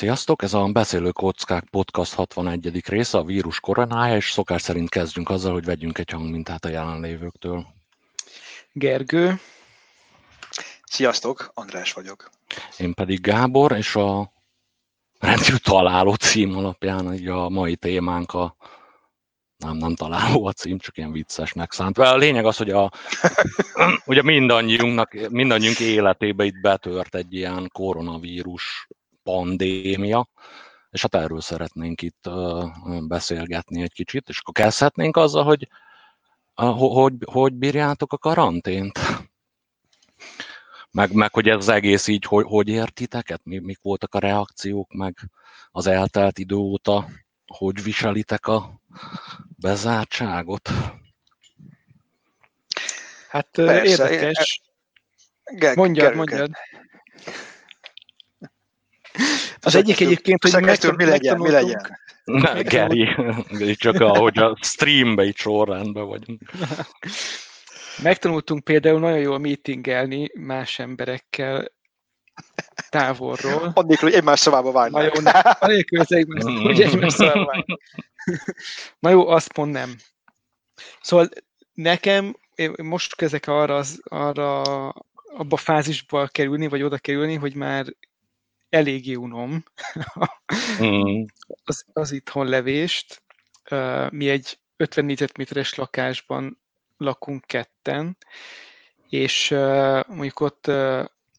Sziasztok! Ez a Beszélő Kockák Podcast 61. része, a vírus koronája, és szokás szerint kezdjünk azzal, hogy vegyünk egy hangmintát a jelenlévőktől. Gergő. Sziasztok, András vagyok. Én pedig Gábor, és a rendkívül találó cím alapján így a mai témánk a nem, nem találó a cím, csak ilyen viccesnek szánt. A lényeg az, hogy a, ugye mindannyiunknak, mindannyiunk életébe itt betört egy ilyen koronavírus pandémia, és hát erről szeretnénk itt beszélgetni egy kicsit, és akkor kezdhetnénk azzal, hogy hogy, hogy bírjátok a karantént? Meg, meg hogy ez az egész így, hogy, hogy értiteket? Mi, mik voltak a reakciók, meg az eltelt idő óta, hogy viselitek a bezártságot? Hát Persze, érdekes. mondjad, mondjad. Az egyik egyébként, hogy megtanul, mi legyen, mi legyen. Ne, Geri, csak ahogy a streambe így sorrendben vagyunk. Megtanultunk például nagyon jól meetingelni más emberekkel távolról. Annélkül, hogy egymás szavába vágnak. Na jó, annélkül, hogy egymás, hogy egymás szavába vágnak. Na jó, azt pont nem. Szóval nekem, én most kezdek arra, az, arra abba a fázisba kerülni, vagy oda kerülni, hogy már eléggé unom mm. az, az itthon levést. Mi egy 50 négyzetméteres lakásban lakunk ketten, és mondjuk ott,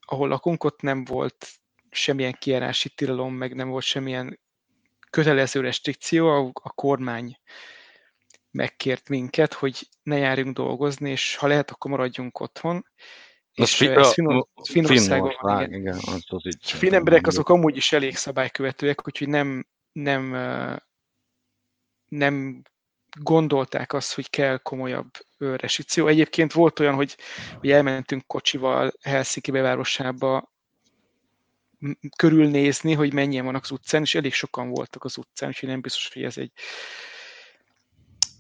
ahol lakunk, ott nem volt semmilyen kiárási tilalom, meg nem volt semmilyen kötelező restrikció, a, a kormány megkért minket, hogy ne járjunk dolgozni, és ha lehet, akkor maradjunk otthon. És fi, ez Finnországban Finnország, van, igen. igen az, az így Finn emberek azok amúgy is elég szabálykövetőek, úgyhogy nem, nem, nem gondolták azt, hogy kell komolyabb restrikció. Egyébként volt olyan, hogy, hogy elmentünk kocsival Helsinki bevárosába körülnézni, hogy mennyien vannak az utcán, és elég sokan voltak az utcán, úgyhogy nem biztos, hogy ez egy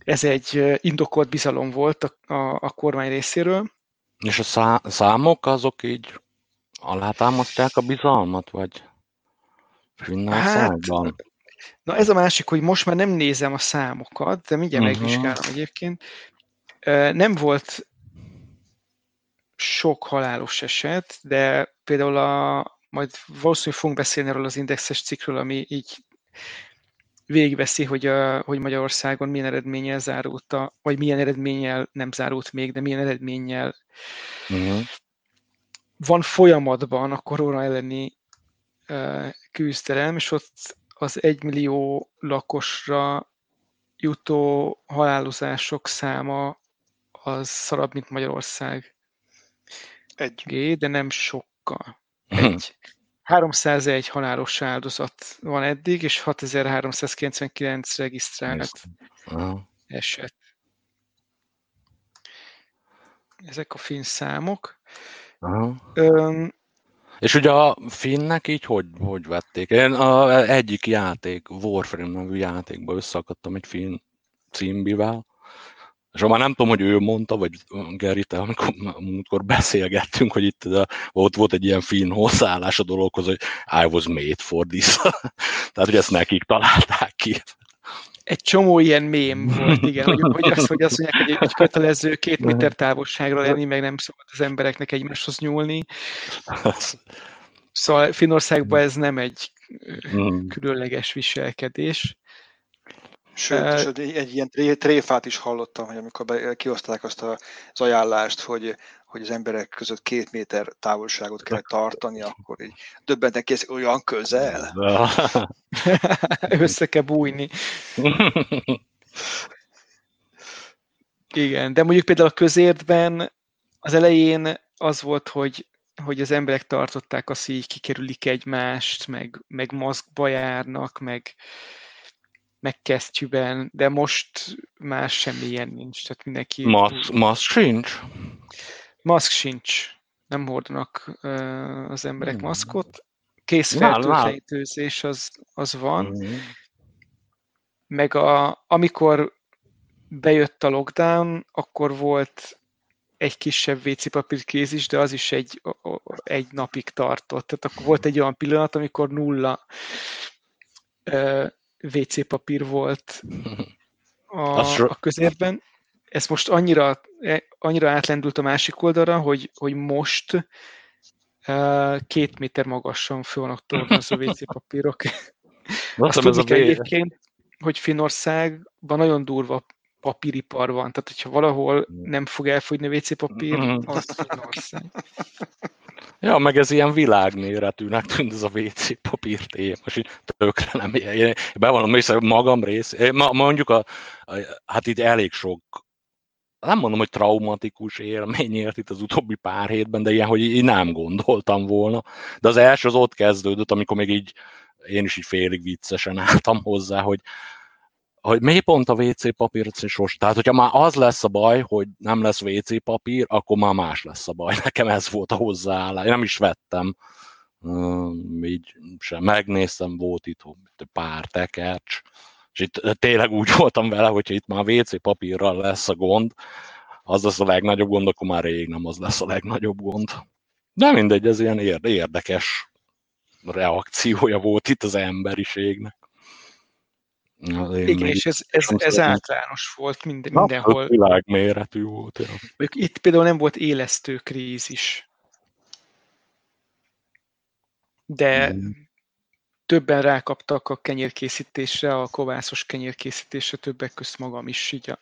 ez egy indokolt bizalom volt a, a, a kormány részéről. És a szá- számok azok így alátámasztják a bizalmat, vagy Finnországban? Hát, na ez a másik, hogy most már nem nézem a számokat, de mindjárt uh-huh. megvizsgálom egyébként. Nem volt sok halálos eset, de például a, majd valószínűleg fogunk beszélni erről az indexes cikkről, ami így végigveszi, hogy, a, hogy Magyarországon milyen eredménnyel zárult, a, vagy milyen eredménnyel nem zárult még, de milyen eredménnyel uh-huh. van folyamatban a korona elleni uh, küzdelem, és ott az egymillió lakosra jutó halálozások száma az szarabb, mint Magyarország. Egy. de nem sokkal. Egy. 301 halálos áldozat van eddig, és 6399 regisztrált eset. Ezek a finn számok. Öm, és ugye a finnek így hogy, hogy vették? Én a egyik játék, Warframe nevű játékban összeakadtam egy finn címbivel, és már nem tudom, hogy ő mondta, vagy Geri, te, amikor, amikor beszélgettünk, hogy itt de, volt, volt egy ilyen fin hozzáállás a dologhoz, hogy I was made for this. Tehát, hogy ezt nekik találták ki. Egy csomó ilyen mém volt, igen, hogy, hogy, azt, hogy azt mondják, hogy egy kötelező két méter távolságra lenni, meg nem szabad az embereknek egymáshoz nyúlni. Szóval Finországban ez nem egy hmm. különleges viselkedés. Sőt, sőt egy, egy ilyen tréfát is hallottam, hogy amikor be, kioszták azt az ajánlást, hogy, hogy az emberek között két méter távolságot kell tartani, akkor így döbbentek ki, olyan közel. Össze kell bújni. Igen, de mondjuk például a közértben az elején az volt, hogy, hogy az emberek tartották azt, hogy kikerülik egymást, meg, meg maszkba járnak, meg, meg kesztyűben, de most más semmilyen nincs. Tehát mindenki... Maszk, maszk sincs? Maszk sincs. Nem hordanak uh, az emberek hmm. maszkot. Kész fertőtlenítőzés az, az van. Hmm. Meg a, amikor bejött a lockdown, akkor volt egy kisebb WC papír kéz is, de az is egy, egy napig tartott. Tehát akkor volt egy olyan pillanat, amikor nulla WC papír volt a, a közérben. Ez most annyira, e, annyira átlendült a másik oldalra, hogy, hogy most két méter magasan föl vannak tornazó WC papírok. Azt tudni kell egyébként, hogy Finországban nagyon durva papíripar van, tehát hogyha valahol nem fog elfogyni a WC papír, mm. az Finország. Ja, meg ez ilyen világméretűnek tűnt ez a WC papír téma, most így tökre nem én bevallom, hogy magam rész, mondjuk a, a, hát itt elég sok nem mondom, hogy traumatikus élményért itt az utóbbi pár hétben, de ilyen, hogy így nem gondoltam volna. De az első az ott kezdődött, amikor még így én is így félig viccesen álltam hozzá, hogy, hogy mi pont a WC papír sos. Tehát, hogyha már az lesz a baj, hogy nem lesz WC papír, akkor már más lesz a baj. Nekem ez volt a hozzáállás. Én nem is vettem. így sem megnéztem, volt itt pár tekercs, és itt tényleg úgy voltam vele, hogyha itt már WC papírral lesz a gond, az lesz a legnagyobb gond, akkor már rég nem az lesz a legnagyobb gond. De mindegy, ez ilyen érdekes reakciója volt itt az emberiségnek. Igen, és ez, ez, ez általános volt minden, mindenhol. Világméretű volt. Ja. Itt például nem volt élesztő krízis. De mm. többen rákaptak a kenyérkészítésre, a kovászos kenyérkészítésre, többek közt magam is így a,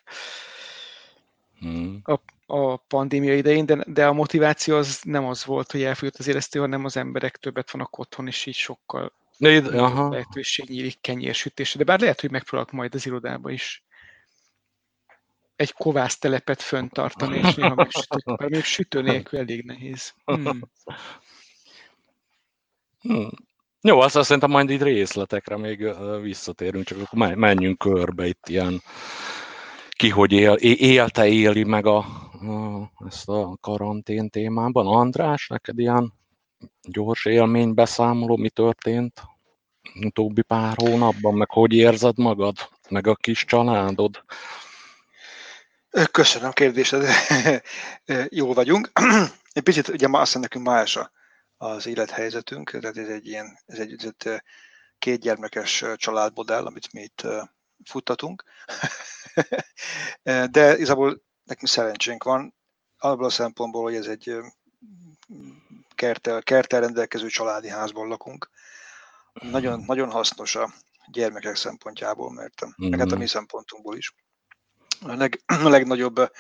mm. a, a pandémia idején, de, de a motiváció az nem az volt, hogy elfogyott az élesztő, hanem az emberek többet vannak otthon, és így sokkal ide, aha. lehetőség nyílik kenyérsütésre, de bár lehet, hogy megpróbálok majd az irodába is egy kovász telepet föntartani, és néha megsütök, bár még sütő nélkül elég nehéz. Hmm. Hmm. Jó, azt szerintem majd így részletekre még visszatérünk, csak akkor menjünk körbe itt ilyen ki hogy él, élte éli meg a, a, ezt a karantén témában. András, neked ilyen gyors élmény beszámoló, mi történt utóbbi pár hónapban, meg hogy érzed magad, meg a kis családod? Köszönöm kérdésed. Jól vagyunk. Egy picit, ugye ma azt nekünk más az élethelyzetünk, tehát ez egy ilyen, ez egy, ez egy két gyermekes családmodell, amit mi itt futtatunk. De igazából nekünk szerencsénk van, abból a szempontból, hogy ez egy kertel, kertel rendelkező családi házban lakunk. Nagyon, nagyon hasznos a gyermekek szempontjából, mert mm-hmm. meg hát a mi szempontunkból is. A, leg, a legnagyobb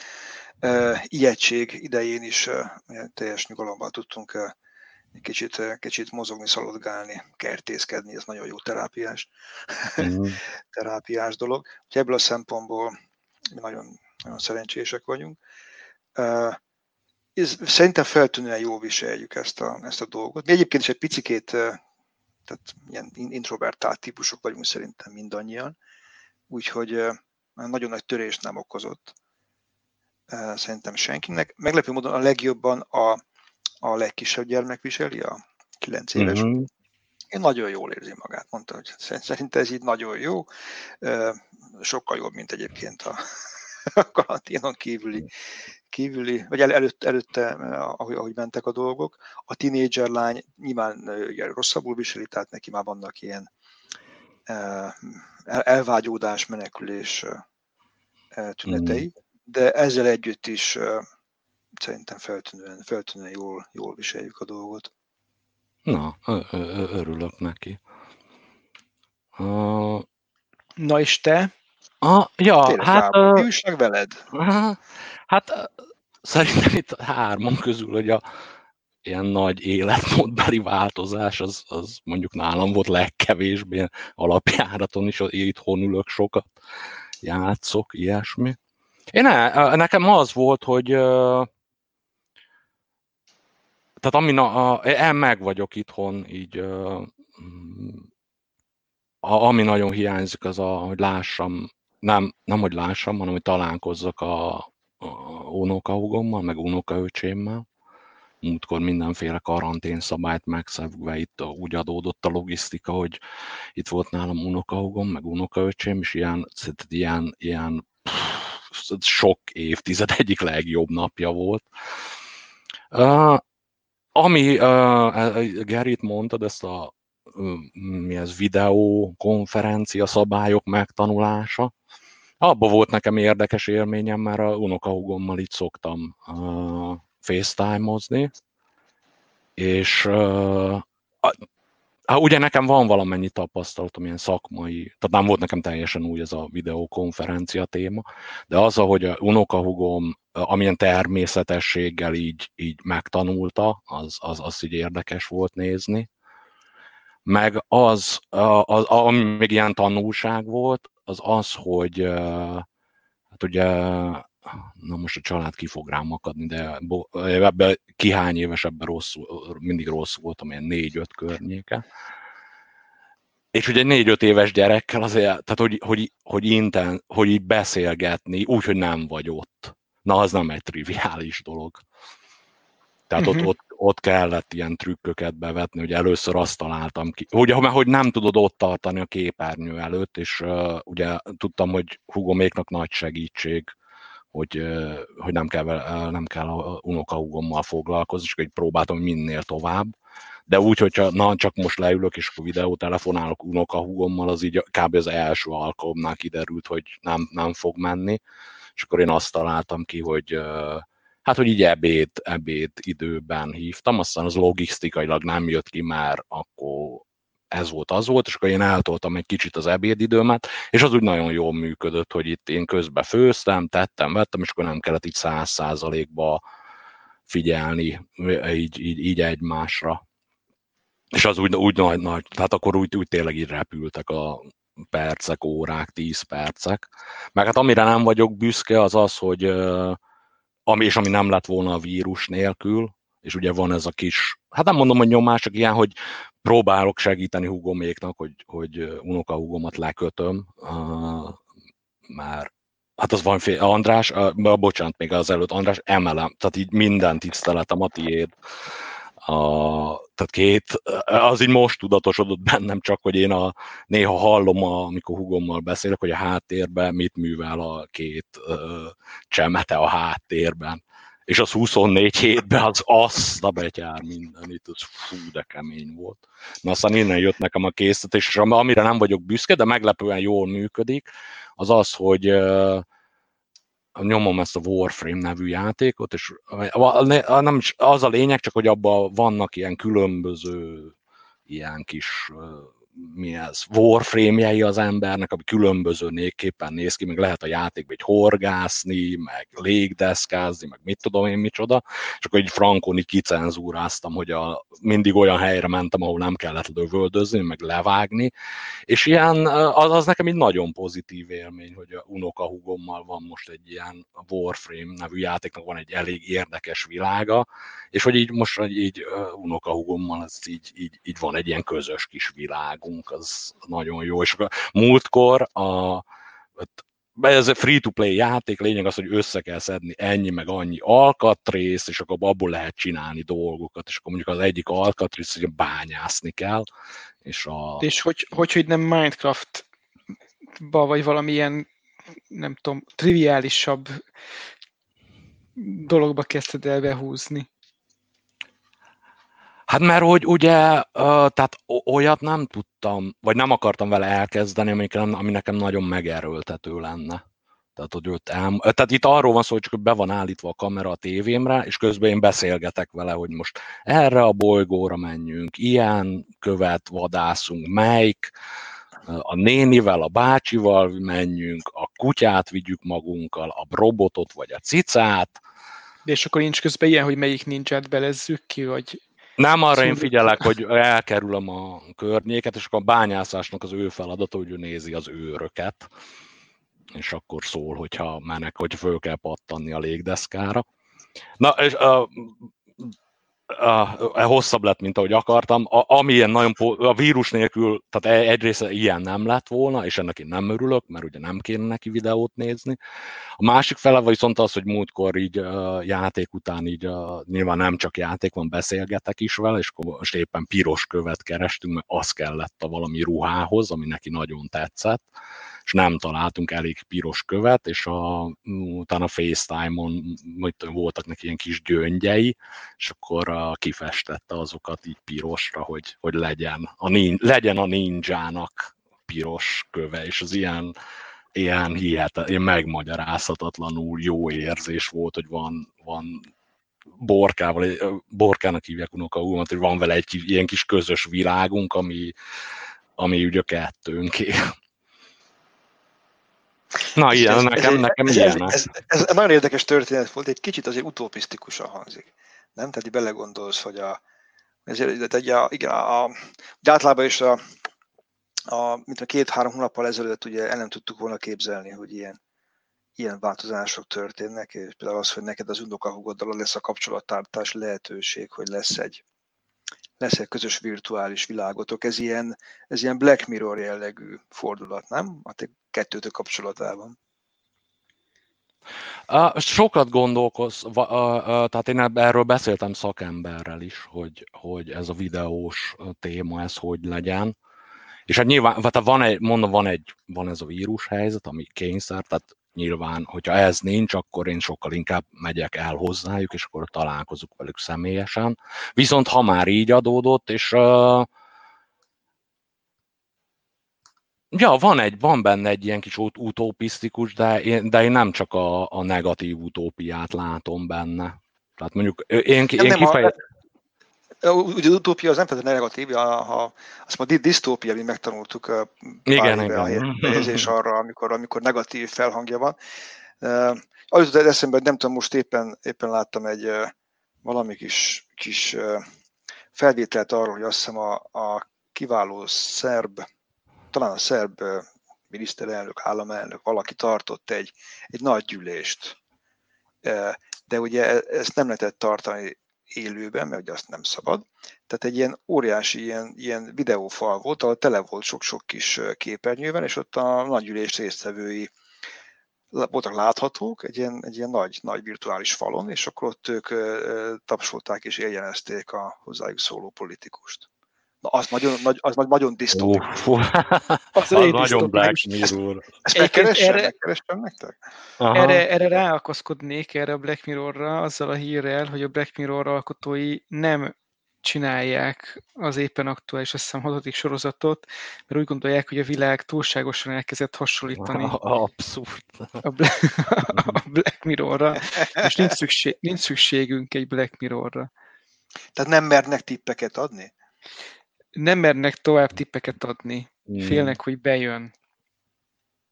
e, ijegység idején is e, teljes nyugalomban tudtunk e, egy kicsit, kicsit mozogni, szaladgálni, kertészkedni, ez nagyon jó terápiás, mm. terápiás dolog. Úgyhogy ebből a szempontból mi nagyon, nagyon szerencsések vagyunk szerintem feltűnően jól viseljük ezt a, ezt a dolgot. Mi egyébként is egy picikét, tehát ilyen introvertált típusok vagyunk szerintem mindannyian, úgyhogy nagyon nagy törést nem okozott szerintem senkinek. Meglepő módon a legjobban a, a legkisebb gyermek viseli, a 9 éves. Uh-huh. Én nagyon jól érzi magát, mondta, hogy szerintem ez így nagyon jó, sokkal jobb, mint egyébként a, a karanténon kívüli kívüli, vagy el, előtt, előtte, ahogy, ahogy mentek a dolgok. A tinédzser lány nyilván ugye, rosszabbul viseli, tehát neki már vannak ilyen elvágyódás, menekülés tünetei, mm. de ezzel együtt is szerintem feltűnően, feltűnően jól, jól viseljük a dolgot. Na, örülök neki. Uh, Na és te? Ah, ja, Tényleg, hát... Uh, veled? Hát szerintem itt a hárman közül, hogy a ilyen nagy életmódbeli változás, az, az mondjuk nálam volt legkevésbé alapjáraton is, itthon ülök sokat, játszok, ilyesmi. Én ne, nekem az volt, hogy tehát ami a, a, meg vagyok itthon, így a, ami nagyon hiányzik, az a, hogy lássam, nem, nem hogy lássam, hanem hogy találkozzak a, unokahúgommal, meg unokaöcsémmel. Múltkor mindenféle karantén szabályt megszegve itt úgy adódott a logisztika, hogy itt volt nálam unokahúgom, meg unokaöcsém, és ilyen, ilyen, ilyen sok évtized egyik legjobb napja volt. Uh, ami uh, Gerit mondtad, ezt a mi ez, videókonferencia szabályok megtanulása, abba volt nekem érdekes élményem, mert a unokahugommal itt szoktam uh, FaceTime-ozni, és uh, Hát ugye nekem van valamennyi tapasztalatom ilyen szakmai, tehát nem volt nekem teljesen új ez a videokonferencia téma, de az, ahogy a unokahugom amilyen természetességgel így, így megtanulta, az, az, az így érdekes volt nézni. Meg az, az, ami még ilyen tanulság volt, az az, hogy hát ugye na most a család ki fog rám akadni, de ebben kihány éves, ebben rossz, mindig rossz voltam, ilyen négy-öt környéke. És ugye egy négy-öt éves gyerekkel azért, tehát hogy, hogy, hogy, inten, hogy így beszélgetni, úgy, hogy nem vagy ott. Na, az nem egy triviális dolog. Tehát uh-huh. ott, ott, ott kellett ilyen trükköket bevetni, hogy először azt találtam ki. Hogy, hogy nem tudod ott tartani a képernyő előtt, és uh, ugye tudtam, hogy Hugoméknak nagy segítség, hogy, hogy nem kell, nem kell a unokahúgommal foglalkozni, csak hogy próbáltam minél tovább. De úgy, hogyha na, csak most leülök, és akkor videótelefonálok unokahúgommal, az így kb. az első alkalomnál kiderült, hogy nem, nem fog menni. És akkor én azt találtam ki, hogy hát, hogy így ebéd, ebéd időben hívtam, aztán az logisztikailag nem jött ki már, akkor ez volt, az volt, és akkor én eltoltam egy kicsit az ebédidőmet, és az úgy nagyon jól működött, hogy itt én közben főztem, tettem, vettem, és akkor nem kellett így száz százalékba figyelni így, így, így egymásra. És az úgy, úgy nagy, nagy, tehát akkor úgy, úgy tényleg így repültek a percek, órák, tíz percek. Meg hát amire nem vagyok büszke, az az, hogy ami, és ami nem lett volna a vírus nélkül, és ugye van ez a kis, hát nem mondom, hogy nyomás, csak ilyen, hogy próbálok segíteni hugoméknak, hogy, hogy unokahugomat lekötöm, uh, már hát az van fél, András, uh, bocsánat, még az előtt, András, emelem, tehát így minden tiszteletem a tiéd. A, tehát két, az így most tudatosodott bennem csak, hogy én a, néha hallom, a, amikor hugommal beszélek, hogy a háttérben mit művel a két uh, csemete a háttérben és az 24 hétben az azt a betyár mindenit, az fú, de kemény volt. Na aztán innen jött nekem a készítés, és amire nem vagyok büszke, de meglepően jól működik, az az, hogy uh, nyomom ezt a Warframe nevű játékot, és nem is az a lényeg, csak hogy abban vannak ilyen különböző ilyen kis mi ez, warframe-jei az embernek, ami különböző nékképpen néz ki, meg lehet a játékban egy horgászni, meg légdeszkázni, meg mit tudom én micsoda, és akkor egy frankon így kicenzúráztam, hogy a, mindig olyan helyre mentem, ahol nem kellett lövöldözni, meg levágni, és ilyen, az, az nekem egy nagyon pozitív élmény, hogy a unokahugommal van most egy ilyen Warframe nevű játéknak van egy elég érdekes világa, és hogy így most így unokahugommal ez így, így, így van egy ilyen közös kis világunk, az nagyon jó. És múltkor a, ez a free-to-play játék, lényeg az, hogy össze kell szedni ennyi meg annyi alkatrész, és akkor abból lehet csinálni dolgokat, és akkor mondjuk az egyik alkatrész, hogy bányászni kell. És, a... és hogy, hogy, hogy nem Minecraft-ba, vagy valamilyen, nem tudom, triviálisabb dologba kezdted el behúzni. Hát mert hogy ugye, tehát olyat nem tudtam, vagy nem akartam vele elkezdeni, ami nekem, ami nekem nagyon megerőltető lenne. Tehát, hogy őt el... Tehát itt arról van szó, hogy csak be van állítva a kamera a tévémre, és közben én beszélgetek vele, hogy most erre a bolygóra menjünk, ilyen követ vadászunk, melyik, a nénivel, a bácsival menjünk, a kutyát vigyük magunkkal, a robotot vagy a cicát. De és akkor nincs közben ilyen, hogy melyik nincsát belezzük ki, vagy nem arra én figyelek, hogy elkerülöm a környéket, és akkor a bányászásnak az ő feladata, hogy ő nézi az őröket, és akkor szól, hogyha menek, hogy föl kell pattanni a légdeszkára. Na, és uh, uh, hosszabb lett, mint ahogy akartam. A, ami ilyen nagyon, a vírus nélkül, tehát e, egyrészt ilyen nem lett volna, és ennek én nem örülök, mert ugye nem kéne neki videót nézni. A másik fele viszont az, hogy múltkor így uh, játék után így uh, nyilván nem csak játék van, beszélgetek is vele, és most éppen piros követ kerestünk, mert az kellett a valami ruhához, ami neki nagyon tetszett és nem találtunk elég piros követ, és a, utána FaceTime-on voltak neki ilyen kis gyöngyei, és akkor a, kifestette azokat így pirosra, hogy, hogy legyen, a, legyen a ninjának piros köve, és az ilyen, ilyen hihetet, ilyen megmagyarázhatatlanul jó érzés volt, hogy van, van borkával, borkának hívják unokaúmat, hogy van vele egy ilyen kis közös világunk, ami, ami ugye kettőnké. Na, ilyen, ez, nekem, ez, nekem ez, ilyen. Ez, ez, ez, nagyon érdekes történet volt, egy kicsit azért utopisztikusan hangzik. Nem? Tehát így belegondolsz, hogy a, ezért, egy, a, igen, a, a, általában is a, a, mint a két-három hónappal ezelőtt ugye el nem tudtuk volna képzelni, hogy ilyen, ilyen változások történnek, és például az, hogy neked az unokahugoddal lesz a kapcsolattartás lehetőség, hogy lesz egy, lesz egy közös virtuális világotok. Ez ilyen, ez ilyen Black Mirror jellegű fordulat, nem? A kettőtök kapcsolatában. Sokat gondolkoz, tehát én erről beszéltem szakemberrel is, hogy, hogy ez a videós téma, ez hogy legyen. És hát nyilván, tehát van egy, mondom, van, egy, van ez a vírus helyzet, ami kényszer, tehát nyilván, hogyha ez nincs, akkor én sokkal inkább megyek el hozzájuk, és akkor találkozunk velük személyesen. Viszont ha már így adódott, és uh, Ja, van, egy, van benne egy ilyen kis utopisztikus, de én, de én nem csak a, a negatív utópiát látom benne. Tehát mondjuk én, én, én kifejezem ugye az utópia az nem feltétlenül negatív, ha azt mondja, disztópia, mi megtanultuk igen, igen. éve arra, amikor, amikor negatív felhangja van. Az jutott eszembe, nem tudom, most éppen, éppen láttam egy valami kis, kis felvételt arról, hogy azt hiszem a, a kiváló szerb, talán a szerb miniszterelnök, államelnök, valaki tartott egy, egy nagy gyűlést. De ugye e, ezt nem lehetett tartani élőben, mert ugye azt nem szabad. Tehát egy ilyen óriási ilyen, ilyen videófal volt, ahol tele volt sok-sok kis képernyőben, és ott a nagygyűlés résztvevői voltak láthatók egy ilyen, egy ilyen nagy, nagy virtuális falon, és akkor ott ők tapsolták és éljenezték a hozzájuk szóló politikust. Na, az nagyon, nagy, az nagyon disztópikus. Uh, az, az nagyon Black Mirror. Ezt megkeresem, erre, megkeresem nektek? Erre, erre ráakaszkodnék erre a Black Mirrorra, azzal a hírrel, hogy a Black Mirror alkotói nem csinálják az éppen aktuális, azt hiszem, hatodik sorozatot, mert úgy gondolják, hogy a világ túlságosan elkezdett hasonlítani. Abszurd. A Black, a Black Mirrorra, és nincs, szükség, nincs szükségünk egy Black Mirrorra. Tehát nem mernek tippeket adni? Nem mernek tovább tippeket adni. Hmm. Félnek, hogy bejön.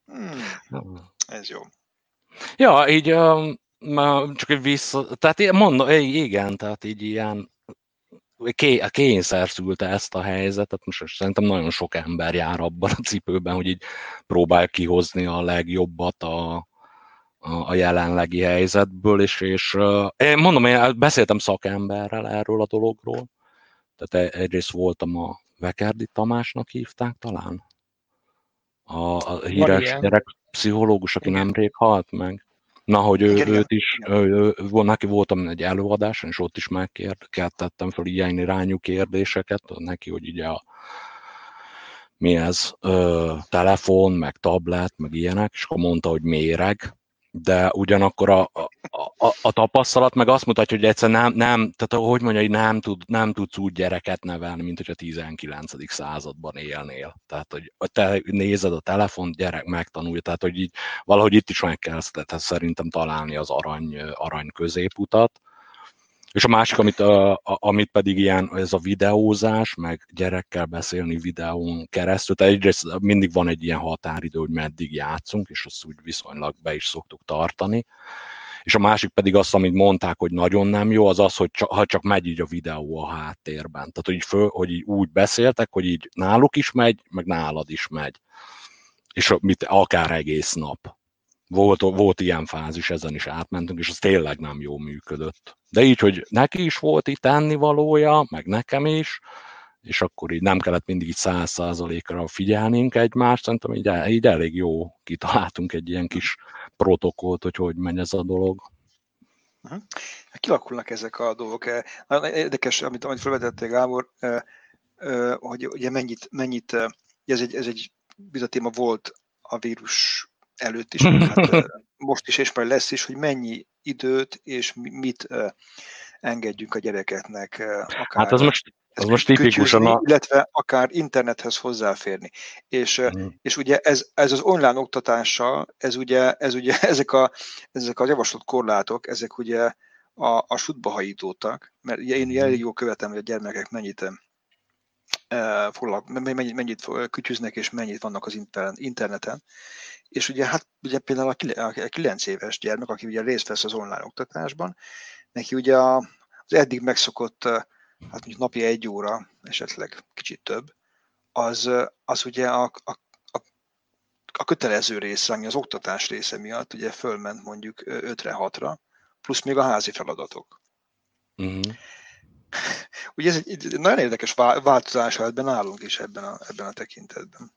Hmm. Ez jó. Ja, így um, csak egy vissza, tehát mondom, igen, tehát így ilyen ké, kényszer szülte ezt a helyzetet, most szerintem nagyon sok ember jár abban a cipőben, hogy így próbál kihozni a legjobbat a, a, a jelenlegi helyzetből, és, és uh, én mondom, én beszéltem szakemberrel erről a dologról, tehát e, egyrészt voltam a Vekerdi Tamásnak hívták talán? A, a híres gyerek pszichológus, aki Igen. nemrég halt meg. Na, hogy ő, Igen, őt is, ő, ő, ő, neki voltam egy előadáson, és ott is megkérdettem fel ilyen irányú kérdéseket neki, hogy ugye a, mi ez, ö, telefon, meg tablet, meg ilyenek, és akkor mondta, hogy méreg, de ugyanakkor a, a, a, a tapasztalat meg azt mutatja, hogy egyszer nem, nem tehát hogy mondja, nem, tud, nem tudsz úgy gyereket nevelni, mint hogy a 19. században élnél. Tehát, hogy te nézed a telefont, gyerek megtanulja, tehát, hogy így valahogy itt is meg kell tehát szerintem találni az arany, arany középutat, és a másik, amit, a, amit pedig ilyen, ez a videózás, meg gyerekkel beszélni videón keresztül, tehát egyrészt mindig van egy ilyen határidő, hogy meddig játszunk, és azt úgy viszonylag be is szoktuk tartani. És a másik pedig azt, amit mondták, hogy nagyon nem jó, az az, hogy csak, ha csak megy így a videó a háttérben. Tehát, hogy, föl, hogy így úgy beszéltek, hogy így náluk is megy, meg nálad is megy. És mit, akár egész nap volt, volt ilyen fázis, ezen is átmentünk, és az tényleg nem jó működött. De így, hogy neki is volt itt tennivalója, meg nekem is, és akkor így nem kellett mindig száz százalékra figyelnünk egymást, szerintem így, így elég jó kitaláltunk egy ilyen kis protokollt, hogy hogy megy ez a dolog. Kilakulnak ezek a dolgok. Nagyon érdekes, amit, amit felvetettél, Gábor, hogy ugye mennyit, mennyit ez egy, ez egy bizony téma volt a vírus előtt is, hát, most is, és majd lesz is, hogy mennyi időt és mit engedjünk a gyerekeknek akár hát az most, az most tipikusan a... illetve akár internethez hozzáférni. És, mm. és ugye ez, ez az online oktatással, ez ugye, ez ugye ezek, a, ezek a javasolt korlátok, ezek ugye a, a sutba hajítótak, mert én elég jól követem, hogy a gyermekek mennyit foglalk, mennyit, mennyit kütyüznek és mennyit vannak az interneten. És ugye hát ugye például a 9 éves gyermek, aki ugye részt vesz az online oktatásban, neki ugye az eddig megszokott, hát mondjuk napi egy óra, esetleg kicsit több, az, az ugye a, a, a, a kötelező része, ami az oktatás része miatt ugye fölment mondjuk 5-re, 6-ra, plusz még a házi feladatok. Uh-huh. Ugye ez egy nagyon érdekes változás ebben nálunk is ebben a, ebben a tekintetben.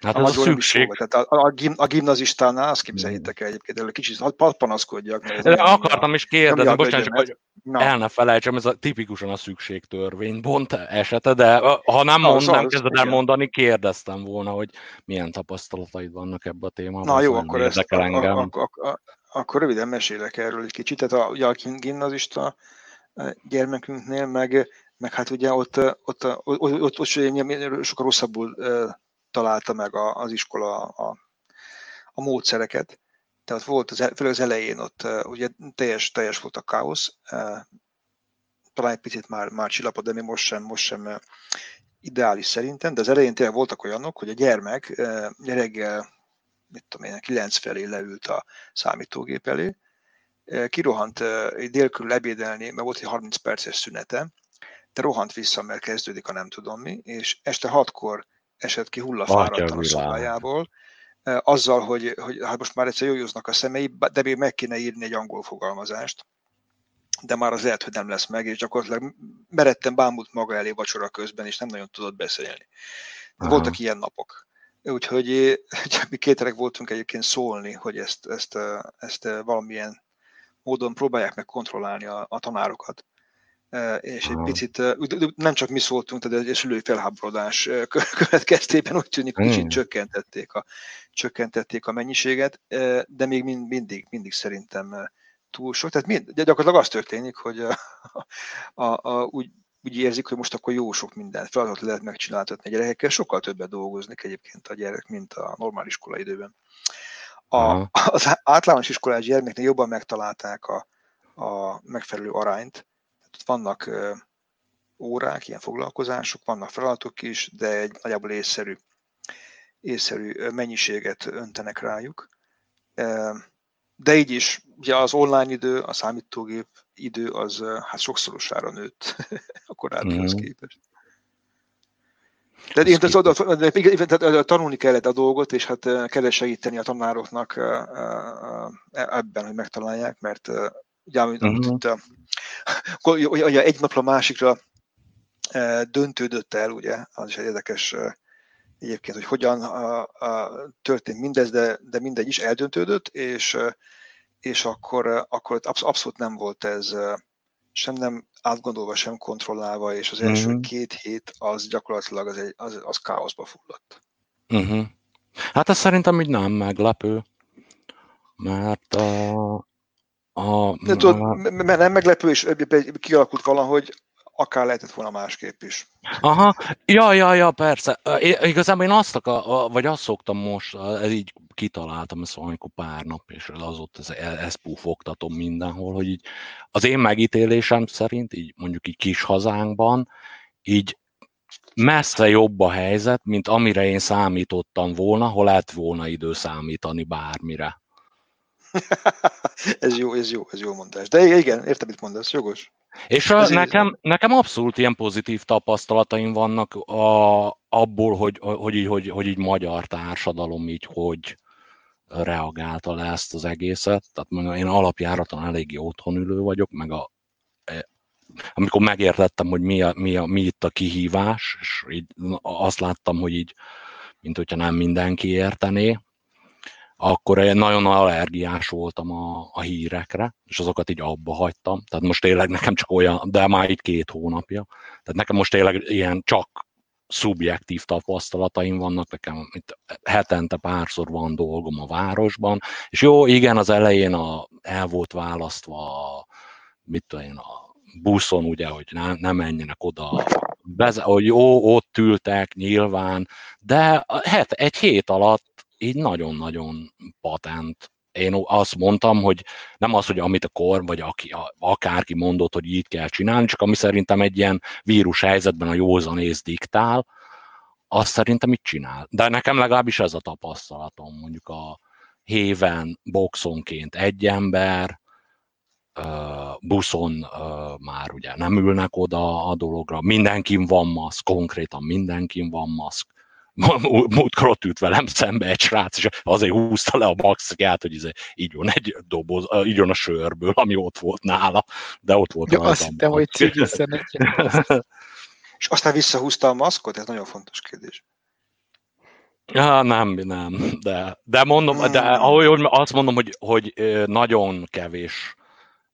Hát ez a szükség. Tehát a, a, gim, a gimnazistánál azt képzeljétek el egyébként, hogy kicsit hadd panaszkodjak. Mert ez akartam is kérdezni, bocsánat, csak hogy el ne felejtsem, ez a, tipikusan a szükségtörvény bont esete, de ha nem Na, kezded el mondani, kérdeztem volna, hogy milyen tapasztalataid vannak ebbe a témában. Na jó, akkor ezt, engem. A, a, a, a, akkor röviden mesélek erről egy kicsit. Tehát a, ugye a gimnazista gyermekünknél, meg, meg hát ugye ott, ott, ott, ott, ott, ott, ott sokkal rosszabbul találta meg az iskola a, a módszereket. Tehát volt az, főleg az elején ott ugye teljes, teljes volt a káosz, talán egy picit már, már csillapod, de még most sem, most sem ideális szerintem, de az elején tényleg voltak olyanok, hogy a gyermek reggel, mit tudom én, 9 felé leült a számítógép elé, kirohant dél körül ebédelni, mert volt egy 30 perces szünete, de rohant vissza, mert kezdődik a nem tudom mi, és este hatkor esett ki hullafáradtan a szobájából, azzal, hogy, hogy hát most már egyszer jójóznak a szemei, de még meg kéne írni egy angol fogalmazást, de már az lehet, hogy nem lesz meg, és gyakorlatilag meredten bámult maga elé vacsora közben, és nem nagyon tudott beszélni. Aha. Voltak ilyen napok. Úgyhogy mi kéterek voltunk egyébként szólni, hogy ezt, ezt, ezt valamilyen módon próbálják meg kontrollálni a, a tanárokat és egy picit, nem csak mi szóltunk, de egy szülői felháborodás következtében úgy tűnik, hogy kicsit hmm. csökkentették a, csökkentették a mennyiséget, de még mindig, mindig szerintem túl sok. Tehát mind, gyakorlatilag az történik, hogy a, a, a, úgy, úgy érzik, hogy most akkor jó sok minden feladatot lehet megcsináltatni a gyerekekkel, sokkal többet dolgoznak egyébként a gyerek, mint a normál iskola időben. A, az általános iskolás gyermeknél jobban megtalálták a, a megfelelő arányt, vannak órák, ilyen foglalkozások, vannak feladatok is, de egy nagyjából észszerű, észszerű mennyiséget öntenek rájuk. De így is, ugye az online idő, a számítógép idő az hát sokszorosára nőtt a korábbihoz mm. képest. Tehát én tehát tanulni kellett a dolgot, és hát kellett segíteni a tanároknak ebben, hogy megtalálják, mert ugye, amit, uh-huh. itt ugye egy napra másikra e, döntődött el, ugye, az is egy érdekes e, egyébként, hogy hogyan a, a, történt mindez, de, de mindegy is eldöntődött, és, e, és akkor, akkor abszolút nem volt ez sem nem átgondolva, sem kontrollálva, és az első uh-huh. két hét az gyakorlatilag az, egy, az, az káoszba fulladt. Uh-huh. Hát ez szerintem így nem meglepő, mert a, a, De tudod, mert nem meglepő, és kialakult valahogy, akár lehetett volna másképp is. Aha, ja, ja, ja, persze. Igazából én azt akar, vagy azt szoktam most, ez így kitaláltam, ezt valamikor pár nap, és azóta ez, ezt pufogtatom mindenhol, hogy így az én megítélésem szerint, így mondjuk így kis hazánkban, így messze jobb a helyzet, mint amire én számítottam volna, hol lett volna idő számítani bármire. ez jó, ez jó, ez jó mondás. De igen, értem, mit mondasz, jogos. És a, nekem, nekem abszolút ilyen pozitív tapasztalataim vannak a, abból, hogy, hogy, így, hogy, hogy így magyar társadalom így hogy reagálta le ezt az egészet. Tehát mondom, én alapjáraton eléggé otthonülő vagyok, meg a, e, amikor megértettem, hogy mi, a, mi, a, mi itt a kihívás, és így azt láttam, hogy így, mint hogyha nem mindenki értené, akkor én nagyon allergiás voltam a, a hírekre, és azokat így abba hagytam. Tehát most tényleg nekem csak olyan, de már itt két hónapja. Tehát nekem most tényleg ilyen csak szubjektív tapasztalataim vannak, nekem itt hetente párszor van dolgom a városban, és jó, igen, az elején a, el volt választva a, mit tudom én, a buszon, ugye, hogy ne, ne menjenek oda, beze, hogy jó, ott ültek nyilván, de het, egy hét alatt így nagyon-nagyon patent én azt mondtam, hogy nem az, hogy amit a kor, vagy aki, akárki mondott, hogy így kell csinálni, csak ami szerintem egy ilyen vírus helyzetben a józanész diktál, azt szerintem itt csinál. De nekem legalábbis ez a tapasztalatom, mondjuk a héven boxonként egy ember, buszon már ugye nem ülnek oda a dologra, mindenkin van maszk, konkrétan mindenkin van maszk, múltkor ott ült velem szembe egy srác, és azért húzta le a maxját, hogy izé, így van egy doboz, így van a sörből, ami ott volt nála, de ott volt ja, azt hittem, hogy És aztán visszahúzta a maszkot? Ez nagyon fontos kérdés. Ja, nem, nem, de, de mondom, hmm. de ahogy azt mondom, hogy, hogy nagyon kevés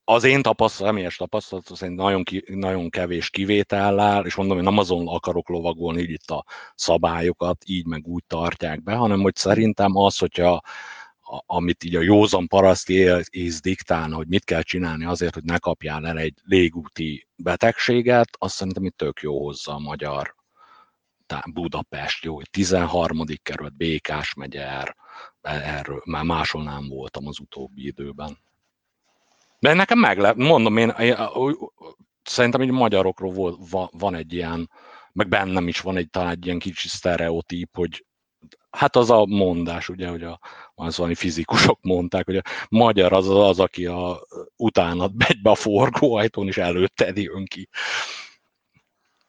az én tapasztalat, személyes tapasztalat szerint nagyon, ki, nagyon kevés kivétellel, és mondom, hogy nem azon akarok lovagolni, hogy itt a szabályokat így meg úgy tartják be, hanem hogy szerintem az, hogyha a, amit így a józan paraszti ész diktálna, hogy mit kell csinálni azért, hogy ne kapjál el egy légúti betegséget, azt szerintem itt tök jó hozza a magyar Budapest, jó, hogy 13. kerület, Békás megye, erről már máshol nem voltam az utóbbi időben. De nekem meglep, mondom én, szerintem egy magyarokról volt, van, egy ilyen, meg bennem is van egy talán egy ilyen kicsi sztereotíp, hogy hát az a mondás, ugye, hogy a, az valami fizikusok mondták, hogy a magyar az az, aki a, utána megy be a forgóajtón, és előtted jön ki.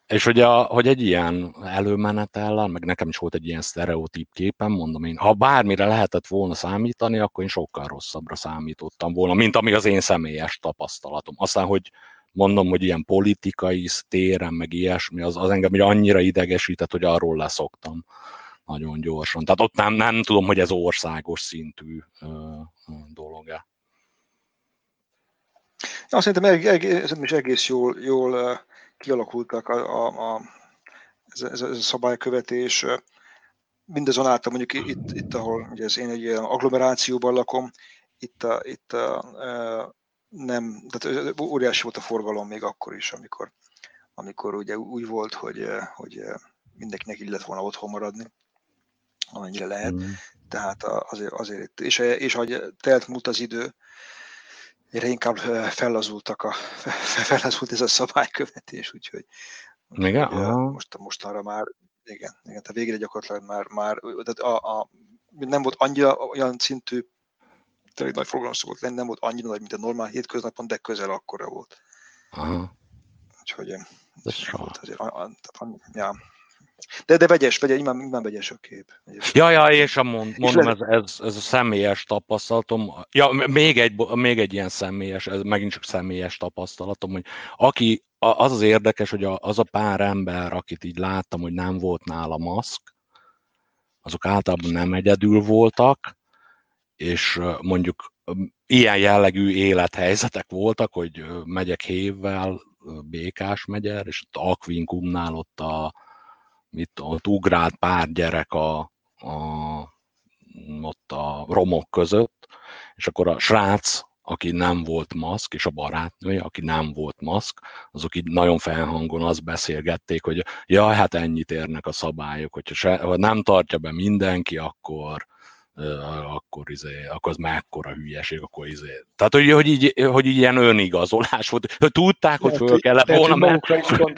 És hogy, a, hogy egy ilyen előmenetellel, meg nekem is volt egy ilyen sztereotíp képem, mondom én, ha bármire lehetett volna számítani, akkor én sokkal rosszabbra számítottam volna, mint ami az én személyes tapasztalatom. Aztán, hogy mondom, hogy ilyen politikai téren, meg ilyesmi, az, az engem annyira idegesített, hogy arról leszoktam nagyon gyorsan. Tehát ott nem, nem tudom, hogy ez országos szintű ö, dolog-e. Ja, szerintem, egész, is egész jól, jól kialakultak a, a, a, ez, ez a szabálykövetés. Mindazonáltal mondjuk itt, itt ahol ugye ez én egy agglomerációban lakom, itt, a, itt a, a, nem, tehát óriási volt a forgalom még akkor is, amikor, amikor ugye úgy volt, hogy, hogy mindenkinek így lett volna otthon maradni, amennyire lehet. Mm. Tehát azért, azért és, és ahogy telt múlt az idő, egyre inkább fellazultak a, fellazult ez a szabálykövetés, úgyhogy, igen? most, mostanra már, igen, igen, tehát végre gyakorlatilag már, már tehát a, a, nem volt annyira olyan szintű, tényleg nagy forgalom szokott lenni, nem volt annyira nagy, mint a normál hétköznapon, de közel akkora volt. Aha. Úgyhogy ez volt azért, a, a, a, ja, de, de vegyes, vegyes, imád, imád vegyes a kép. Vegyes. Ja, ja, és a mond, mondom, ez, ez, ez, a személyes tapasztalatom. Ja, még egy, még egy ilyen személyes, ez megint csak személyes tapasztalatom, hogy aki, az az érdekes, hogy az a pár ember, akit így láttam, hogy nem volt nála maszk, azok általában nem egyedül voltak, és mondjuk ilyen jellegű élethelyzetek voltak, hogy megyek hévvel, Békás megyer, és ott Akvinkumnál ott a, mit ott ugrált pár gyerek a, a, ott a romok között, és akkor a srác, aki nem volt maszk, és a barátnője, aki nem volt maszk, azok így nagyon felhangon azt beszélgették, hogy ja, hát ennyit érnek a szabályok, hogyha se, ha nem tartja be mindenki, akkor, akkor, izé, akkor az mekkora hülyeség, akkor izé. Tehát, hogy, hogy, így, hogy így ilyen önigazolás volt. Tudták, hogy föl kellett volna menni.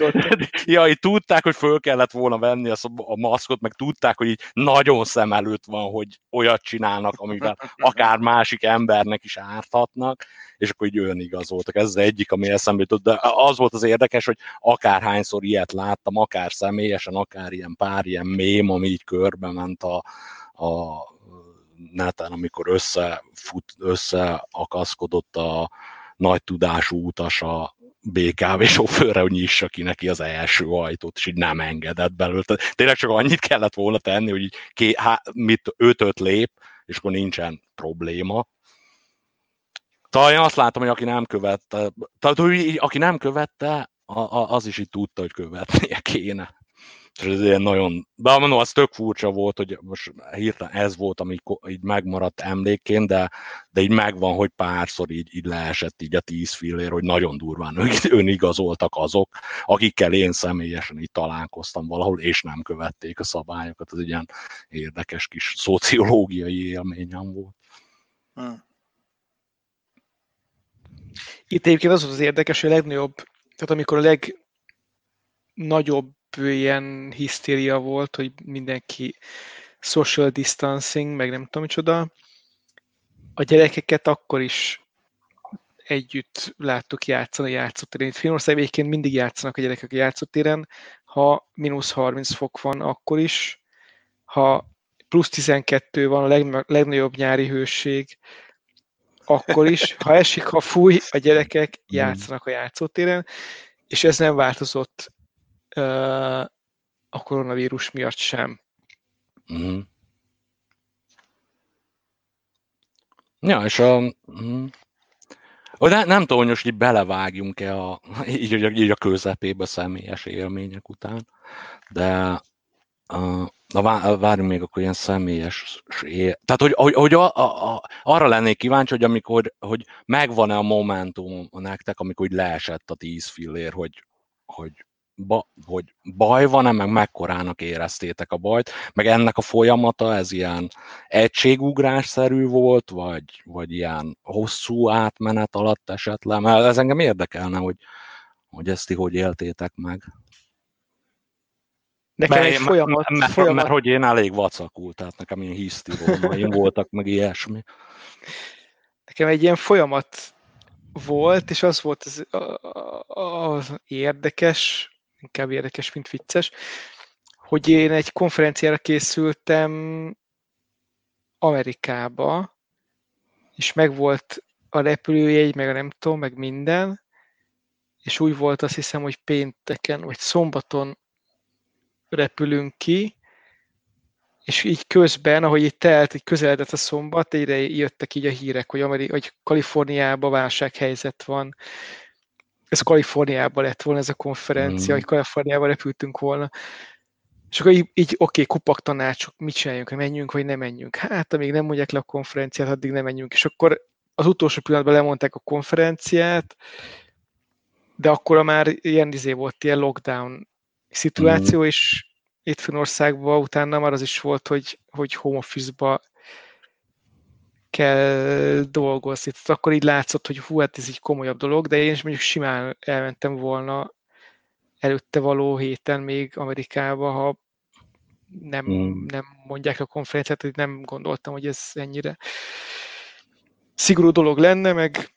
ja, tudták, hogy föl kellett volna venni a, a maszkot, meg tudták, hogy így nagyon szem előtt van, hogy olyat csinálnak, amivel akár másik embernek is árthatnak, és akkor így önigazoltak. Ez az egyik, ami eszembe jutott, de az volt az érdekes, hogy akárhányszor ilyet láttam, akár személyesen, akár ilyen pár ilyen mém, ami így körbe ment a, a netán, amikor összefut, összeakaszkodott a nagy tudású utas a BKV sofőrre, hogy nyissa ki neki az első ajtót, és így nem engedett belőle. Tényleg csak annyit kellett volna tenni, hogy így ké, há, mit, ötöt lép, és akkor nincsen probléma. Talán én azt látom, hogy aki nem követte, tehát hogy aki nem követte, az is így tudta, hogy követnie kéne. És ez ilyen nagyon, de mondom, az tök furcsa volt, hogy most hirtelen ez volt, ami így megmaradt emlékként, de, de így megvan, hogy párszor így, így leesett így a tíz fillér, hogy nagyon durván önigazoltak azok, akikkel én személyesen így találkoztam valahol, és nem követték a szabályokat. Ez egy ilyen érdekes kis szociológiai élményem volt. Hmm. Itt egyébként az volt az érdekes, hogy a legnagyobb, tehát amikor a legnagyobb ilyen hisztéria volt, hogy mindenki social distancing, meg nem tudom micsoda, a gyerekeket akkor is együtt láttuk játszani a játszótéren. Itt Finországban egyébként mindig játszanak a gyerekek a játszótéren, ha mínusz 30 fok van, akkor is, ha plusz 12 van, a legnagyobb nyári hőség, akkor is, ha esik, ha fúj, a gyerekek mm. játszanak a játszótéren, és ez nem változott a koronavírus miatt sem. Mm. Ja, és a... Mm. De nem tudom, hogy így belevágjunk-e a, így, így a közepébe személyes élmények után, de uh, Na várjunk még akkor ilyen személyes él. Tehát, hogy, hogy, hogy a, a, a, arra lennék kíváncsi, hogy amikor, hogy megvan-e a momentum nektek, amikor úgy leesett a tíz fillér, hogy, hogy, ba, hogy baj van-e, meg mekkorának éreztétek a bajt, meg ennek a folyamata, ez ilyen egységugrásszerű volt, vagy, vagy ilyen hosszú átmenet alatt esetleg, mert ez engem érdekelne, hogy, hogy ezt ti hogy éltétek meg. Nekem mert, egy folyamat, mert, folyamat... mert, hogy én elég vacakult, tehát nekem ilyen hisztirómaim voltak, meg ilyesmi. Nekem egy ilyen folyamat volt, és az volt az, az érdekes, inkább érdekes, mint vicces, hogy én egy konferenciára készültem Amerikába, és megvolt a repülőjegy, meg a nem tudom, meg minden, és úgy volt azt hiszem, hogy pénteken, vagy szombaton repülünk ki, és így közben, ahogy itt telt, így közeledett a szombat, egyre jöttek így a hírek, hogy, Ameri- hogy Kaliforniában válsághelyzet van. Ez Kaliforniában lett volna ez a konferencia, mm. hogy Kaliforniában repültünk volna. És akkor így, így oké, okay, kupak tanácsok, mit csináljunk, menjünk, vagy nem menjünk. Hát, amíg nem mondják le a konferenciát, addig nem menjünk. És akkor az utolsó pillanatban lemondták a konferenciát, de akkor már ilyen izé volt, ilyen lockdown szituáció, mm. és itt Finországban utána már az is volt, hogy, hogy home office-ba kell dolgozni. Tehát akkor így látszott, hogy hú, hát ez egy komolyabb dolog, de én is mondjuk simán elmentem volna előtte való héten még Amerikába, ha nem, mm. nem mondják a konferenciát, hogy nem gondoltam, hogy ez ennyire szigorú dolog lenne, meg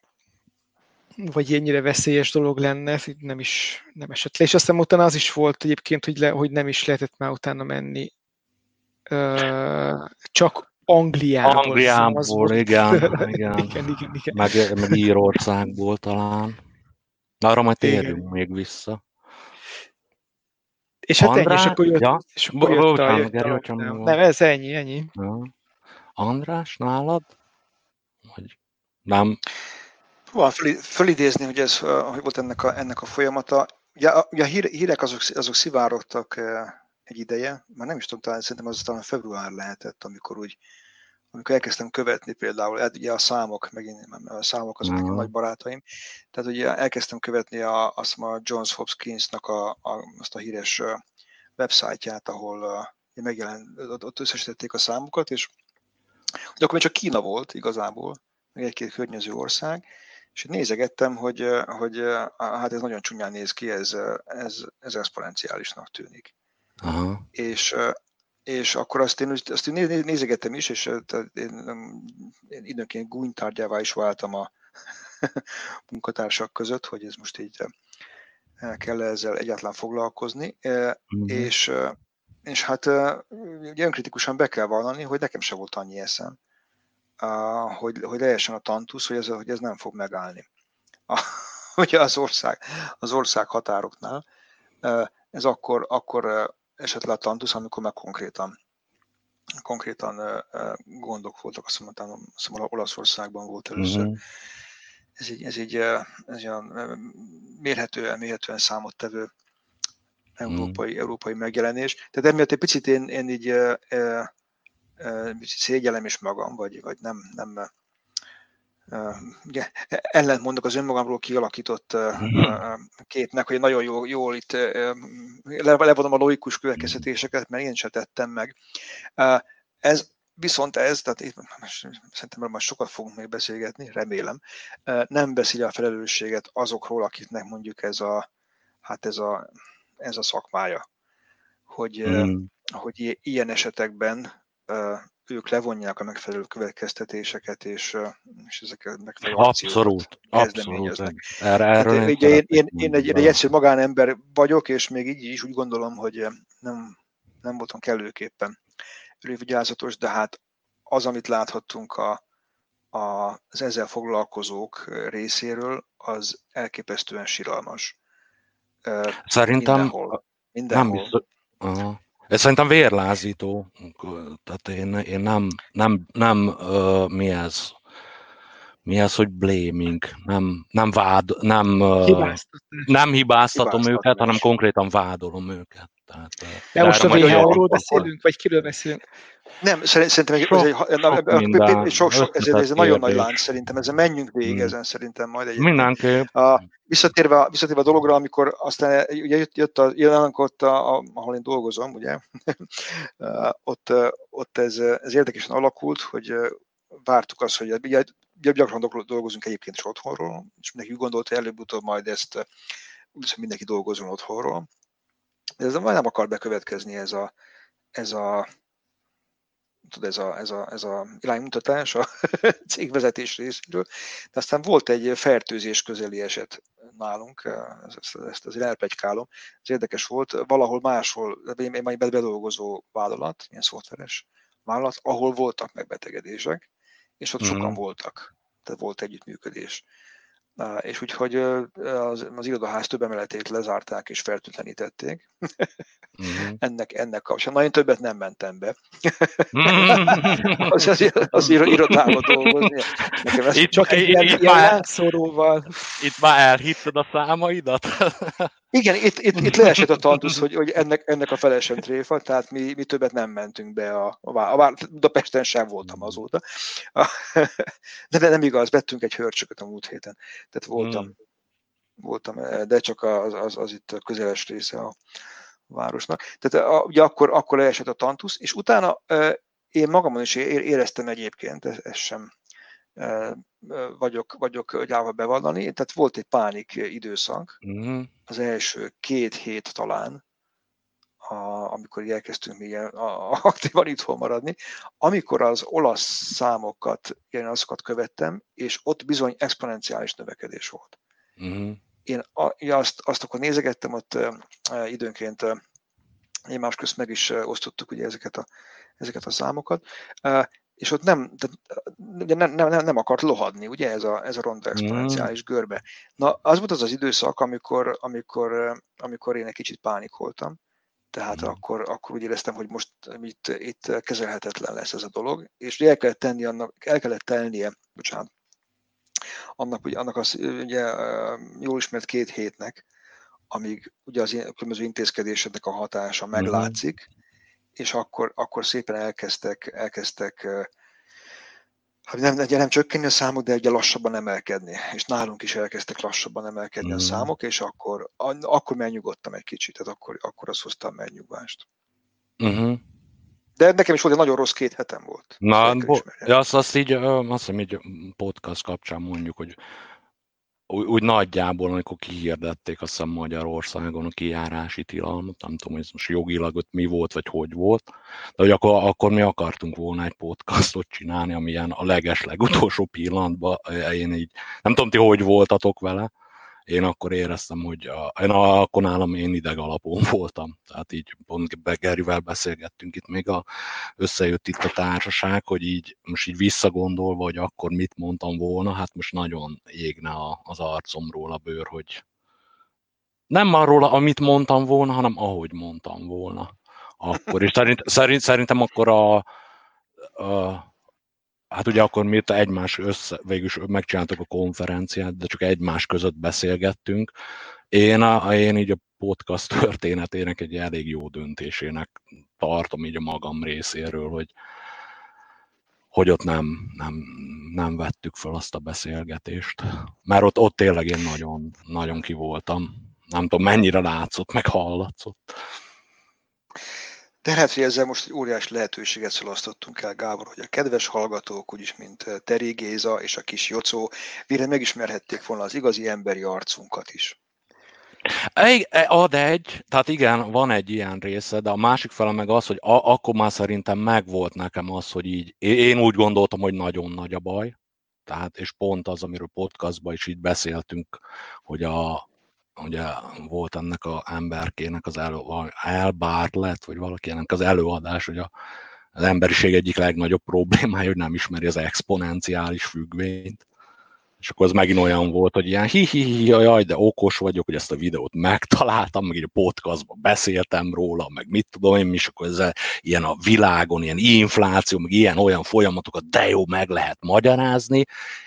vagy ennyire veszélyes dolog lenne, nem is nem esett le. És aztán utána az is volt egyébként, hogy, le, hogy nem is lehetett már utána menni. Csak Angliából. Angliából, igen, igen. igen, igen, igen. Meg, meg Írországból talán. Na, arra majd térjünk igen. még vissza. És hát András, ennyi, és akkor jött, ja? és akkor jött, a, jött a, a, nem, nem, ez ennyi, ennyi. Ja. András, nálad? Vagy nem? Van föl, fölidézni, hogy ez hogy volt ennek a, ennek a folyamata. Ja, a, a hírek azok, azok szivárogtak egy ideje, már nem is tudom, talán szerintem az talán február lehetett, amikor úgy amikor elkezdtem követni például, hát ugye a számok, megint a számok azok nekem nagy barátaim, tehát ugye elkezdtem követni a, azt a Johns Hopkinsnak a, a, azt a híres websájtját, ahol megjelent, ott összesítették a számokat, és de akkor még csak Kína volt igazából, meg egy-két környező ország, és nézegettem, hogy, hogy hát ez nagyon csúnyán néz ki, ez, ez, ez exponenciálisnak tűnik. Aha. És, és akkor azt én, azt én nézegettem is, és én, én időnként gúnytárgyává is váltam a munkatársak között, hogy ez most így kell ezzel egyáltalán foglalkozni, mm. és, és hát ugye önkritikusan be kell vallani, hogy nekem se volt annyi eszem, hogy, hogy lehessen a tantusz, hogy ez, hogy ez nem fog megállni. A, ugye az ország, az ország határoknál, ez akkor, akkor esett le a tantusz, amikor meg konkrétan, konkrétan gondok voltak, azt mondtam, azt Olaszországban volt először. Uh-huh. Ez egy, ez egy, ez olyan mérhetően, mérhetően számottevő európai, mm. európai megjelenés. Tehát emiatt egy picit én, én így e, e, szégyelem is magam, vagy, vagy nem, nem ugye, ellentmondok az önmagamról kialakított mm-hmm. képnek, hogy nagyon jól, jól itt levonom a logikus következtetéseket, mert én sem tettem meg. Ez, viszont ez, tehát itt, szerintem már sokat fogunk még beszélgetni, remélem, nem beszél a felelősséget azokról, akiknek mondjuk ez a, hát ez a, ez a szakmája, hogy, mm. hogy ilyen esetekben ők levonják a megfelelő következtetéseket, és, és ezeket megfelelő Abszolút, abszolút. Erre, erről hát, ugye én, én, én egy, egy egyszerű magánember vagyok, és még így is úgy gondolom, hogy nem, nem voltam kellőképpen elővigyázatos, de hát az, amit láthattunk a, a, az ezzel foglalkozók részéről, az elképesztően siralmas. Szerintem mindenhol. mindenhol. nem biztos. Aha. Ez szerintem vérlázító. Tehát én, én nem, nem, nem uh, mi ez? Mi ez, hogy blaming? Nem, nem vád, nem, uh, nem hibáztatom őket, hanem konkrétan vádolom őket. Tehát, De most a WHO-ról beszélünk, vagy kiről beszélünk? Nem, szerintem ez, sok, egy, sok, sok, ez, ez egy nagyon nagy lánc szerintem, ezzel menjünk végig hmm. ezen szerintem majd egyébként. Mindenképp. A, visszatérve, visszatérve a dologra, amikor aztán ugye jött, jött a jelenek ott, a, a, ahol én dolgozom, ugye, ott, ott ez, ez érdekesen alakult, hogy vártuk azt, hogy ugye, gyakran dolgozunk egyébként is otthonról, és mindenki gondolta, hogy előbb-utóbb majd ezt mindenki dolgozon otthonról. De ez nem akar bekövetkezni ez a, ez a tud, ez a, ez a, ez a iránymutatás a cégvezetés részéről. De aztán volt egy fertőzés közeli eset nálunk, ezt, ezt azért elpegykálom. Ez érdekes volt, valahol máshol, én majd bedolgozó vállalat, ilyen szoftveres vállalat, ahol voltak megbetegedések, és ott mm. sokan voltak, tehát volt együttműködés. És úgyhogy az, az irodaház több emeletét lezárták és fertőtlenítették. Mm-hmm. ennek, ennek kapcsán. Nagyon többet nem mentem be. az, az, az irodába dolgozni. Nekem ez itt, csak egy ilyen, itt ilyen már, látszoróval. Itt már elhitted a számaidat? Igen, itt, itt, itt leesett a tantusz, hogy, hogy ennek, ennek a felesen tréfa, tehát mi, mi többet nem mentünk be a, a, a, a Budapesten sem voltam azóta. A, de, de nem igaz, vettünk egy hörcsöket a múlt héten. Tehát voltam, hmm. voltam de csak az, az, az itt a közeles része a, városnak. Tehát a, ugye akkor, akkor leesett a tantusz, és utána én magamon is éreztem egyébként, ez, ez sem vagyok, vagyok gyáva bevallani, tehát volt egy pánik időszak, uh-huh. az első két hét talán, a, amikor elkezdtünk mi ilyen aktívan itthon maradni, amikor az olasz számokat, ilyen azokat követtem, és ott bizony exponenciális növekedés volt. Uh-huh én azt, azt akkor nézegettem, ott időnként egymás közt meg is osztottuk ugye ezeket a, ezeket a számokat, és ott nem, de nem, nem, nem, nem akart lohadni, ugye ez a, ez a ronda exponenciális mm. görbe. Na, az volt az az időszak, amikor, amikor, amikor én egy kicsit pánikoltam, tehát mm. akkor, akkor úgy éreztem, hogy most itt, itt kezelhetetlen lesz ez a dolog, és el kellett tenni annak, el kellett telnie, bocsánat, annak, ugye, annak az ugye, jól ismert két hétnek, amíg ugye az különböző intézkedéseknek a hatása mhm. meglátszik. És akkor, akkor szépen elkezdtek, elkezdtek hát nem, ugye nem csökkenni a számok, de ugye lassabban emelkedni. És nálunk is elkezdtek lassabban emelkedni uh-huh. a számok, és akkor, akkor megnyugodtam egy kicsit, tehát akkor, akkor az hoztam megnyugvást. Uh-huh. De nekem is volt egy nagyon rossz két hetem volt. Na, bo- azt, azt így, azt hiszem így podcast kapcsán mondjuk, hogy úgy, úgy nagyjából, amikor kihirdették azt hiszem Magyarországon a kijárási tilalmat, nem tudom, hogy ez most jogilag ott mi volt, vagy hogy volt, de hogy akkor, akkor mi akartunk volna egy podcastot csinálni, amilyen a leges legutolsó pillanatban, én így, nem tudom ti, hogy voltatok vele, én akkor éreztem, hogy a, én akkor nálam én ideg alapon voltam. Tehát így pont Begerivel beszélgettünk itt még, a, összejött itt a társaság, hogy így most így visszagondolva, hogy akkor mit mondtam volna, hát most nagyon égne a, az arcomról a bőr, hogy nem arról, amit mondtam volna, hanem ahogy mondtam volna. Akkor, és szerint, szerint, szerintem akkor a, a Hát ugye akkor mi itt egymás össze, végül is megcsináltuk a konferenciát, de csak egymás között beszélgettünk. Én, a, én így a podcast történetének egy elég jó döntésének tartom így a magam részéről, hogy, hogy ott nem, nem, nem vettük fel azt a beszélgetést. Mert ott, ott tényleg én nagyon, nagyon ki voltam. Nem tudom, mennyire látszott, meg hallatszott. Hogy ezzel most egy óriás lehetőséget szalasztottunk el, Gábor, hogy a kedves hallgatók, úgyis mint Teri Géza és a kis Jocó, végre megismerhették volna az igazi emberi arcunkat is. E, ad egy, tehát igen, van egy ilyen része, de a másik fele meg az, hogy a, akkor már szerintem megvolt nekem az, hogy így, én úgy gondoltam, hogy nagyon nagy a baj, tehát, és pont az, amiről podcastban is így beszéltünk, hogy a, ugye volt ennek a emberkének az elő, El Bartlett, vagy valakinek az előadás, hogy a, az emberiség egyik legnagyobb problémája, hogy nem ismeri az exponenciális függvényt. És akkor az megint olyan volt, hogy ilyen hi, hi, hi jaj, de okos vagyok, hogy ezt a videót megtaláltam, meg így a podcastban beszéltem róla, meg mit tudom én, és akkor ez ilyen a világon, ilyen infláció, meg ilyen olyan folyamatokat, de jó, meg lehet magyarázni,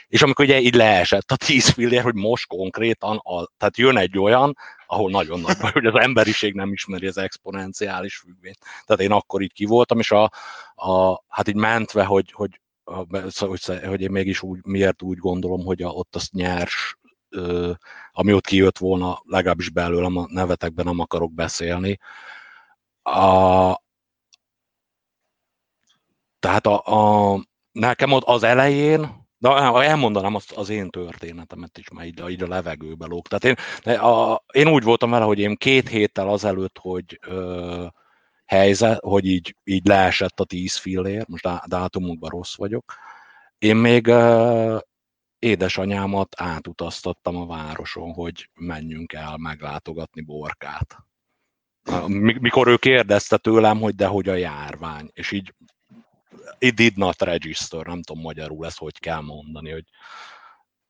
és amikor ugye így leesett a tíz fillér, hogy most konkrétan, a, tehát jön egy olyan, ahol nagyon nagy baj, hogy az emberiség nem ismeri az exponenciális függvényt. Tehát én akkor így ki voltam, és a, a hát így mentve, hogy, hogy, hogy, hogy én mégis úgy, miért úgy gondolom, hogy a, ott azt nyers, ami ott kijött volna, legalábbis belőlem a nevetekben nem akarok beszélni. A, tehát a, a, nekem ott az elején, de elmondanám azt az én történetemet is, mert így, így a levegőbe lóg. Tehát én, a, én úgy voltam vele, hogy én két héttel azelőtt, hogy ö, helyzet, hogy így, így leesett a tíz fillér, most dátumokban rossz vagyok, én még ö, édesanyámat átutaztattam a városon, hogy menjünk el meglátogatni Borkát. Mikor ő kérdezte tőlem, hogy de hogy a járvány, és így it did not register, nem tudom magyarul ezt hogy kell mondani, hogy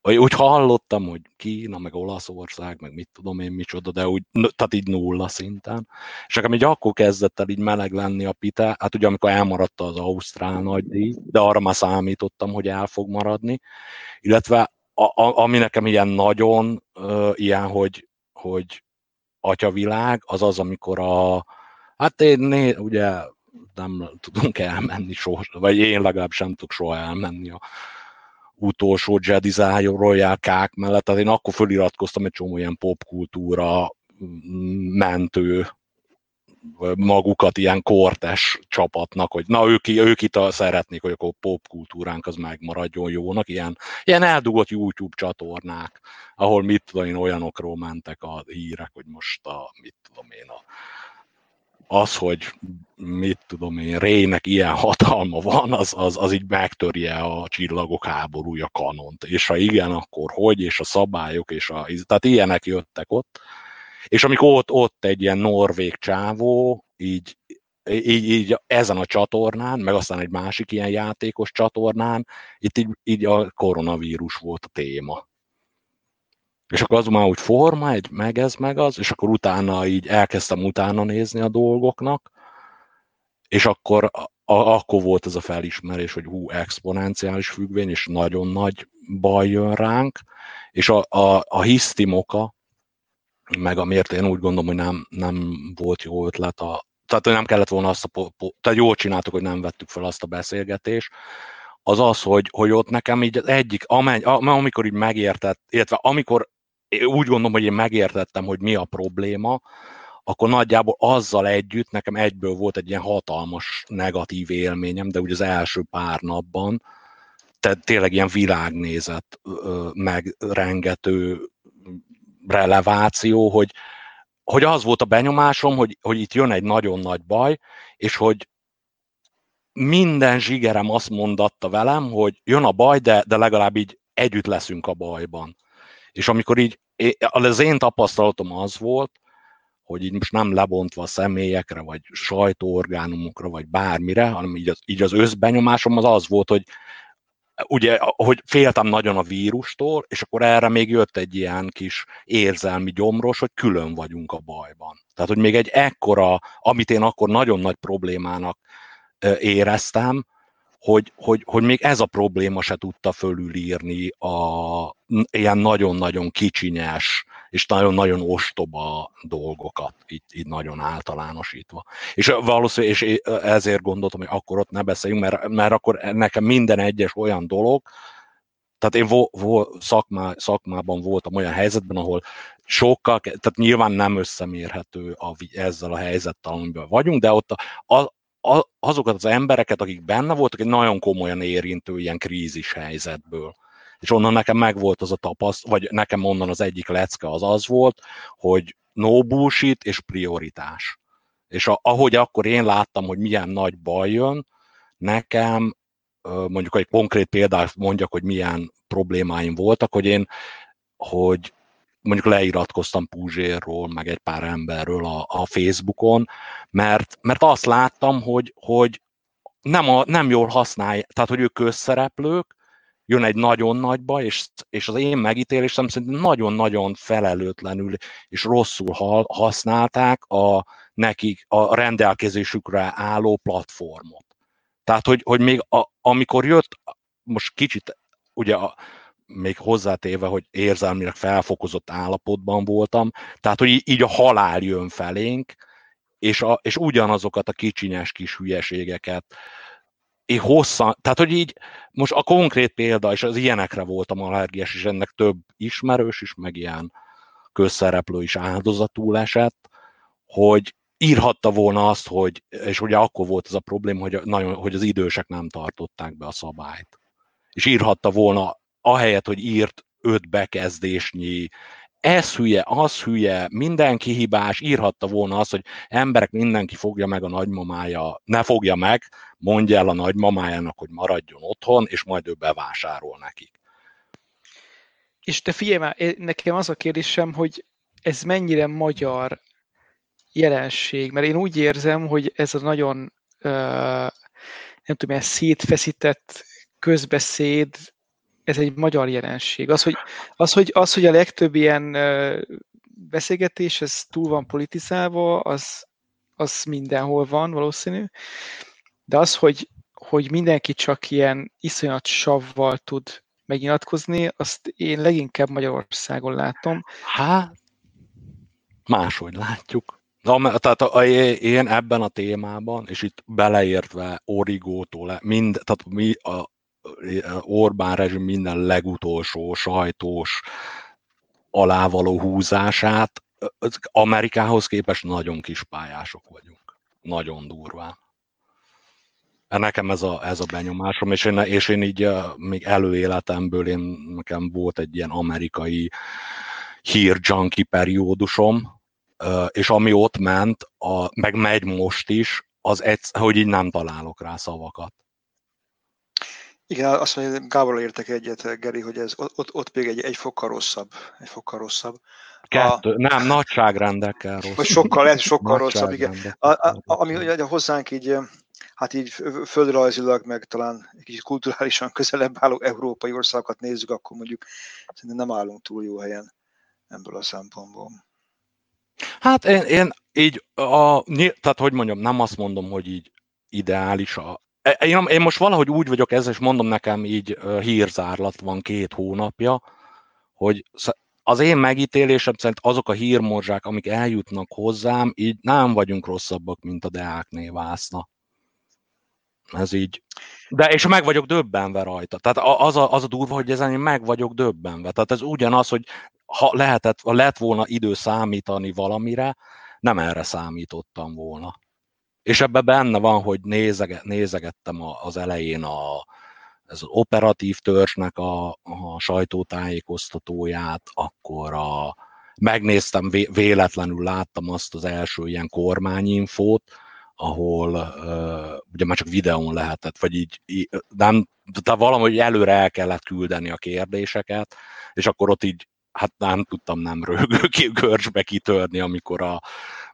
úgy hallottam, hogy Kína, meg Olaszország, meg mit tudom én micsoda, de úgy, tehát így nulla szinten. És nekem így akkor kezdett el így meleg lenni a pite, hát ugye amikor elmaradta az Ausztrál nagydíj, de arra már számítottam, hogy el fog maradni, illetve a, a, ami nekem ilyen nagyon uh, ilyen, hogy, hogy atyavilág, az az, amikor a, hát én né, ugye nem tudunk elmenni soha, vagy én legalábbis sem tudok soha elmenni a utolsó Jedi Royal kák mellett, tehát én akkor föliratkoztam egy csomó ilyen popkultúra mentő magukat ilyen kortes csapatnak, hogy na ők, ők itt szeretnék, hogy a popkultúránk az megmaradjon jónak, ilyen, ilyen eldugott YouTube csatornák, ahol mit tudom én, olyanokról mentek a hírek, hogy most a, mit tudom én, a az, hogy mit tudom én, Rének ilyen hatalma van, az, az, az így megtörje a csillagok háborúja kanont. És ha igen, akkor hogy, és a szabályok, és a, tehát ilyenek jöttek ott. És amikor ott, ott egy ilyen norvég csávó, így, így, így ezen a csatornán, meg aztán egy másik ilyen játékos csatornán, itt így, így a koronavírus volt a téma és akkor az már úgy forma, egy meg ez, meg az, és akkor utána így elkezdtem utána nézni a dolgoknak, és akkor a, akkor volt ez a felismerés, hogy hú, exponenciális függvény, és nagyon nagy baj jön ránk, és a, a, a hisztimoka, meg amiért én úgy gondolom, hogy nem, nem volt jó ötlet, a, tehát hogy nem kellett volna azt a, tehát jól csináltuk, hogy nem vettük fel azt a beszélgetést, az az, hogy, hogy ott nekem így az egyik, amely, amikor így megértett, illetve amikor úgy gondolom, hogy én megértettem, hogy mi a probléma, akkor nagyjából azzal együtt nekem egyből volt egy ilyen hatalmas negatív élményem, de ugye az első pár napban, tehát tényleg ilyen világnézet meg rengető releváció, hogy, hogy az volt a benyomásom, hogy, hogy itt jön egy nagyon nagy baj, és hogy minden zsigerem azt mondatta velem, hogy jön a baj, de, de legalább így együtt leszünk a bajban. És amikor így, az én tapasztalatom az volt, hogy így most nem lebontva a személyekre, vagy sajtóorgánumokra, vagy bármire, hanem így az, így az összbenyomásom az az volt, hogy ugye, hogy féltem nagyon a vírustól, és akkor erre még jött egy ilyen kis érzelmi gyomros, hogy külön vagyunk a bajban. Tehát, hogy még egy ekkora, amit én akkor nagyon nagy problémának éreztem, hogy, hogy, hogy még ez a probléma se tudta fölülírni a ilyen nagyon-nagyon kicsinyes és nagyon-nagyon ostoba dolgokat, így, így nagyon általánosítva. És valószínűleg, és ezért gondoltam, hogy akkor ott ne beszéljünk, mert, mert akkor nekem minden egyes olyan dolog, tehát én vo, vo, szakmá, szakmában voltam olyan helyzetben, ahol sokkal, tehát nyilván nem összemérhető a, ezzel a helyzettel, amiben vagyunk, de ott a, a, azokat az embereket, akik benne voltak, egy nagyon komolyan érintő ilyen krízis helyzetből. És onnan nekem megvolt az a tapaszt, vagy nekem onnan az egyik lecke az az volt, hogy no bullshit és prioritás. És a, ahogy akkor én láttam, hogy milyen nagy baj jön, nekem mondjuk egy konkrét példát mondjak, hogy milyen problémáim voltak, hogy én, hogy mondjuk leiratkoztam Puzsérról, meg egy pár emberről a, a Facebookon, mert, mert azt láttam, hogy, hogy nem, a, nem jól használják, tehát hogy ők közszereplők, jön egy nagyon nagy baj, és, és az én megítélésem szerint nagyon-nagyon felelőtlenül és rosszul használták a, nekik a rendelkezésükre álló platformot. Tehát, hogy, hogy még a, amikor jött, most kicsit ugye a, még hozzátéve, hogy érzelmileg felfokozott állapotban voltam, tehát, hogy így a halál jön felénk, és, a, és ugyanazokat a kicsinyes kis hülyeségeket én hosszan, tehát, hogy így most a konkrét példa, és az ilyenekre voltam allergiás, és ennek több ismerős is, meg ilyen közszereplő is áldozatul esett, hogy írhatta volna azt, hogy, és ugye akkor volt ez a probléma, hogy, nagyon, hogy az idősek nem tartották be a szabályt. És írhatta volna, ahelyett, hogy írt öt bekezdésnyi, ez hülye, az hülye, mindenki hibás, írhatta volna azt, hogy emberek, mindenki fogja meg a nagymamája, ne fogja meg, mondja el a nagymamájának, hogy maradjon otthon, és majd ő bevásárol nekik. És te figyelj már, nekem az a kérdésem, hogy ez mennyire magyar jelenség, mert én úgy érzem, hogy ez a nagyon nem tudom, ez szétfeszített közbeszéd, ez egy magyar jelenség. Az, hogy, az, hogy, az, hogy a legtöbb ilyen beszélgetés, ez túl van politizálva, az, az mindenhol van valószínű, de az, hogy, hogy mindenki csak ilyen iszonyat savval tud megnyilatkozni, azt én leginkább Magyarországon látom. Hát, máshogy látjuk. Na, tehát a, én ebben a témában, és itt beleértve Origótól, mind, tehát mi a Orbán rezsim minden legutolsó sajtós alávaló húzását, Amerikához képest nagyon kis pályások vagyunk. Nagyon durván. Nekem ez a, ez a benyomásom, és én, és én így még előéletemből én, nekem volt egy ilyen amerikai hírjunkie periódusom, és ami ott ment, a, meg megy most is, az egy, hogy így nem találok rá szavakat. Igen, azt mondja, Gáborral értek egyet, Geri, hogy ez ott, ott még egy, egy fokkal rosszabb. Egy fokkal rosszabb. Kettő, a, nem, nagyságrendekkel rossz. Vagy sokkal, ez sokkal rosszabb, igen. A, a, ami ugye hozzánk így, hát így földrajzilag, meg talán egy kicsit kulturálisan közelebb álló európai országokat nézzük, akkor mondjuk szerintem nem állunk túl jó helyen ebből a szempontból. Hát én, én így, a, tehát hogy mondjam, nem azt mondom, hogy így ideális a, én, én most valahogy úgy vagyok ezzel, és mondom nekem így hírzárlat van két hónapja, hogy az én megítélésem szerint azok a hírmorzsák, amik eljutnak hozzám, így nem vagyunk rosszabbak, mint a Deákné vászna. Ez így. De és meg vagyok döbbenve rajta. Tehát az a, az a durva, hogy ezen én meg vagyok döbbenve. Tehát ez ugyanaz, hogy ha lehetett, lett volna idő számítani valamire, nem erre számítottam volna. És ebben benne van, hogy nézege, nézegettem az elején a, ez az operatív törzsnek a, a sajtótájékoztatóját, akkor a, megnéztem, véletlenül láttam azt az első ilyen kormányinfót, ahol uh, ugye már csak videón lehetett, vagy így, így nem, de valahogy előre el kellett küldeni a kérdéseket, és akkor ott így, hát nem tudtam nem rögő görcsbe kitörni, amikor a,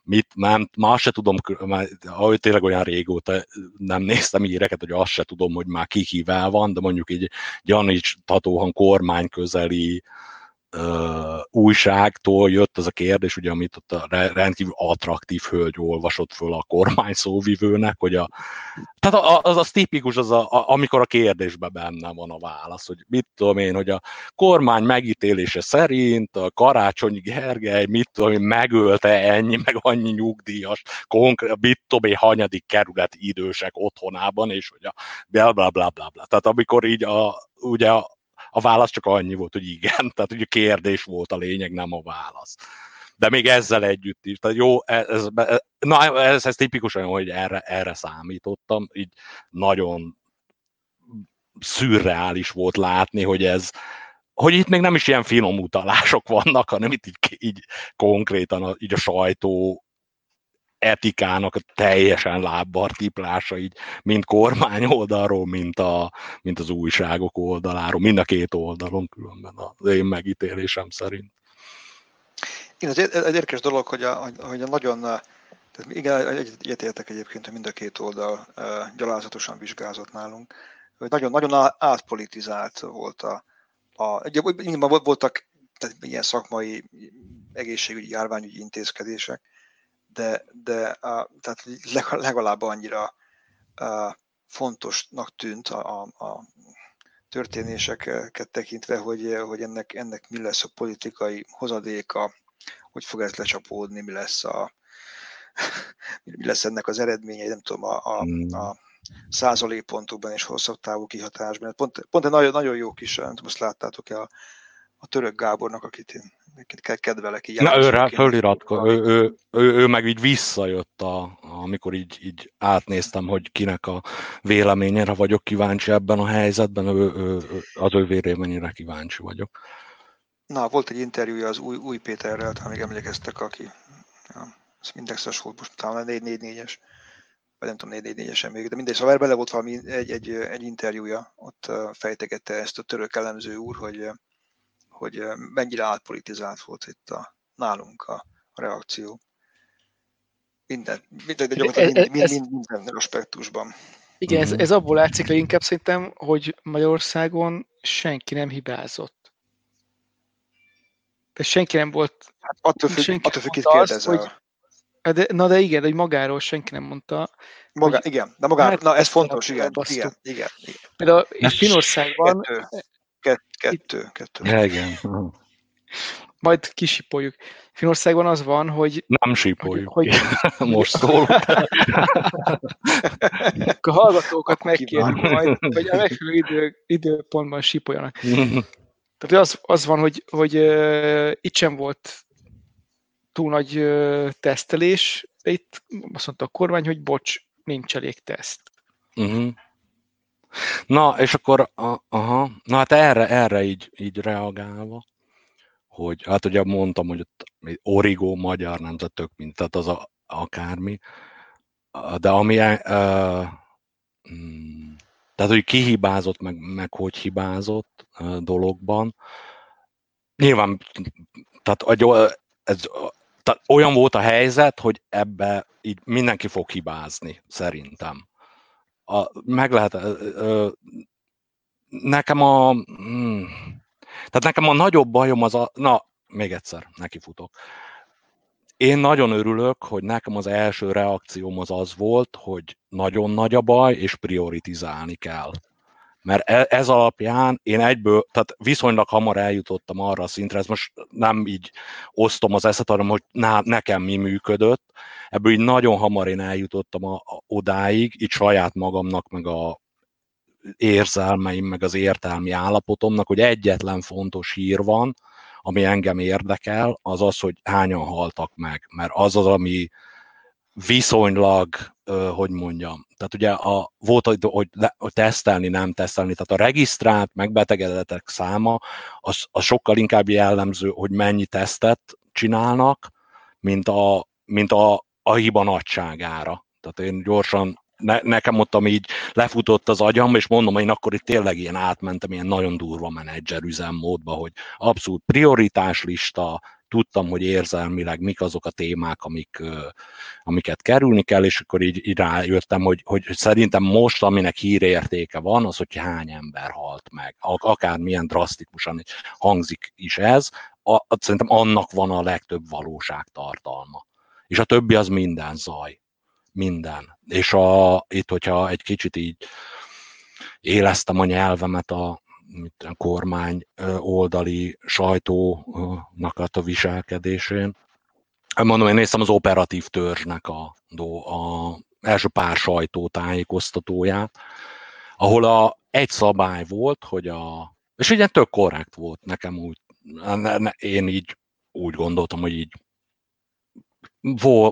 mit, nem, már se tudom, már, ahogy tényleg olyan régóta nem néztem híreket, hogy azt se tudom, hogy már ki kivel van, de mondjuk így Janics Tatóhan kormány közeli uh, újságtól jött az a kérdés, ugye, amit ott a rendkívül attraktív hölgy olvasott föl a kormány szóvivőnek, hogy a, tehát az, az tipikus, az a, amikor a kérdésben benne van a válasz, hogy mit tudom én, hogy a kormány megítélése szerint a Karácsony Gergely, mit tudom én, megölte ennyi, meg annyi nyugdíjas, konkrét, mit tudom én, hanyadik kerület idősek otthonában, és hogy a bla bla bla bla bla. Tehát amikor így a, ugye a, a válasz csak annyi volt, hogy igen, tehát ugye kérdés volt a lényeg, nem a válasz. De még ezzel együtt is. Tehát jó, ez, ez, na, ez, ez tipikus olyan, hogy erre, erre számítottam, így nagyon szürreális volt látni, hogy ez, hogy itt még nem is ilyen finom utalások vannak, hanem itt így, így konkrétan a, így a sajtó etikának teljesen lábbar tiplása, így mind kormány oldalról, mint, a, mint az újságok oldaláról, mind a két oldalon különben az én megítélésem szerint. Igen, ez egy érdekes dolog, hogy a, hogy a nagyon, tehát igen, egyetértek egyébként, hogy mind a két oldal gyalázatosan vizsgázott nálunk, hogy nagyon, nagyon átpolitizált volt a, a voltak tehát ilyen szakmai egészségügyi, járványügyi intézkedések, de, de a, tehát legalább annyira a, fontosnak tűnt a, a, a történéseket tekintve, hogy, hogy ennek, ennek mi lesz a politikai hozadéka, hogy fog ez lecsapódni, mi lesz, a, mi lesz ennek az eredménye, nem tudom, a, a, hmm. a százalékpontokban és hosszabb távú kihatásban. Pont, pont egy nagyon, nagyon jó kis, nem tudom, azt láttátok-e a, a török Gábornak, akit én kedvelek. Így Na, ő rá föliratko, ő, ő, ő, ő, meg így visszajött, a, amikor így, így átnéztem, hogy kinek a véleményére vagyok kíváncsi ebben a helyzetben, ő, ő, az ő véleményére kíváncsi vagyok. Na, volt egy interjúja az új, új Péterrel, talán még emlékeztek, aki ja, az indexes volt most, talán 444-es, vagy nem tudom, 444-esen még, de mindegy, szóval bele volt valami egy, egy, egy interjúja, ott fejtegette ezt a török elemző úr, hogy hogy mennyire átpolitizált volt itt a, nálunk a, a reakció. Minden, minden, de gyakorlatilag mind, mind, mind, minden aspektusban. Igen, ez, mhm. ez abból látszik leginkább szerintem, hogy Magyarországon senki nem hibázott. De senki nem volt... Hát attól függ, senki attól függ kit kérdezel. Hogy, hát de, na de igen, de hogy magáról senki nem mondta. Maga, hogy, igen, de magáról, hát, na ez fontos, igen, igen, igen, igen. Például Finországban. Kett, kettő, kettő. Ja, igen. Majd kisipoljuk. Finországban az van, hogy... Nem sipoljuk. Hogy, hogy... Most szól. a hallgatókat megkérjük majd, hogy a megfelelő idő, időpontban sipoljanak. Tehát az, az van, hogy, hogy uh, itt sem volt túl nagy uh, tesztelés, de itt azt mondta a kormány, hogy bocs, nincs elég teszt. Uh-huh. Na, és akkor, aha, na hát erre, erre így, így reagálva, hogy hát ugye mondtam, hogy ott origó magyar nemzet tök mint, tehát az a, akármi, de ami, uh, tehát hogy ki hibázott, meg, meg hogy hibázott uh, dologban, nyilván, tehát ez, tehát olyan volt a helyzet, hogy ebbe így mindenki fog hibázni, szerintem a, meg lehet, ö, nekem a, hmm, tehát nekem a nagyobb bajom az a, na, még egyszer, nekifutok. Én nagyon örülök, hogy nekem az első reakcióm az az volt, hogy nagyon nagy a baj, és prioritizálni kell. Mert e, ez alapján én egyből, tehát viszonylag hamar eljutottam arra a szintre, ez most nem így osztom az eszet, hanem hogy ná, nekem mi működött, ebből így nagyon hamar én eljutottam a, a, odáig, így saját magamnak, meg a érzelmeim, meg az értelmi állapotomnak, hogy egyetlen fontos hír van, ami engem érdekel, az az, hogy hányan haltak meg, mert az az, ami viszonylag, hogy mondjam, tehát ugye a, volt, hogy, hogy, hogy tesztelni, nem tesztelni, tehát a regisztrált megbetegedettek száma, az, az sokkal inkább jellemző, hogy mennyi tesztet csinálnak, mint a, mint a, a hiba nagyságára. Tehát én gyorsan, ne, nekem ott, ami így lefutott az agyam, és mondom, én akkor itt tényleg ilyen átmentem ilyen nagyon durva menedzser üzemmódba, hogy abszolút prioritáslista, tudtam, hogy érzelmileg mik azok a témák, amik, amiket kerülni kell, és akkor így, rájöttem, hogy, hogy szerintem most, aminek hírértéke van, az, hogy hány ember halt meg. Akármilyen drasztikusan hangzik is ez, a, szerintem annak van a legtöbb valóságtartalma. És a többi az minden zaj. Minden. És a, itt, hogyha egy kicsit így éleztem a nyelvemet a, a kormány oldali sajtónak a viselkedésén. Mondom, én néztem az operatív törzsnek a, a első pár sajtótájékoztatóját, ahol a, egy szabály volt, hogy a, és ugye tök korrekt volt nekem úgy, én így úgy gondoltam, hogy így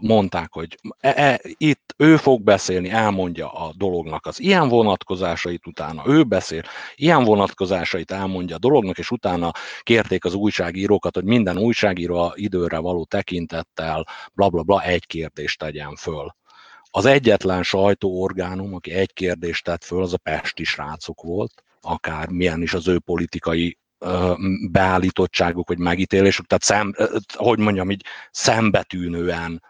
mondták, hogy e, e, itt ő fog beszélni, elmondja a dolognak az ilyen vonatkozásait, utána ő beszél, ilyen vonatkozásait elmondja a dolognak, és utána kérték az újságírókat, hogy minden újságíró a időre való tekintettel, bla bla bla, egy kérdést tegyen föl. Az egyetlen sajtóorgánum, aki egy kérdést tett föl, az a pesti srácok volt, akár milyen is az ő politikai beállítottságuk, vagy megítélésük, tehát szem, hogy mondjam, így szembetűnően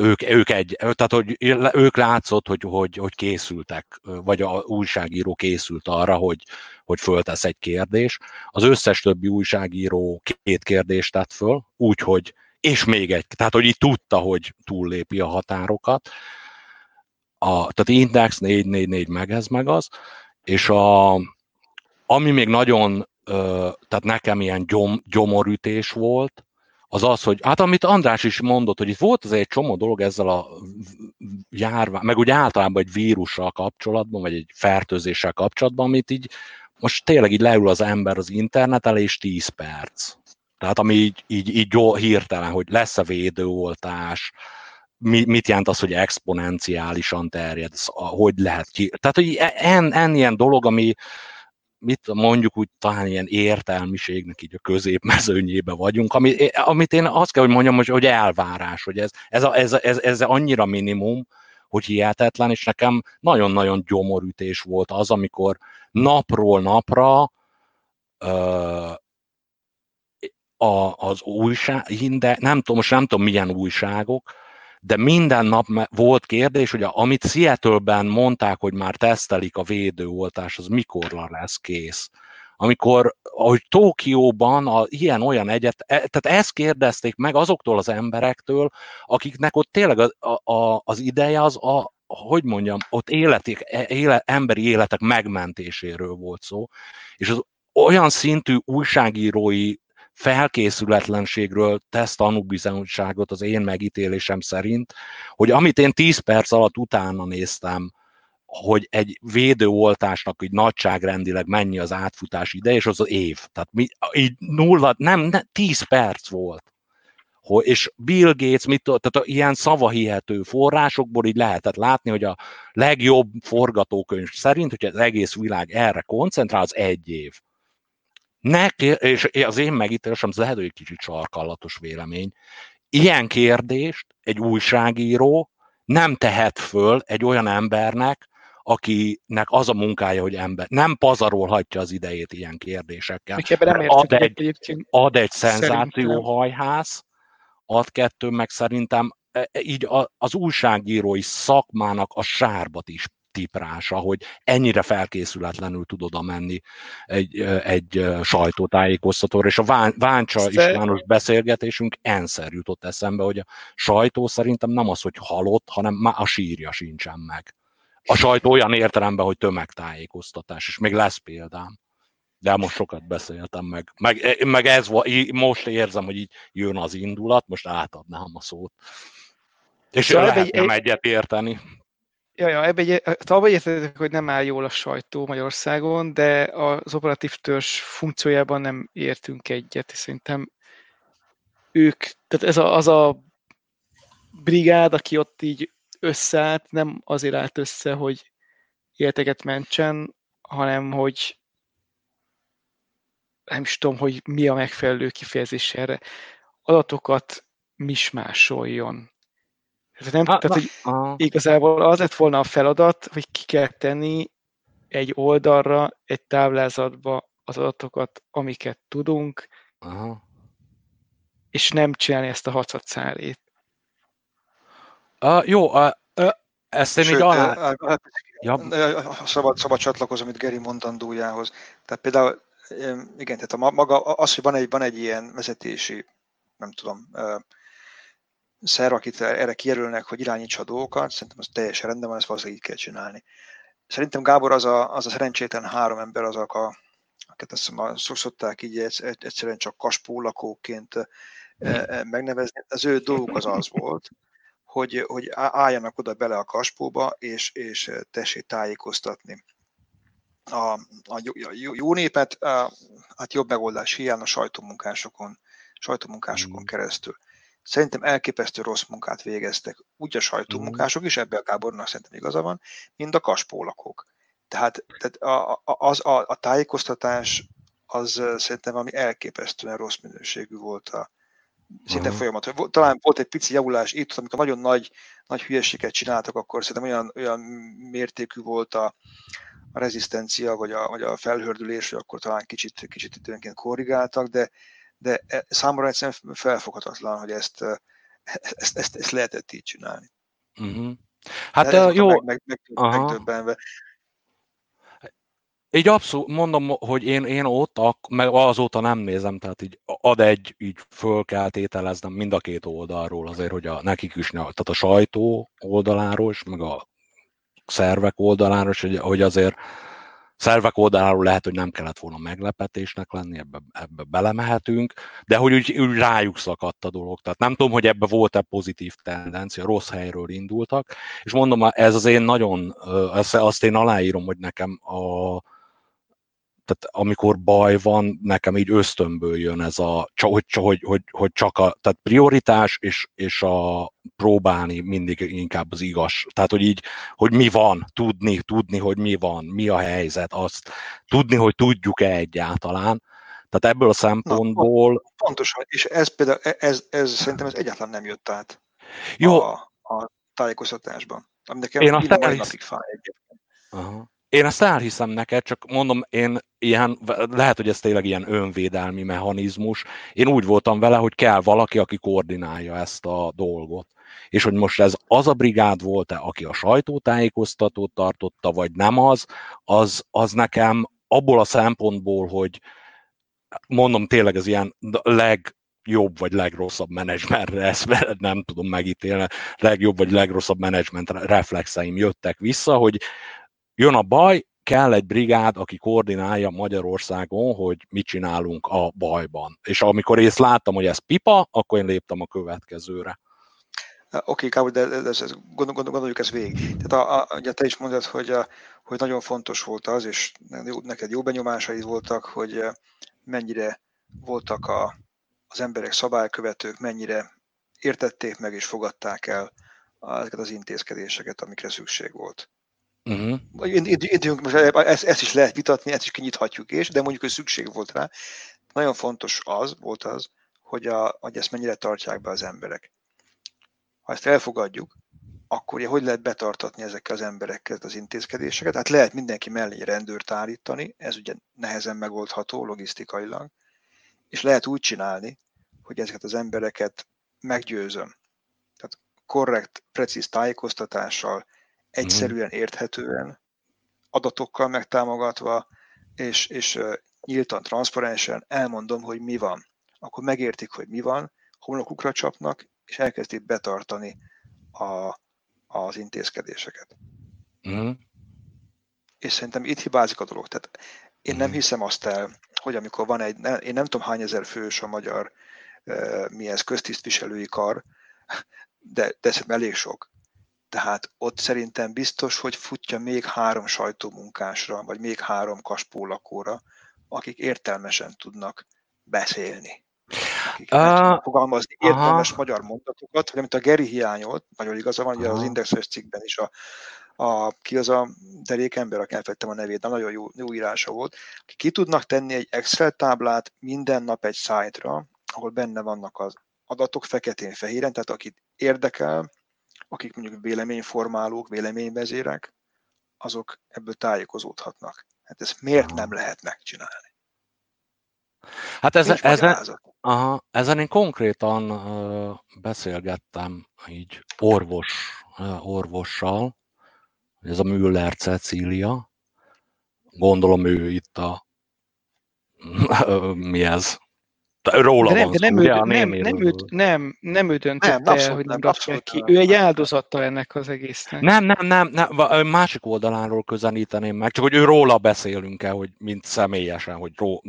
ők, ők egy, tehát hogy ők látszott, hogy, hogy, hogy készültek, vagy a újságíró készült arra, hogy, hogy föltesz egy kérdés. Az összes többi újságíró két kérdést tett föl, úgyhogy, és még egy, tehát hogy így tudta, hogy túllépi a határokat. A, tehát Index 444 meg ez meg az, és a, ami még nagyon tehát nekem ilyen gyom, gyomorütés volt, az az, hogy hát amit András is mondott, hogy itt volt azért egy csomó dolog ezzel a járvány, meg úgy általában egy vírussal kapcsolatban, vagy egy fertőzéssel kapcsolatban, amit így most tényleg így leül az ember az internet elé, és 10 perc. Tehát ami így, így, így hirtelen, hogy lesz-e védőoltás, mi, mit jelent az, hogy exponenciálisan terjed, hogy lehet ki. Tehát, hogy en, en ilyen dolog, ami, mit mondjuk úgy talán ilyen értelmiségnek így a középmezőnyébe vagyunk, ami, amit én azt kell, hogy mondjam, hogy, hogy elvárás, hogy ez, ez, a, ez, ez, ez annyira minimum, hogy hihetetlen, és nekem nagyon-nagyon gyomorütés volt az, amikor napról napra ö, a, az újság, de nem tudom, most nem tudom milyen újságok, de minden nap volt kérdés, hogy amit Seattle-ben mondták, hogy már tesztelik a védőoltás, az mikorra lesz kész. Amikor, ahogy Tókióban a, ilyen-olyan egyet, e, tehát ezt kérdezték meg azoktól az emberektől, akiknek ott tényleg a, a, az ideje az a, hogy mondjam, ott életek, e, éle, emberi életek megmentéséről volt szó, és az olyan szintű újságírói felkészületlenségről tesz tanúbizonyságot az én megítélésem szerint, hogy amit én 10 perc alatt utána néztem, hogy egy védőoltásnak így nagyságrendileg mennyi az átfutás ide, és az az év. Tehát mi, így nulla, nem, nem, 10 perc volt. Hogy, és Bill Gates, mit, tehát ilyen szavahihető forrásokból így lehetett látni, hogy a legjobb forgatókönyv szerint, hogy az egész világ erre koncentrál, az egy év. Neki, és az én megítélésem, az lehet, hogy egy kicsit sarkallatos vélemény, ilyen kérdést egy újságíró nem tehet föl egy olyan embernek, akinek az a munkája, hogy ember nem pazarolhatja az idejét ilyen kérdésekkel. Nem ad, egy, ad egy szenzációhajház, ad kettő, meg szerintem e, e, így az újságírói szakmának a sárbat is tiprása, hogy ennyire felkészületlenül tud oda menni egy, egy sajtótájékoztatóra, és a Váncsa Istvános beszélgetésünk enszer jutott eszembe, hogy a sajtó szerintem nem az, hogy halott, hanem már a sírja sincsen meg. A sajtó olyan értelemben, hogy tömegtájékoztatás, és még lesz példám. De most sokat beszéltem meg. Meg, meg ez most érzem, hogy így jön az indulat, most átadnám a szót. És szóval lehet nem egyet érteni. Ja, ja, ebbe abban egyetértek, hogy nem áll jól a sajtó Magyarországon, de az operatív törzs funkciójában nem értünk egyet, és szerintem ők, tehát ez a, az a brigád, aki ott így összeállt, nem azért állt össze, hogy életeket mentsen, hanem hogy nem is tudom, hogy mi a megfelelő kifejezés erre, adatokat mismásoljon. Ez nem, ha, tehát, hogy aha. igazából az lett volna a feladat, hogy ki kell tenni egy oldalra, egy táblázatba az adatokat, amiket tudunk, aha. és nem csinálni ezt a 6 szálét. Uh, jó, uh, uh, ezt én Sőt, így alá... Uh, ja. szabad, szabad csatlakozom itt Geri mondandójához. Tehát például, igen, tehát a maga, az, hogy van egy, van egy ilyen vezetési, nem tudom, szerv, akit erre kijelölnek, hogy irányítsa a dolgokat, szerintem az teljesen rendben van, ezt valószínűleg így kell csinálni. Szerintem Gábor az a, az a szerencsétlen három ember, azok a, akiket azt hiszem, szokták így egyszerűen csak kaspó lakóként megnevezni. Az ő dolguk az az volt, hogy, hogy álljanak oda bele a kaspóba, és, és tessék tájékoztatni a, a jó, jó népet, a, hát jobb megoldás hiány a sajtómunkásokon, sajtómunkásokon mm. keresztül. Szerintem elképesztő rossz munkát végeztek, úgy a sajtómunkások is, ebbe a Gábornak szerintem igaza van, mint a kaspólakok. Tehát, tehát a, a, az, a, a tájékoztatás az szerintem valami elképesztően rossz minőségű volt a, szinte uh-huh. folyamat. Talán volt egy pici javulás itt, amikor nagyon nagy, nagy hülyeséget csináltak, akkor szerintem olyan, olyan mértékű volt a, a rezisztencia, vagy a, vagy a felhördülés, hogy akkor talán kicsit, kicsit időnként korrigáltak, de, de e, számomra egyszerűen felfoghatatlan, hogy ezt, ezt, ezt, ezt lehetett így csinálni. Uh-huh. Hát de jó. Meg, meg, meg, megdöbbenve. Így abszolút mondom, hogy én, én ott, meg azóta nem nézem, tehát így ad egy, így föl kell tételeznem mind a két oldalról azért, hogy a, nekik is, tehát a sajtó oldaláról, meg a szervek oldaláról, hogy, hogy azért szervek oldaláról lehet, hogy nem kellett volna meglepetésnek lenni, ebbe, ebbe belemehetünk, de hogy úgy, úgy rájuk szakadt a dolog. Tehát nem tudom, hogy ebbe volt-e pozitív tendencia, rossz helyről indultak, és mondom, ez az én nagyon, azt én aláírom, hogy nekem a, tehát amikor baj van, nekem így ösztönből jön ez a, hogy, hogy, hogy, hogy csak a, tehát prioritás és, és a próbálni mindig inkább az igaz. Tehát, hogy így, hogy mi van, tudni, tudni, hogy mi van, mi a helyzet, azt tudni, hogy tudjuk-e egyáltalán. Tehát ebből a szempontból... Na, pontosan, és ez például, ez, ez, ez szerintem ez egyáltalán nem jött át Jó. A, a tájékoztatásban. Ami nekem Én azt elhisz... napig fáj egyébként. Aha. Én ezt elhiszem neked, csak mondom, én ilyen, lehet, hogy ez tényleg ilyen önvédelmi mechanizmus. Én úgy voltam vele, hogy kell valaki, aki koordinálja ezt a dolgot. És hogy most ez az a brigád volt-e, aki a sajtótájékoztatót tartotta, vagy nem az, az, az nekem abból a szempontból, hogy mondom tényleg ez ilyen leg, jobb vagy legrosszabb menedzsmentre, ezt nem tudom megítélni, legjobb vagy legrosszabb menedzsment reflexeim jöttek vissza, hogy Jön a baj, kell egy brigád, aki koordinálja Magyarországon, hogy mit csinálunk a bajban. És amikor én láttam, hogy ez pipa, akkor én léptem a következőre. Oké, okay, de ez, ez, gondol, gondoljuk ezt végig. Tehát a, a, ugye te is mondod, hogy, a, hogy nagyon fontos volt az, és neked jó benyomásaid voltak, hogy mennyire voltak a, az emberek szabálykövetők, mennyire értették meg és fogadták el ezeket az intézkedéseket, amikre szükség volt. Uh-huh. ezt, ezt is lehet vitatni, ezt is kinyithatjuk és, de mondjuk, hogy szükség volt rá. Nagyon fontos az, volt az, hogy, a, hogy ezt mennyire tartják be az emberek. Ha ezt elfogadjuk, akkor hogy lehet betartatni ezekkel az emberekkel az intézkedéseket? Hát lehet mindenki mellé rendőrt állítani, ez ugye nehezen megoldható logisztikailag, és lehet úgy csinálni, hogy ezeket az embereket meggyőzöm. Tehát korrekt, precíz tájékoztatással, egyszerűen, mhm. érthetően, adatokkal megtámogatva, és, és nyíltan, transzparensen elmondom, hogy mi van. Akkor megértik, hogy mi van, homlokukra csapnak, és elkezdik betartani a, az intézkedéseket. Mm. És szerintem itt hibázik a dolog. Tehát én mm. nem mhm. hiszem azt el, hogy amikor van egy, én nem tudom hány ezer fős a magyar mi ez, köztisztviselői kar, de, de szerintem elég sok. Tehát ott szerintem biztos, hogy futja még három sajtómunkásra, vagy még három kaspólakóra, akik értelmesen tudnak beszélni. Akik uh, fogalmazni értelmes aha. magyar mondatokat, vagy amit a Geri hiányolt, nagyon igaza van, ugye az indexes cikkben is a, a, ki az a derék ember, aki elfettem a nevét, de nagyon jó, jó írása volt, aki ki tudnak tenni egy Excel táblát minden nap egy szájtra, ahol benne vannak az adatok feketén-fehéren, tehát akit érdekel, akik mondjuk véleményformálók, véleményvezérek, azok ebből tájékozódhatnak. Hát ezt miért nem lehet megcsinálni? Hát ez, ezen, aha, ezen én konkrétan uh, beszélgettem így orvos, uh, orvossal, ez a Müller Cecília, gondolom ő itt a mi ez? Róla de nem, van de nem, szó, ő, nem, nem, nem, őt, nem, nem ő döntött nem, el, hogy nem rakják ki. Ő egy áldozata ennek az egésznek. Nem, nem, nem, nem, másik oldaláról közelíteném meg, csak hogy ő róla beszélünk el, hogy mint személyesen, hogy ró,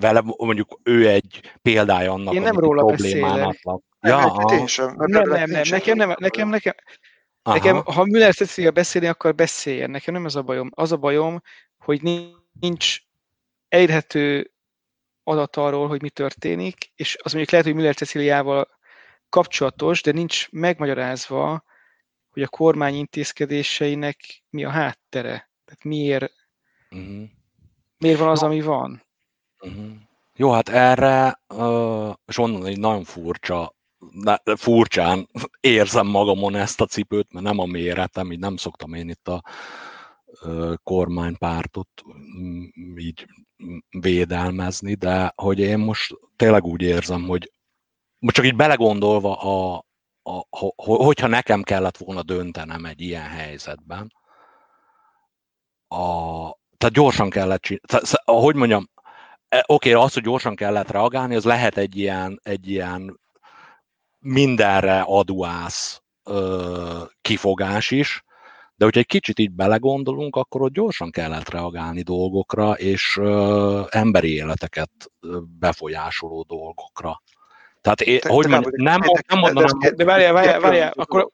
vele mondjuk ő egy példája annak, Én nem róla beszélek. Ja, nem, nem, nem, nem, nekem, nem, nekem, nekem, Aha. nekem, ha Müller Cecilia beszélni, akkor beszéljen. Nekem nem ez a bajom. Az a bajom, hogy nincs elérhető adat arról, hogy mi történik, és az mondjuk lehet, hogy Müller Ceciliával kapcsolatos, de nincs megmagyarázva, hogy a kormány intézkedéseinek mi a háttere. Tehát miért, uh-huh. miért van az, ami van. Uh-huh. Jó, hát erre, uh, és onnan egy nagyon furcsa, furcsán érzem magamon ezt a cipőt, mert nem a méretem, így nem szoktam én itt a kormánypártot így védelmezni, de hogy én most tényleg úgy érzem, hogy most csak így belegondolva, a, a, hogyha nekem kellett volna döntenem egy ilyen helyzetben, a, tehát gyorsan kellett csinálni, hogy mondjam, e, oké, okay, az, hogy gyorsan kellett reagálni, az lehet egy ilyen, egy ilyen mindenre aduász ö, kifogás is, de hogyha egy kicsit így belegondolunk, akkor ott gyorsan kellett reagálni dolgokra, és ö, emberi életeket befolyásoló dolgokra. Tehát én, te, hogy te mondjam, nem, nem, nem mondanám... De, várjál, várjál, várjál, akkor...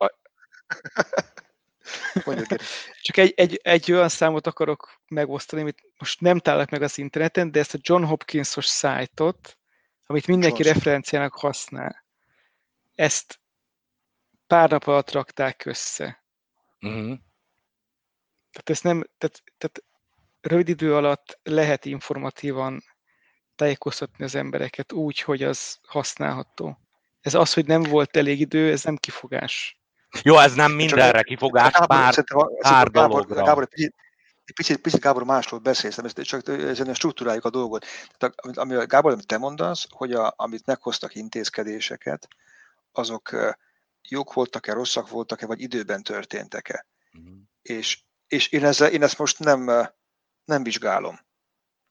Csak egy, egy, egy olyan számot akarok megosztani, amit most nem találok meg az interneten, de ezt a John Hopkinsos szájtot, amit mindenki John referenciának használ, ezt pár nap alatt rakták össze. Uh-huh. Tehát ezt nem, tehát, tehát rövid idő alatt lehet informatívan tájékoztatni az embereket úgy, hogy az használható. Ez az, hogy nem volt elég idő, ez nem kifogás. Jó, ez nem mindenre kifogás, Gábor, pár, pár dologra. Gábor, egy picit, picit, Gábor másról beszélsz, csak ezen struktúráljuk a dolgot. Tehát, ami, ami Gábor, amit te mondasz, hogy a, amit meghoztak intézkedéseket, azok jók voltak-e, rosszak voltak-e, vagy időben történtek-e. Uh-huh. És és én, ezzel, én ezt most nem, nem vizsgálom.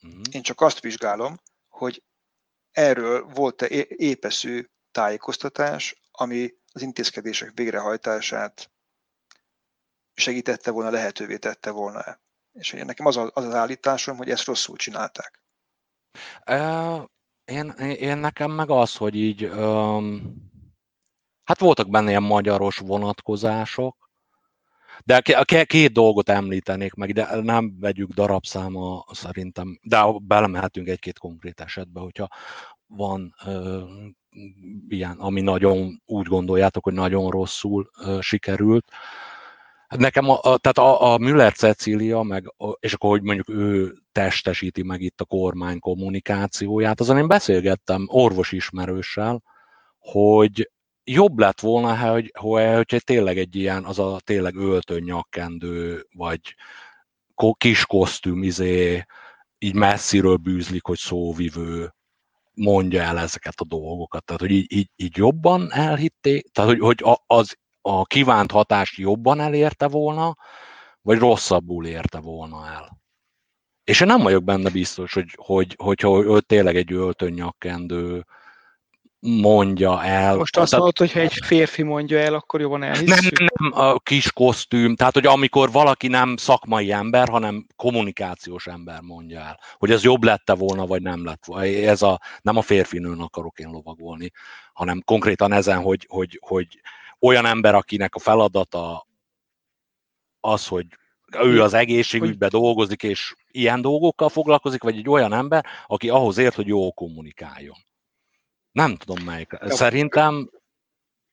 Uh-huh. Én csak azt vizsgálom, hogy erről volt-e épeszű tájékoztatás, ami az intézkedések végrehajtását segítette volna, lehetővé tette volna -e. És nekem az, az az állításom, hogy ezt rosszul csinálták. Uh, én, én nekem meg az, hogy így um, hát voltak benne ilyen magyaros vonatkozások, de két dolgot említenék meg, de nem vegyük darabszáma szerintem, de belemehetünk egy-két konkrét esetbe, hogyha van ö, ilyen, ami nagyon úgy gondoljátok, hogy nagyon rosszul ö, sikerült. Hát nekem, a, a, tehát a, a Müller Cecília, meg, és akkor, hogy mondjuk ő testesíti meg itt a kormány kommunikációját, azon én beszélgettem orvosismerőssel, hogy jobb lett volna, hogy, hogy tényleg egy ilyen, az a tényleg öltön nyakkendő, vagy kis kosztüm, izé, így messziről bűzlik, hogy szóvivő, mondja el ezeket a dolgokat. Tehát, hogy így, így, így jobban elhitték, tehát, hogy, hogy az, a kívánt hatást jobban elérte volna, vagy rosszabbul érte volna el. És én nem vagyok benne biztos, hogy, hogy, hogyha ő tényleg egy öltön nyakkendő, mondja el. Most azt mondod, hogy ha egy férfi mondja el, akkor jobban elhisszük? Nem, nem, a kis kosztüm, tehát hogy amikor valaki nem szakmai ember, hanem kommunikációs ember mondja el, hogy ez jobb lette volna, vagy nem lett volna. Ez a, nem a férfinőn akarok én lovagolni, hanem konkrétan ezen, hogy, hogy, hogy olyan ember, akinek a feladata az, hogy ő az egészségügyben dolgozik, és ilyen dolgokkal foglalkozik, vagy egy olyan ember, aki ahhoz ért, hogy jól kommunikáljon. Nem tudom melyik. Szerintem...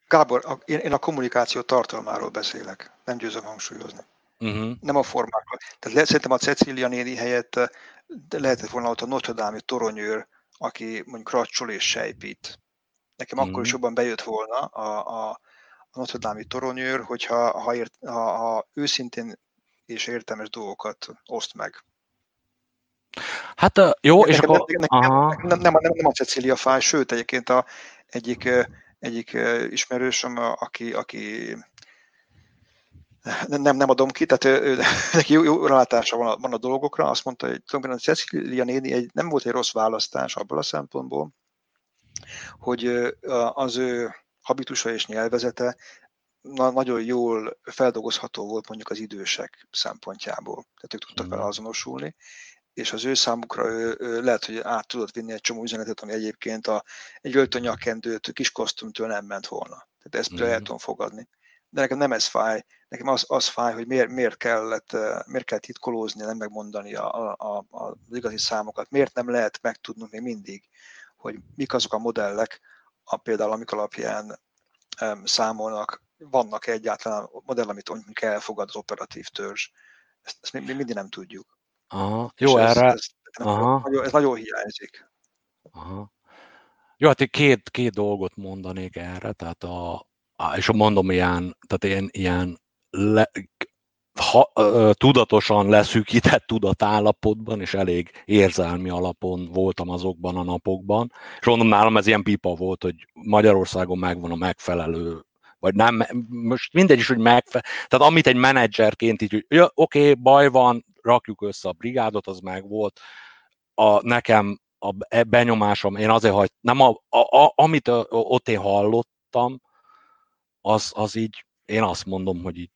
Gábor, a, én, én a kommunikáció tartalmáról beszélek. Nem győzöm hangsúlyozni. Uh-huh. Nem a formákról. Tehát le, szerintem a Cecília néni helyett de lehetett volna ott a Notre Dame toronyőr, aki mondjuk racsol és sejpít. Nekem uh-huh. akkor is mhm. jobban bejött volna a, a, a Notre Dame toronyőr, hogyha ha, ért, ha, ha őszintén és értelmes dolgokat oszt meg. Hát jó, és nekem, akkor... Nekem, nekem, nem, nem, nem, nem a Cecilia fáj, sőt, egyébként a, egyik, egyik ismerősöm, aki, aki nem, nem adom ki, tehát ő, neki jó, jó rálátása van a, van a dolgokra, azt mondta, hogy tulajdonképpen a Cecilia néni egy, nem volt egy rossz választás abból a szempontból, hogy az ő habitusa és nyelvezete na, nagyon jól feldolgozható volt mondjuk az idősek szempontjából. Tehát ők tudtak vele mm. azonosulni, és az ő számukra ő, ő lehet, hogy át tudott vinni egy csomó üzenetet, ami egyébként a, egy öltönyakendőt kis kosztümtől nem ment volna. Tehát ezt mm. el tudom fogadni. De nekem nem ez fáj, nekem az, az fáj, hogy miért, miért, kellett, miért kell titkolózni, nem megmondani a, a, a, az igazi számokat, miért nem lehet megtudnunk még mindig, hogy mik azok a modellek, a, például amik alapján um, számolnak, vannak egyáltalán modell, amit mondjuk elfogad az operatív törzs. Ezt, ezt még mindig nem tudjuk. Aha. Jó, ez, erre... Ez, ez, Aha. Nagyon, ez nagyon hiányzik. Aha. Jó, hát én két, két dolgot mondanék erre, tehát a, és mondom ilyen, tehát én ilyen le, ha, tudatosan leszűkített tudatállapotban, és elég érzelmi alapon voltam azokban a napokban. És mondom, nálam ez ilyen pipa volt, hogy Magyarországon megvan a megfelelő vagy nem, most mindegy is, hogy megfelelő. Tehát amit egy menedzserként így, hogy ja, oké, okay, baj van, rakjuk össze a brigádot, az meg volt. A, nekem a e, benyomásom, én azért hagy, nem a, a, a, amit ott én hallottam, az, az így, én azt mondom, hogy így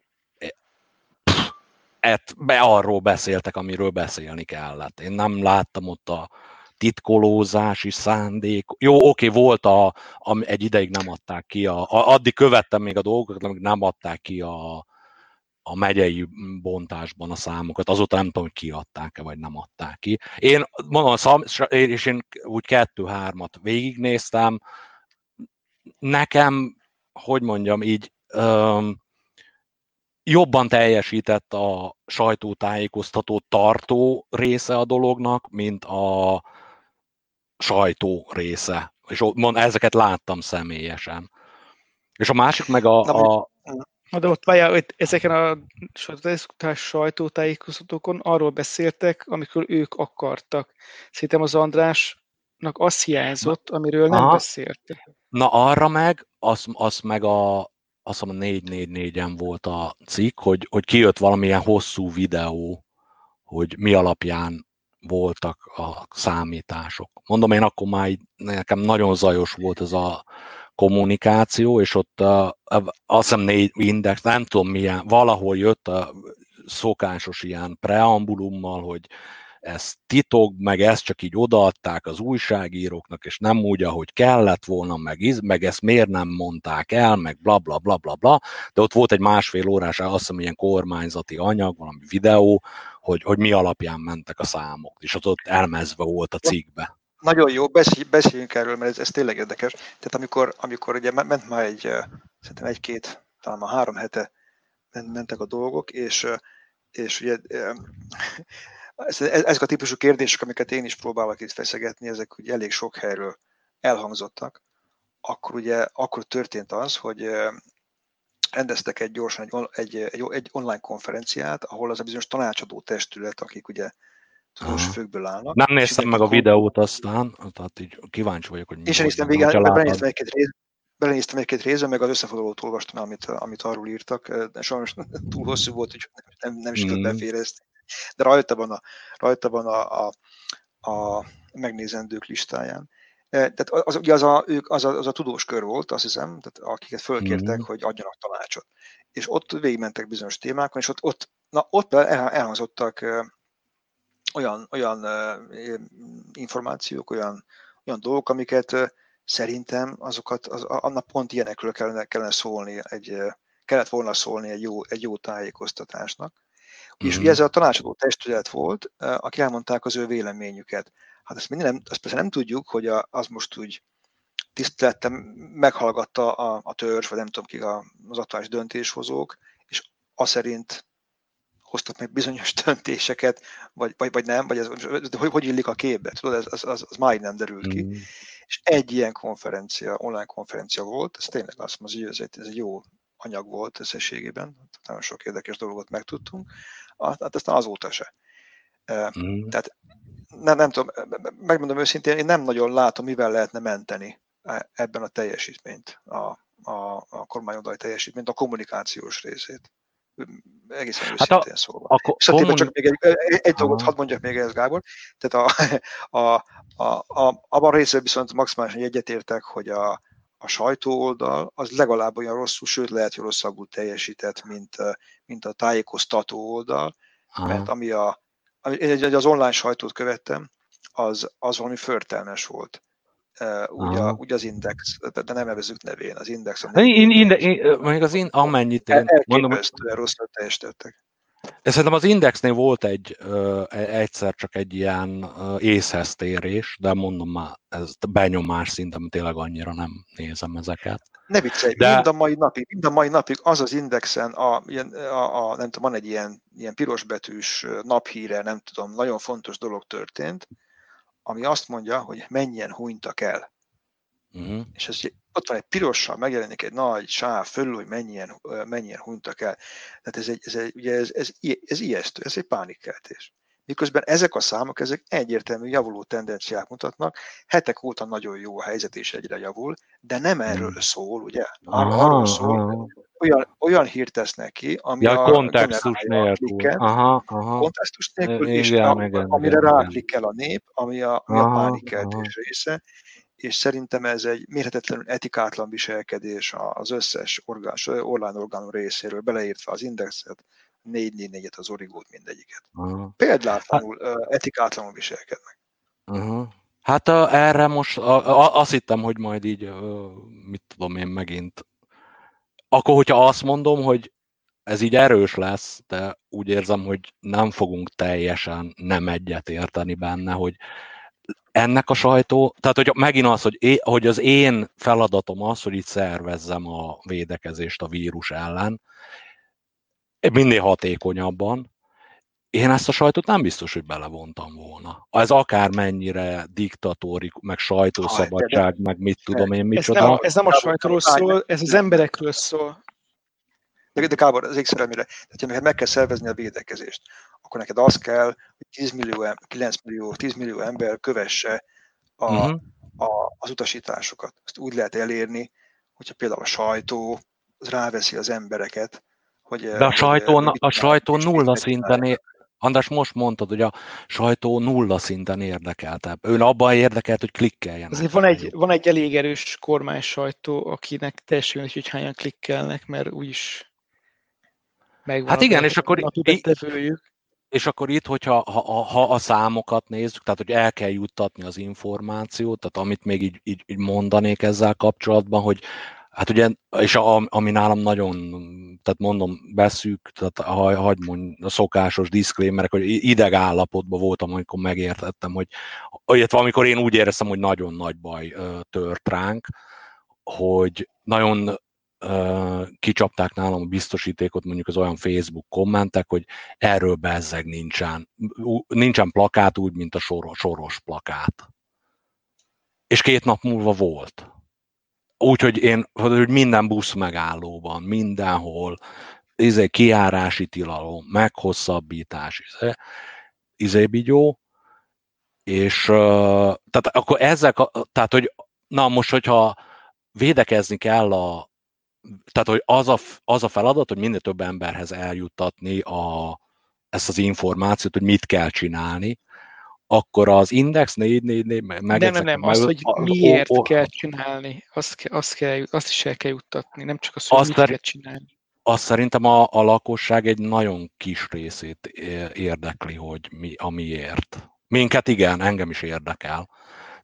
et, be arról beszéltek, amiről beszélni kellett. Én nem láttam ott a titkolózási szándék. Jó, oké, volt a, a, egy ideig nem adták ki, a, a, addig követtem még a dolgokat, amíg nem adták ki a, a megyei bontásban a számokat, azóta nem tudom, hogy kiadták-e, vagy nem adták ki. Én mondom, és én úgy kettő-hármat végignéztem, nekem, hogy mondjam, így um, jobban teljesített a sajtótájékoztató tartó része a dolognak, mint a sajtó része. És mond, ezeket láttam személyesen. És a másik meg a... a de ott várjál, hogy ezeken a sajtótájékoztatókon arról beszéltek, amikor ők akartak. Szerintem az Andrásnak az hiányzott, amiről nem Aha. beszéltek. Na arra meg, az, az meg a, azt mondom, 444-en volt a cikk, hogy, hogy kijött valamilyen hosszú videó, hogy mi alapján voltak a számítások. Mondom, én akkor már nekem nagyon zajos volt ez a kommunikáció, és ott a, azt hiszem négy index, nem tudom milyen, valahol jött a szokásos ilyen preambulummal, hogy ez titok, meg ezt csak így odaadták az újságíróknak, és nem úgy, ahogy kellett volna, meg, meg ezt miért nem mondták el, meg bla bla bla bla bla, de ott volt egy másfél órás, azt hiszem, ilyen kormányzati anyag, valami videó, hogy, hogy mi alapján mentek a számok, és ott, ott elmezve volt a cikkbe. Nagyon jó, beszéljünk erről, mert ez, ez tényleg érdekes. Tehát amikor, amikor ugye ment már egy, szerintem egy-két, talán már három hete mentek a dolgok, és, és ugye ezek a típusú kérdések, amiket én is próbálok itt feszegetni, ezek ugye elég sok helyről elhangzottak, akkor ugye akkor történt az, hogy rendeztek egy gyorsan egy, egy, egy, egy online konferenciát, ahol az a bizonyos tanácsadó testület, akik ugye tudós főkből állnak. Nem néztem meg a videót aztán, tehát így kíváncsi vagyok, hogy mi Én néztem végig, belenéztem egy-két rész, belenéztem egy-két részben, meg az összefoglalót olvastam, amit, amit arról írtak, de sajnos túl hosszú volt, hogy nem, nem is tudott mm. beférezni de rajta van a, rajta van a, a, a megnézendők listáján. E, tehát az, ugye az a, ők, az, a, az a tudós kör volt, azt hiszem, tehát akiket fölkértek, mm-hmm. hogy adjanak tanácsot. És ott végigmentek bizonyos témákon, és ott, ott, na, ott elhangzottak olyan, olyan információk, olyan, olyan dolgok, amiket szerintem azokat, az, annak pont ilyenekről kellene, kellene szólni, egy, kellett volna szólni egy jó, egy jó tájékoztatásnak. És mm-hmm. ugye ez a tanácsadó testület volt, aki elmondták az ő véleményüket. Hát ezt, nem, azt persze nem tudjuk, hogy a, az most úgy tisztelettem meghallgatta a, a törzs, vagy nem tudom ki az aktuális döntéshozók, és az szerint hoztak meg bizonyos döntéseket, vagy, vagy, vagy nem, vagy ez, hogy, hogy illik a képbe, tudod, ez, az, az, az máig nem derült ki. Mm. És egy ilyen konferencia, online konferencia volt, ez tényleg azt mondom, hogy ez egy, ez egy jó anyag volt összességében, nagyon sok érdekes dolgot megtudtunk, hát aztán azóta se. Mm. Tehát nem, nem tudom, megmondom őszintén, én nem nagyon látom, mivel lehetne menteni e, ebben a teljesítményt, a, a, a kormányoldali teljesítményt, a kommunikációs részét. Egészen hát őszintén a, szólva. A, kommun... csak még egy, egy dolgot hadd mondjak még ez, Gábor. Tehát a, a, a, a, abban a részben viszont maximálisan egyetértek, hogy a, a sajtóoldal az legalább olyan rosszul, sőt lehet, hogy rosszabbul teljesített, mint, mint a tájékoztató oldal, Aha. mert ami a, ami, az online sajtót követtem, az, az valami förtelmes volt. Úgy, a, úgy az Index, de nem nevezük nevén, az Index. Én, inde, én, mondjuk az in, amennyit én mondom, rosszul teljesítettek. Szerintem az Indexnél volt egy e, egyszer csak egy ilyen észhez térés, de mondom már, ez benyomás szintem tényleg annyira nem nézem ezeket. Ne viccelj, de... mind a mai napig, mind a mai napig az az Indexen, a, a, a, nem tudom, van egy ilyen, ilyen pirosbetűs naphíre, nem tudom, nagyon fontos dolog történt, ami azt mondja, hogy mennyien hunytak el. Uh-huh. És ez, ott van egy pirossal, megjelenik egy nagy sáv fölül, hogy mennyien, mennyien hunytak el. Tehát ez, egy, ez, egy, ugye ez, ez, ez ijesztő, ez egy pánikkeltés. Miközben ezek a számok, ezek egyértelmű javuló tendenciák mutatnak, hetek óta nagyon jó a helyzet és egyre javul, de nem erről hmm. szól, ugye? Arról, arról szól, olyan, olyan hírt tesznek ki, ami ja, a kontextus nélkül. Aha, aha. Kontextus nélkül, és igen, a, igen, amire ráklikkel a nép, ami a, ami a pánikkeltés része, és szerintem ez egy mérhetetlenül etikátlan viselkedés az összes orgán, online orgánum részéről, beleértve az indexet, 4-4-et, az origót, mindegyiket. Uh-huh. Példátlanul uh, etikátlanul viselkednek. Uh-huh. Hát a, erre most a, a, azt hittem, hogy majd így, uh, mit tudom én megint, akkor hogyha azt mondom, hogy ez így erős lesz, de úgy érzem, hogy nem fogunk teljesen nem egyet érteni benne, hogy ennek a sajtó, tehát hogy megint az, hogy, é, hogy az én feladatom az, hogy itt szervezzem a védekezést a vírus ellen, minél hatékonyabban, én ezt a sajtot nem biztos, hogy belevontam volna. Ez akár mennyire diktatórik, meg sajtószabadság, meg mit tudom én, micsoda. Ez nem, ez nem a sajtóról szól, ez az emberekről szól. De, de Gábor, az ékszerelmére, tehát meg kell szervezni a védekezést, akkor neked az kell, hogy 10 millió, 9 millió, 10 millió ember kövesse a, uh-huh. a, az utasításokat. Ezt úgy lehet elérni, hogyha például a sajtó ráveszi az embereket, hogy... De a sajtó, hogy, a sajtó nulla szinten ér, András, most mondtad, hogy a sajtó nulla szinten érdekelte. Ő abban érdekelt, hogy klikkeljen. Azért van egy, van egy elég erős kormány sajtó, akinek teljesen hogy hányan klikkelnek, mert úgyis megvan. Hát igen, és akkor, és akkor itt, hogyha ha, ha a számokat nézzük, tehát hogy el kell juttatni az információt, tehát amit még így, így, így mondanék ezzel kapcsolatban, hogy Hát ugye, és a, ami nálam nagyon, tehát mondom, beszűk, tehát hagyd mond, a szokásos diszklémerek, hogy ideg állapotban voltam, amikor megértettem, hogy, illetve amikor én úgy éreztem, hogy nagyon nagy baj tört ránk, hogy nagyon kicsapták nálam a biztosítékot mondjuk az olyan Facebook kommentek, hogy erről bezzeg nincsen, nincsen plakát úgy, mint a soros, plakát. És két nap múlva volt. Úgyhogy én, hogy minden busz megállóban, mindenhol, izé, kiárási tilalom, meghosszabbítás, izé, izé bigyó, és tehát akkor ezek, tehát hogy na most, hogyha védekezni kell a, tehát hogy az a, az a feladat, hogy minél több emberhez eljuttatni a, ezt az információt, hogy mit kell csinálni, akkor az Index 444 meg Nem, nem, nem, az, hogy miért a, kell csinálni, azt, azt, kell, azt is el kell juttatni, nem csak az, hogy azt mit kell csinálni. Azt szerintem a, a lakosság egy nagyon kis részét érdekli, hogy mi, a miért. Minket igen, engem is érdekel.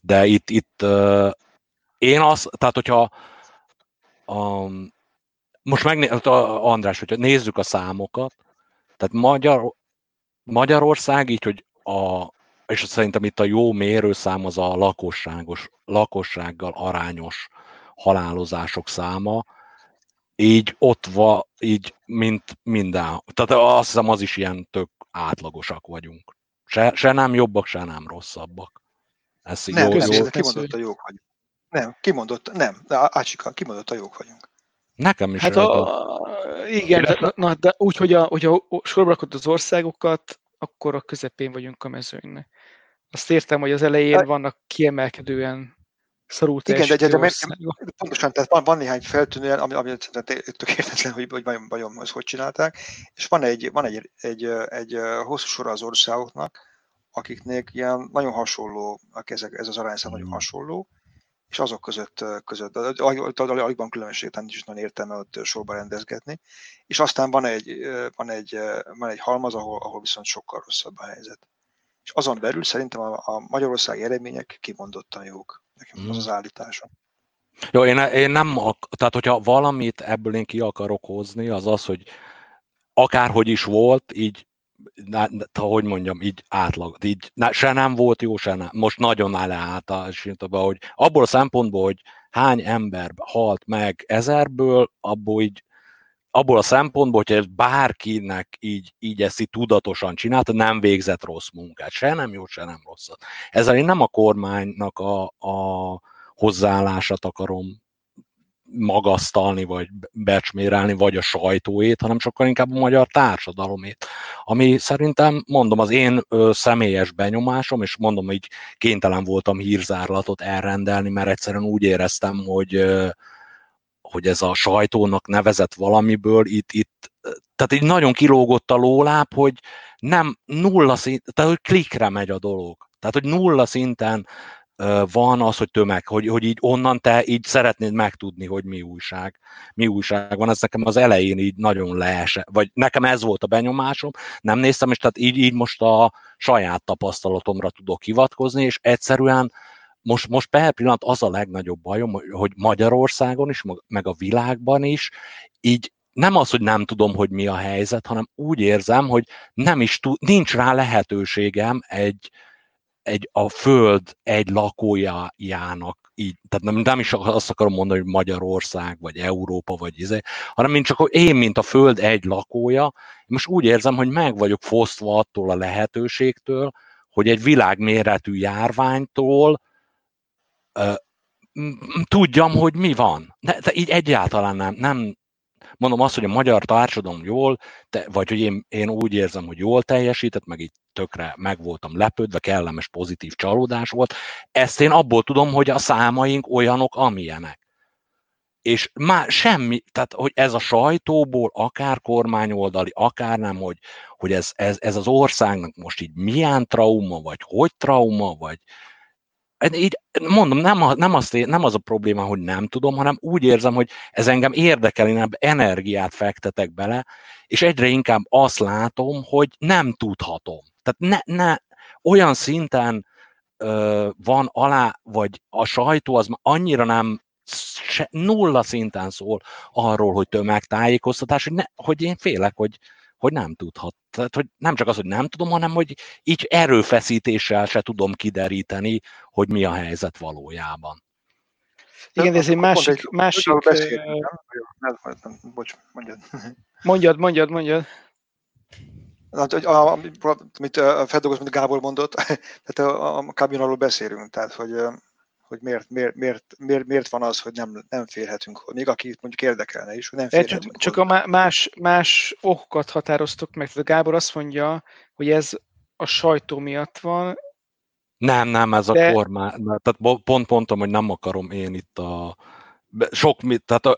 De itt, itt én azt, tehát hogyha um, most megné, András, hogyha nézzük a számokat, tehát Magyar, Magyarország így, hogy a, és szerintem itt a jó mérőszám az a lakosságos, lakossággal arányos halálozások száma, így ott van, így mint minden. Tehát azt hiszem az is ilyen tök átlagosak vagyunk. Se, se nem jobbak, se nem rosszabbak. Ez nem, jó, jó. kimondott a jók vagyunk. Nem, kimondott, nem, de Ácsika, kimondott a jók vagyunk. Nekem is. Hát a, igen, de, na, de úgy, hogy a, hogyha sorba az országokat, akkor a közepén vagyunk a mezőnynek. azt értem, hogy az elején vannak kiemelkedően szarul Igen, de, de, de, de pontosan, tehát van, van néhány feltűnő, ami, ami tökéletlen, hogy, hogy vajon, vajon ezt hogy csinálták, és van egy, van egy, egy, egy, egy hosszú sor az országoknak, akiknek ilyen nagyon hasonló, ezek, ez az arányszám nagyon hmm. hasonló, és azok között, között van különbség, nincs is nagyon értelme ott sorba rendezgetni. És aztán van egy, van egy, van egy halmaz, ahol, ahol viszont sokkal rosszabb a helyzet. És azon belül szerintem a, a magyarországi eredmények kimondottan jók. Nekem mm. az az állításom. Jó, én, én nem, tehát hogyha valamit ebből én ki akarok hozni, az az, hogy akárhogy is volt, így na, hogy mondjam, így átlag, így na, se nem volt jó, se nem. Most nagyon leáltalásítva, hogy abból a szempontból, hogy hány ember halt meg ezerből, abból így abból a szempontból, hogy ez bárkinek így, így ezt így tudatosan csinálta, nem végzett rossz munkát. Se nem jó, se nem rosszat. Ezzel én nem a kormánynak a, a hozzáállását akarom magasztalni, vagy becsmérelni, vagy a sajtóét, hanem sokkal inkább a magyar társadalomét. Ami szerintem, mondom, az én ö, személyes benyomásom, és mondom, így kénytelen voltam hírzárlatot elrendelni, mert egyszerűen úgy éreztem, hogy ö, hogy ez a sajtónak nevezett valamiből itt, itt tehát így nagyon kilógott a lóláp, hogy nem nulla szint, tehát hogy klikre megy a dolog. Tehát, hogy nulla szinten van az, hogy tömeg, hogy, hogy így onnan te így szeretnéd megtudni, hogy mi újság, mi újság van. Ez nekem az elején így nagyon leese, vagy nekem ez volt a benyomásom, nem néztem, és tehát így, így most a saját tapasztalatomra tudok hivatkozni, és egyszerűen most, most per pillanat az a legnagyobb bajom, hogy Magyarországon is, meg a világban is, így nem az, hogy nem tudom, hogy mi a helyzet, hanem úgy érzem, hogy nem is tud, nincs rá lehetőségem egy, egy a föld egy lakójának így, tehát nem, nem is azt akarom mondani, hogy Magyarország, vagy Európa, vagy izé, hanem mint csak, hogy én, mint a föld egy lakója, most úgy érzem, hogy meg vagyok fosztva attól a lehetőségtől, hogy egy világméretű járványtól tudjam, hogy mi van. De, de így egyáltalán nem, nem mondom azt, hogy a magyar társadalom jól, te, vagy hogy én, én úgy érzem, hogy jól teljesített, meg így tökre meg voltam lepődve, kellemes, pozitív csalódás volt. Ezt én abból tudom, hogy a számaink olyanok, amilyenek. És már semmi, tehát hogy ez a sajtóból, akár kormányoldali, akár nem, hogy, hogy ez, ez, ez az országnak most így milyen trauma, vagy hogy trauma, vagy, így mondom, nem, nem, azt, nem az a probléma, hogy nem tudom, hanem úgy érzem, hogy ez engem érdekel, én energiát fektetek bele, és egyre inkább azt látom, hogy nem tudhatom. Tehát ne, ne olyan szinten ö, van alá, vagy a sajtó az annyira nem se, nulla szinten szól arról, hogy tömegtájékoztatás, hogy, ne, hogy én félek, hogy, hogy nem tudhat. Tehát, hogy nem csak az, hogy nem tudom, hanem hogy így erőfeszítéssel se tudom kideríteni, hogy mi a helyzet valójában. Igen, de ez egy másik... Egy, másik bocs, mondjad. Mondjad, mondjad, mondjad. Amit a feldolgoz, mint Gábor mondott, tehát a, a kamionról beszélünk, tehát hogy hogy miért, miért, miért, miért, miért van az, hogy nem, nem férhetünk, még aki mondjuk érdekelne is, hogy nem férhetünk. Csak hozzá. a más, más okokat határoztok meg. Tehát Gábor azt mondja, hogy ez a sajtó miatt van. Nem, nem, ez de... a kormány. Tehát pont pontom, hogy nem akarom én itt a sok mit, tehát a,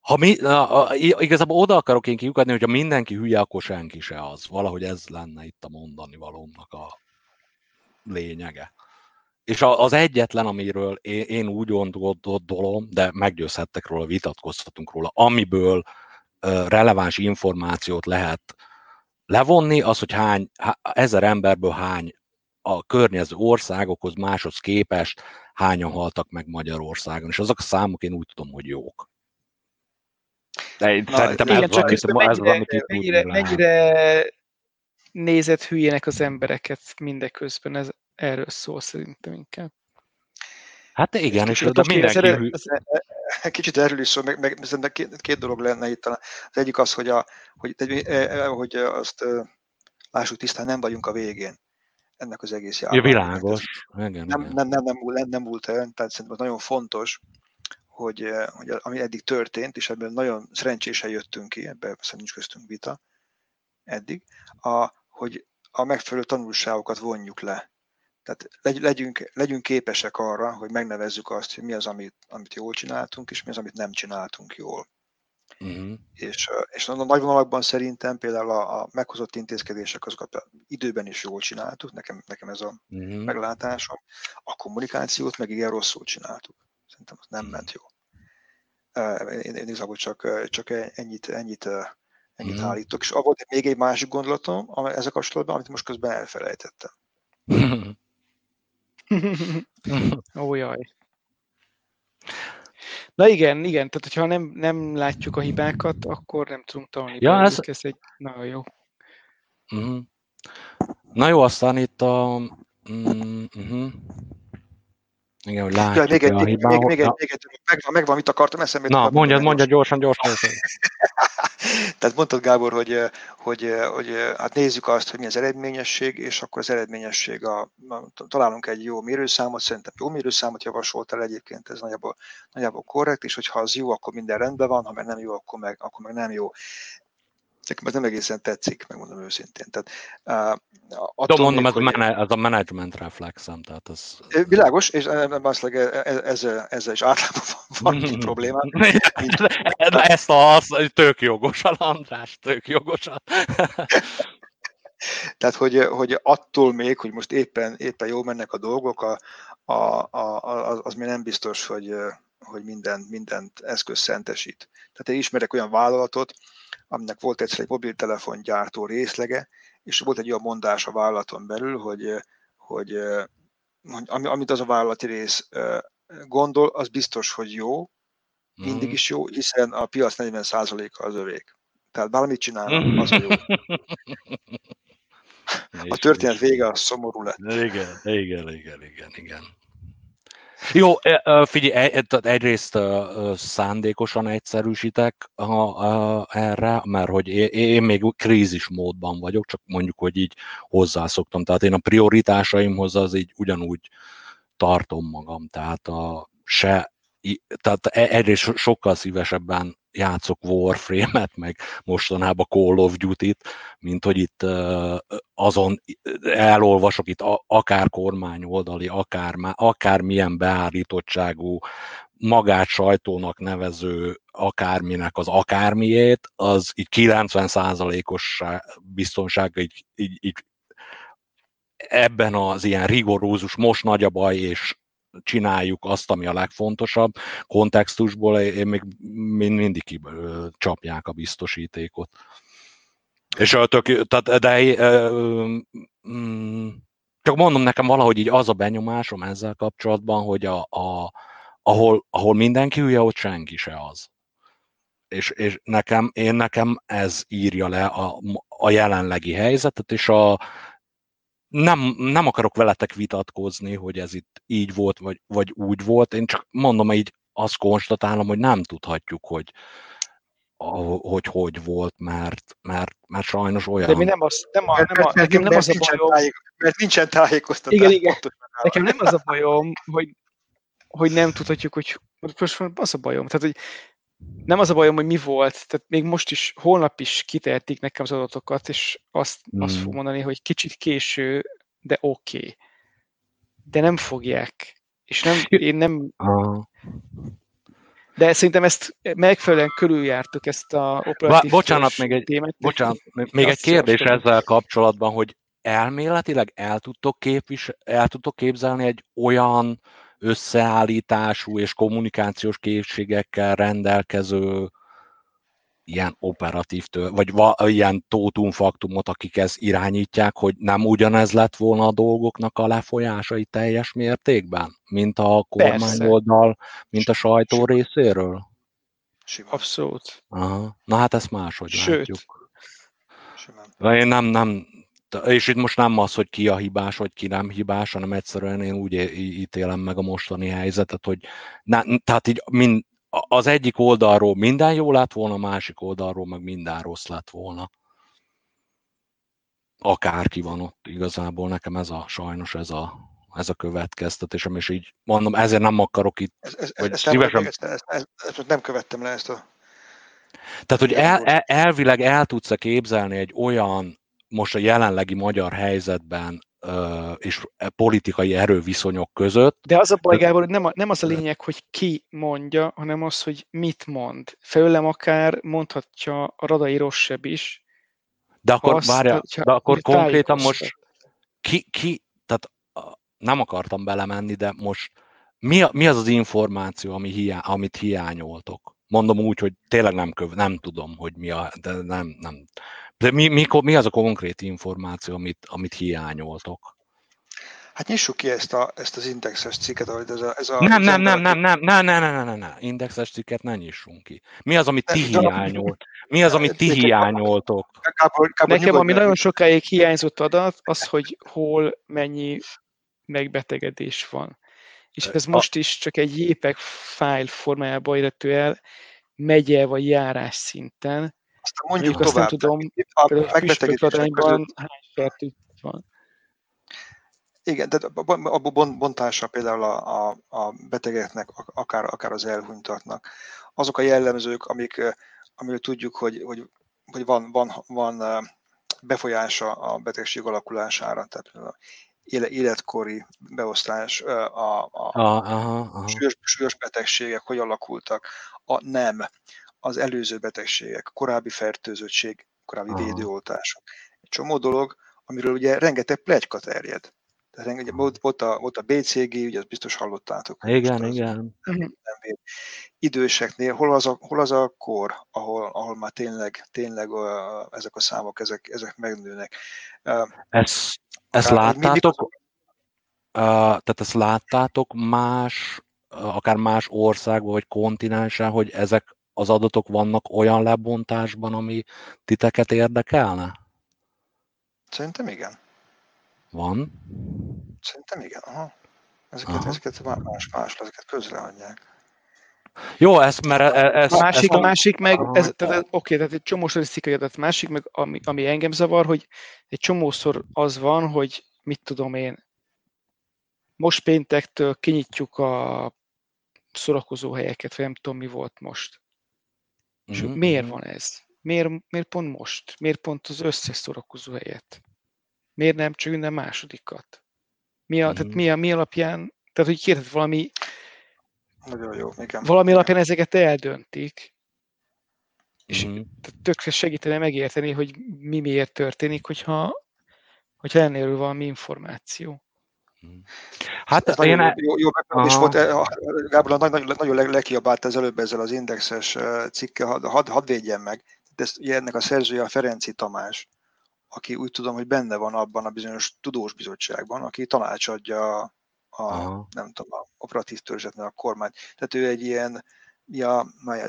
ha mi, a, a, igazából oda akarok én kiukadni, hogyha mindenki hülye, akkor senki se az. Valahogy ez lenne itt a mondani valónak a lényege. És az egyetlen, amiről én úgy gondolom, de meggyőzhettek róla, vitatkozhatunk róla, amiből releváns információt lehet levonni, az, hogy hány, ezer emberből hány a környező országokhoz máshoz képest hányan haltak meg Magyarországon, és azok a számok én úgy tudom, hogy jók. De én Na, szerintem igen, ez, csak van, mennyire, ez van, amit mennyire, mennyire nézett hülyének az embereket mindeközben, ez, erről szól szerintem inkább. Hát igen, és, de mindenki... Erről, kicsit erről is szól, meg, meg két, két dolog lenne itt. Az egyik az, hogy, a, hogy, e, e, hogy azt lássuk tisztán, nem vagyunk a végén ennek az egész járvány. Ja, világos. Igen, nem, nem, nem, nem, nem, nem múlt el, tehát szerintem nagyon fontos, hogy, hogy ami eddig történt, és ebben nagyon szerencsésen jöttünk ki, ebben szerintem nincs köztünk vita eddig, a, hogy a megfelelő tanulságokat vonjuk le. Tehát legyünk, legyünk képesek arra, hogy megnevezzük azt, hogy mi az, amit, amit jól csináltunk, és mi az, amit nem csináltunk jól. Uh-huh. És, és a nagy vonalakban szerintem például a, a meghozott intézkedések azokat időben is jól csináltuk, nekem, nekem ez a uh-huh. meglátásom. A kommunikációt meg igen rosszul csináltuk. Szerintem az nem uh-huh. ment jó. Én, én igazából csak, csak ennyit, ennyit, ennyit uh-huh. állítok. És volt még egy másik gondolatom ezzel kapcsolatban, amit most közben elfelejtettem. Ó, jaj. Na igen, igen, tehát hogyha nem, nem látjuk a hibákat, akkor nem tudunk tanulni. Ja, ez... ez egy nagyon jó. Uh-huh. Na jó, aztán itt a... Mm, uh-huh. Igen, hogy látjuk ja, még egy, a még, még, még, egy, még egy, megvan, megvan, mit akartam eszembe. Na, mondja, mondja gyorsan, gyorsan. Tehát mondtad, Gábor, hogy, hogy, hogy hát nézzük azt, hogy mi az eredményesség, és akkor az eredményesség, a, találunk egy jó mérőszámot, szerintem jó mérőszámot javasoltál egyébként, ez nagyjából, nagyjából korrekt, és hogyha az jó, akkor minden rendben van, ha meg nem jó, akkor meg, akkor meg nem jó nekem ez nem egészen tetszik, megmondom őszintén. Tehát, uh, Tudom, mondom, ez, hogy... a, ez a management reflexem, tehát ez... Világos, és valószínűleg e, e, ezzel, ezzel is általában van, van problémám. De ezt a, az, tök jogos, András, tök jogos. Tehát, hogy, hogy attól még, hogy most éppen, éppen jól mennek a dolgok, a, a, a, az még nem biztos, hogy, hogy minden, mindent eszköz szentesít. Tehát én ismerek olyan vállalatot, aminek volt egyszer egy mobiltelefongyártó részlege, és volt egy olyan mondás a vállalaton belül, hogy, hogy, hogy amit az a vállalati rész gondol, az biztos, hogy jó, mindig mhm. is jó, hiszen a piac 40%-a az övék. Tehát bármit csinálnak, az a jó. A történet vége a szomorú lett. Igen, igen, igen, igen, igen. Jó, e, figyelj, e, egyrészt szándékosan egyszerűsítek erre, mert hogy én még krízis módban vagyok, csak mondjuk, hogy így hozzászoktam. Tehát én a prioritásaimhoz az így ugyanúgy tartom magam, tehát a, se, tehát e, egyrészt sokkal szívesebben játszok Warframe-et, meg mostanában Call of Duty-t, mint hogy itt azon elolvasok itt akár kormányoldali, akár, akár milyen beállítottságú, magát sajtónak nevező akárminek az akármiét, az így 90%-os biztonság így, így, így ebben az ilyen rigorózus, most nagy a baj, és csináljuk azt, ami a legfontosabb kontextusból, én még mind, mindig csapják a biztosítékot. És tök, tehát, de mm, csak mondom nekem valahogy így az a benyomásom ezzel kapcsolatban, hogy a, a, ahol, ahol mindenki hülye, ott senki se az. És, és nekem, én nekem ez írja le a, a jelenlegi helyzetet, és a, nem, nem akarok veletek vitatkozni, hogy ez itt így volt, vagy, vagy úgy volt. Én csak mondom, így azt konstatálom, hogy nem tudhatjuk, hogy hogy hogy volt, mert, mert, mert sajnos olyan... De mi nem az, nem a, nem a, nekem nem az a bajom... Tájék, mert nincsen tájékoztatás. Igen, igen. Nekem nem az a bajom, hogy, hogy nem tudhatjuk, hogy most az a bajom. Tehát, hogy nem az a bajom, hogy mi volt, tehát még most is, holnap is kitehetik nekem az adatokat, és azt, mm. azt fog mondani, hogy kicsit késő, de oké. Okay. De nem fogják. És nem, én nem... Ah. De szerintem ezt megfelelően körüljártuk ezt a operatív Bocsánat, még egy, témát, bocsánat, még egy kérdés ezzel kapcsolatban, hogy elméletileg el tudtok, képvis, el tudtok képzelni egy olyan összeállítású és kommunikációs készségekkel rendelkező ilyen operatív, vagy va, ilyen tótumfaktumot, akik ezt irányítják, hogy nem ugyanez lett volna a dolgoknak a lefolyásai teljes mértékben, mint a kormányoldal, mint a sajtó Sima. részéről? Sima. Abszolút. Aha. Na hát ezt máshogy Sőt. látjuk. Simán. Én nem, nem, és itt most nem az, hogy ki a hibás, vagy ki nem hibás, hanem egyszerűen én úgy ítélem meg a mostani helyzetet, hogy ne, tehát így mind, az egyik oldalról minden jó lett volna, a másik oldalról meg minden rossz lett volna. Akárki van ott igazából, nekem ez a sajnos ez a, ez a következtetésem, és így mondom, ezért nem akarok itt, ez, ez, vagy ezt, szívesen... ezt, ezt, ezt, ezt, nem követtem le ezt a... Tehát, hogy el, el, elvileg el tudsz -e képzelni egy olyan most a jelenlegi magyar helyzetben és e politikai erőviszonyok között. De az a baj, Gábor, hogy nem, a, nem az a lényeg, hogy ki mondja, hanem az, hogy mit mond. Felőlem akár mondhatja a Radai Rossebb is. De akkor, várja, de akkor konkrétan most ki, ki, tehát nem akartam belemenni, de most mi, mi az az információ, ami hiá, amit hiányoltok? Mondom úgy, hogy tényleg nem, köv, nem tudom, hogy mi a, de nem, nem. De mi, mi, mi az a konkrét információ, amit, amit hiányoltok? Hát nyissuk ki ezt, a, ezt az indexes cikket, ahogy ez a... Ez a nem, nem, nem, nem, nem, nem, nem, nem, nem, nem, nem, indexes cikket ne nyissunk ki. Mi az, amit ti hiányolt? Mi az, amit ti hiányoltok? Nekem, ami nagyon sokáig hiányzott adat, az, hogy hol mennyi megbetegedés van. És ez most is csak egy JPEG file formájában érhető el, megye vagy járás szinten. Aztán mondjuk, mondjuk tovább. Azt nem tudom, a megbetegedések hány fertőzött van. Igen, de a bontása például a, a, a betegeknek, akár, akár az elhunytatnak. Azok a jellemzők, amik, amiről tudjuk, hogy, hogy, hogy van, van, van befolyása a betegség alakulására, tehát életkori beosztás, a, a aha, aha. Súlyos, súlyos betegségek hogy alakultak, a nem, az előző betegségek, korábbi fertőzöttség, korábbi aha. védőoltások. Egy csomó dolog, amiről ugye rengeteg plegyka terjed. Tehát ugye, volt, volt, a, volt a BCG, ugye azt biztos hallottátok. Igen, igen. Nem Időseknél, hol az, a, hol az a kor, ahol, ahol már tényleg, tényleg uh, ezek a számok, ezek, ezek megnőnek. Uh, ezt, ezt láttátok? Uh, tehát ezt láttátok más, akár más országban vagy kontinensen, hogy ezek az adatok vannak olyan lebontásban, ami titeket érdekelne? Szerintem igen. Van? Szerintem igen, aha. Ezeket, aha. ezeket más, más, ezeket közreadják. Jó, ez, mert e- e- ez, a másik, ez a másik meg, ez, tehát, oké, tehát egy csomó statisztikai adat, másik meg, ami, ami engem zavar, hogy egy csomószor az van, hogy mit tudom én, most péntektől kinyitjuk a szórakozó helyeket, vagy nem tudom, mi volt most. És mm-hmm. miért mhm. van ez? Miért, miért pont most? Miért pont az összes szórakozó helyet? Miért nem csak minden másodikat? Mi, a, mm. tehát mi, a, mi alapján, tehát hogy kérhet valami nagyon jó, igen. Valami alapján ezeket eldöntik, és mm. tökre segítene megérteni, hogy mi miért történik, hogyha, hogyha ennél valami információ. Hát ez én... Nagyon jó, jó és volt, eh, Gábor nagyon, nagyon lekiabált az előbb ezzel az indexes eh, cikke, hadd had, had védjen meg. De ezt, ugye ennek a szerzője a Ferenci Tamás, aki úgy tudom, hogy benne van abban a bizonyos tudós bizottságban, aki tanácsadja a, Aha. nem tudom, a operatív törzsetnél a kormány. Tehát ő egy ilyen, mi a,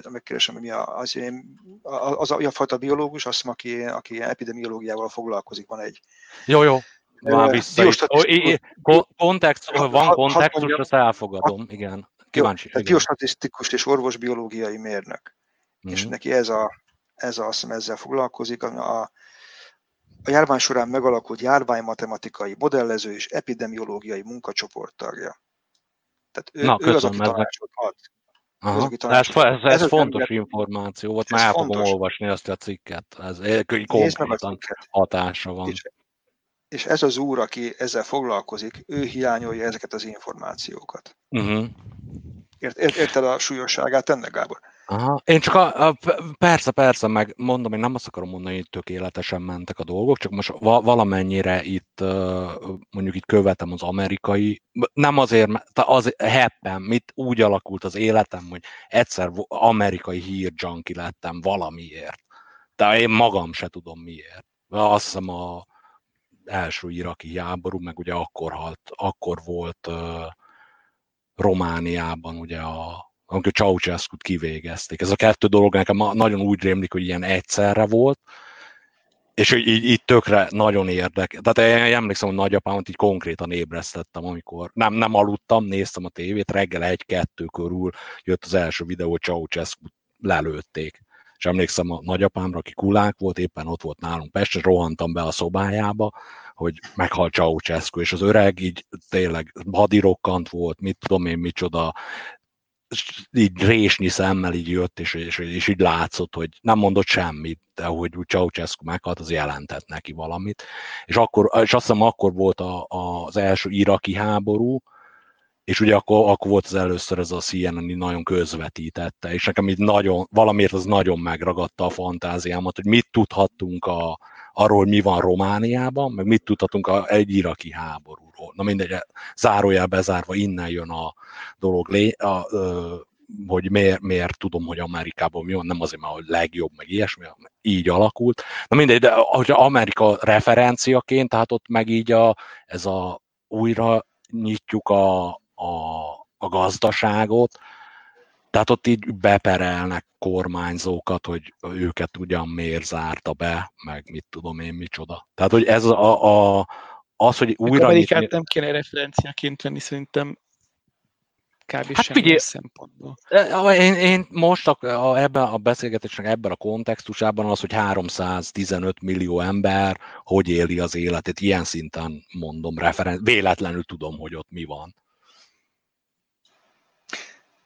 megkeresem, mi a, az, az, a, a fajta biológus, azt hiszem, aki, aki epidemiológiával foglalkozik, van egy. Jó, jó. Már vissza. Kontext, van kontextus, azt elfogadom, igen. Kíváncsi. Jó, tehát biostatisztikus és orvosbiológiai mérnök. Mm. És mhm. neki ez a, ez a, azt hiszem, ezzel foglalkozik. A, a, a járvány során megalakult járványmatematikai, modellező és epidemiológiai munkacsoport tagja. Tehát ő, Na, ő az, aki tanácsot ad. Aha. Ez, ez, ez, ez fontos információ volt, már el fogom olvasni azt a cikket. Ez konkrétan hatása van. És, és ez az úr, aki ezzel foglalkozik, ő hiányolja ezeket az információkat. Uh-huh. Ért, ért, érted a súlyosságát ennek, Gábor? Aha. Én csak a, a, persze, persze, meg mondom, én nem azt akarom mondani, hogy tökéletesen mentek a dolgok, csak most va, valamennyire itt mondjuk itt követem az amerikai, nem azért, mert az heppen, mit úgy alakult az életem, hogy egyszer amerikai hírjunkie lettem valamiért. De én magam se tudom miért. Azt hiszem a első iraki háború, meg ugye akkor halt, akkor volt uh, Romániában ugye a amikor ceausescu kivégezték. Ez a kettő dolog nekem nagyon úgy rémlik, hogy ilyen egyszerre volt, és így, így, így tökre nagyon érdek. Tehát én emlékszem, hogy nagyapámat így konkrétan ébresztettem, amikor nem, nem aludtam, néztem a tévét, reggel egy-kettő körül jött az első videó, hogy ceausescu lelőtték. És emlékszem a nagyapámra, aki kulák volt, éppen ott volt nálunk Pestre, rohantam be a szobájába, hogy meghalt Ceausescu, és az öreg így tényleg hadirokkant volt, mit tudom én, micsoda, így résnyi szemmel így jött, és, és, és így látszott, hogy nem mondott semmit, de hogy Ceausescu meghalt, az jelentett neki valamit. És, akkor, és azt hiszem akkor volt a, a, az első iraki háború, és ugye akkor, akkor volt az először ez a CNN nagyon közvetítette, és nekem így nagyon, valamiért az nagyon megragadta a fantáziámat, hogy mit tudhattunk a, arról, hogy mi van Romániában, meg mit tudhatunk a, egy iraki háborúról. Na mindegy, zárójel bezárva, innen jön a dolog, lé, a, a, hogy miért, miért tudom, hogy Amerikában mi van, nem azért, mert a legjobb, meg ilyesmi, így alakult. Na mindegy, de hogy Amerika referenciaként, tehát ott meg így a, ez a újra nyitjuk a, a, a gazdaságot, tehát ott így beperelnek kormányzókat, hogy őket ugyan miért zárta be, meg mit tudom én micsoda. Tehát, hogy ez a, a az, hogy újra... Amerikát nyitni... nem kéne referenciaként venni, szerintem kb. hát figyelj, szempontból. Én, én most a, a, ebben a beszélgetésnek ebben a kontextusában az, hogy 315 millió ember hogy éli az életét, ilyen szinten mondom, referen- véletlenül tudom, hogy ott mi van.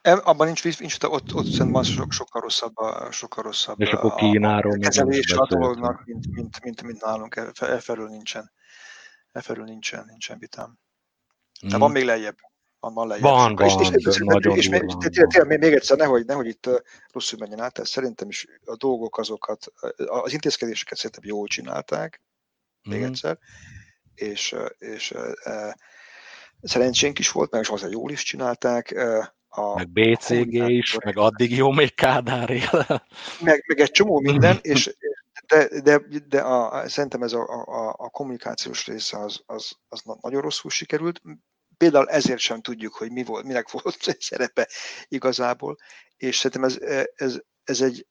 Abban nincs, nincs ott, ott szerintem sok, sokkal rosszabb, sokkal rosszabb és akkor Kínáról a kezelés a dolognak, mint, mint, mint, mint nálunk. E, e nincsen. E nincsen, nincsen vitám. De mm. van még lejjebb. Van, van lejjebb. Van, van, és, és, és, nagyon és, és, tényleg, még egyszer, nehogy, nehogy itt rosszul menjen át, tehát szerintem is a dolgok azokat, az intézkedéseket szerintem jól csinálták, még mm. egyszer, és, és e, szerencsénk is volt, meg is azért jól is csinálták, a, meg BCG is, meg addig jó még Kádár él. Meg, meg egy csomó minden, és de, de, de a, szerintem ez a, a, a kommunikációs része az, az, az nagyon rosszul sikerült. Például ezért sem tudjuk, hogy mi volt, minek volt szerepe igazából, és szerintem ez, ez, ez, egy,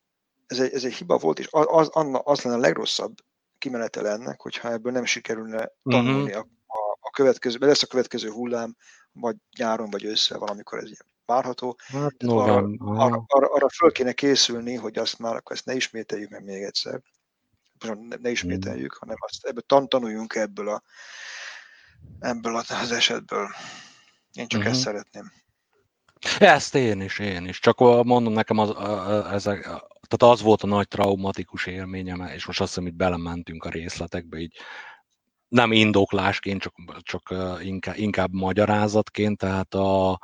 ez, egy, ez egy hiba volt, és az, az lenne a legrosszabb kimenetele ennek, hogyha ebből nem sikerülne tanulni uh-huh. a, a, a következő, lesz a következő hullám, vagy nyáron, vagy ősszel valamikor ez ilyen várható. Hát, no, arra, arra, arra, arra föl kéne készülni, hogy azt már akkor ezt ne ismételjük meg még egyszer. Ne, ne ismételjük, mm. hanem azt ebből tan tanuljunk ebből, a, ebből az esetből. Én csak mm-hmm. ezt szeretném. Ezt én is, én is. Csak mondom nekem, az, ezek, tehát az volt a nagy traumatikus élményem, és most azt hiszem, itt belementünk a részletekbe, így nem indoklásként, csak, csak inkább, inkább magyarázatként, tehát a,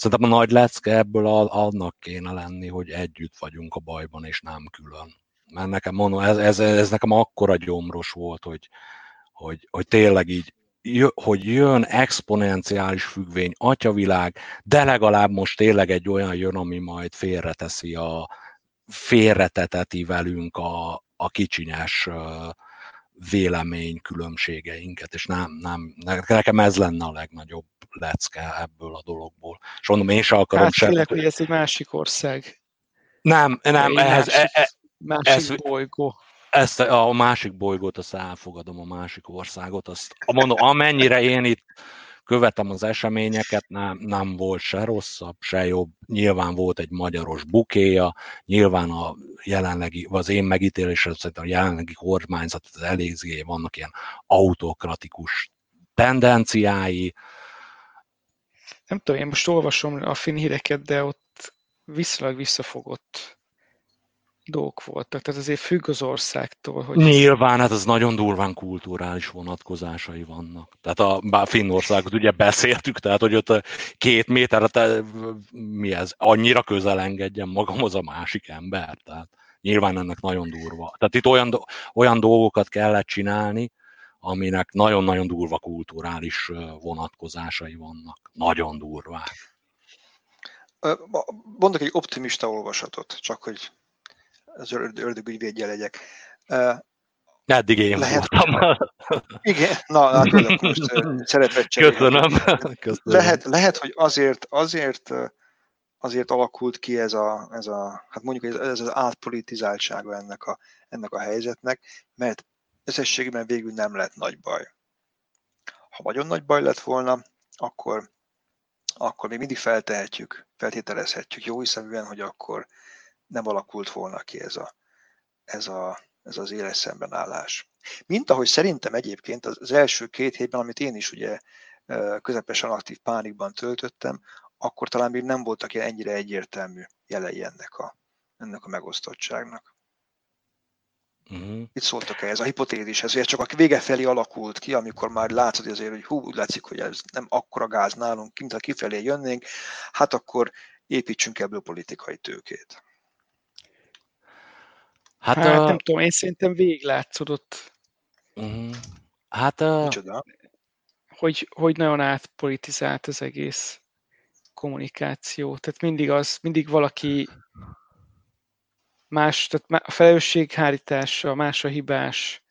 Szerintem a nagy lecke ebből annak kéne lenni, hogy együtt vagyunk a bajban, és nem külön. Mert nekem mondom, ez, ez, ez nekem akkora gyomros volt, hogy, hogy, hogy tényleg így, hogy jön exponenciális függvény, atyavilág, de legalább most tényleg egy olyan jön, ami majd félreteszi a, félreteteti velünk a, a kicsinyes vélemény különbségeinket, és nem, nem, nekem ez lenne a legnagyobb lecke ebből a dologból. És mondom, én sem akarom hát, sem. hogy ez egy másik ország. Nem, nem, ehhez, másik, e, e, másik ez, bolygó. Ezt a másik bolygót, azt elfogadom, a másik országot, azt mondom, amennyire én itt követem az eseményeket, nem, nem volt se rosszabb, se jobb. Nyilván volt egy magyaros bukéja, nyilván a jelenlegi, az én megítélésem szerint a jelenlegi kormányzat az eléggé vannak ilyen autokratikus tendenciái. Nem tudom, én most olvasom a finn híreket, de ott viszonylag visszafogott dolgok voltak, tehát azért függ az országtól. Hogy Nyilván, hát az nagyon durván kulturális vonatkozásai vannak. Tehát a bár Finnországot ugye beszéltük, tehát hogy ott két méterre, te, mi ez, annyira közel engedjen magamhoz a másik ember, tehát nyilván ennek nagyon durva. Tehát itt olyan, olyan dolgokat kellett csinálni, aminek nagyon-nagyon durva kulturális vonatkozásai vannak. Nagyon durvák. Mondok egy optimista olvasatot, csak hogy az ördögügyvédje legyek. Eddig én Lehet, voltam. Igen, na, hát most szeretett Köszönöm. Köszönöm. Lehet, lehet, hogy azért, azért, azért alakult ki ez a, ez a hát mondjuk ez, ez az átpolitizáltsága ennek a, ennek a helyzetnek, mert összességében végül nem lett nagy baj. Ha nagyon nagy baj lett volna, akkor, akkor még mindig feltehetjük, feltételezhetjük jó hiszeműen, hogy akkor nem alakult volna ki ez, a, ez, a, ez az éles szembenállás. Mint ahogy szerintem egyébként az első két hétben, amit én is ugye közepesen aktív pánikban töltöttem, akkor talán még nem voltak ilyen ennyire egyértelmű jelei ennek a, ennek a megosztottságnak. Uh-huh. Itt szóltak ez a hipotézis, ez csak a vége felé alakult ki, amikor már látszod azért, hogy hú, úgy látszik, hogy ez nem akkora gáz nálunk, mint ha kifelé jönnénk, hát akkor építsünk ebből politikai tőkét. Hát, hát a... nem tudom, én szerintem végiglátszódott. Uh-huh. Hát a... Micsoda? Hogy, hogy nagyon átpolitizált az egész kommunikáció. Tehát mindig az, mindig valaki más, tehát a felelősség hárítása, más a hibás,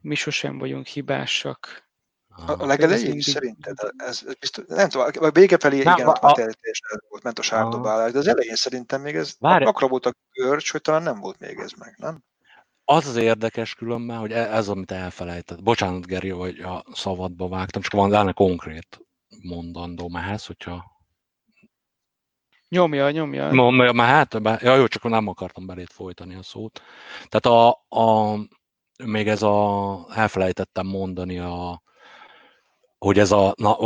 mi sosem vagyunk hibásak. A, a legelején mindig... szerinted, ez, ez biztos, nem tudom, a vége felé nem, igen, a, a, volt, ment a sárdobálás, de az elején szerintem még ez Várj. akkora volt a görcs, hogy talán nem volt még ez meg, nem? Az az érdekes különben, hogy e- ez, amit elfelejtett. Bocsánat, Geri, hogy a szabadba vágtam, csak van lenne konkrét mondandó ehhez, hogyha Nyomja, nyomja. Nyomja, már hát, ja, jó, csak nem akartam belét folytani a szót. Tehát a, a, még ez a, elfelejtettem mondani a, hogy ez a, na,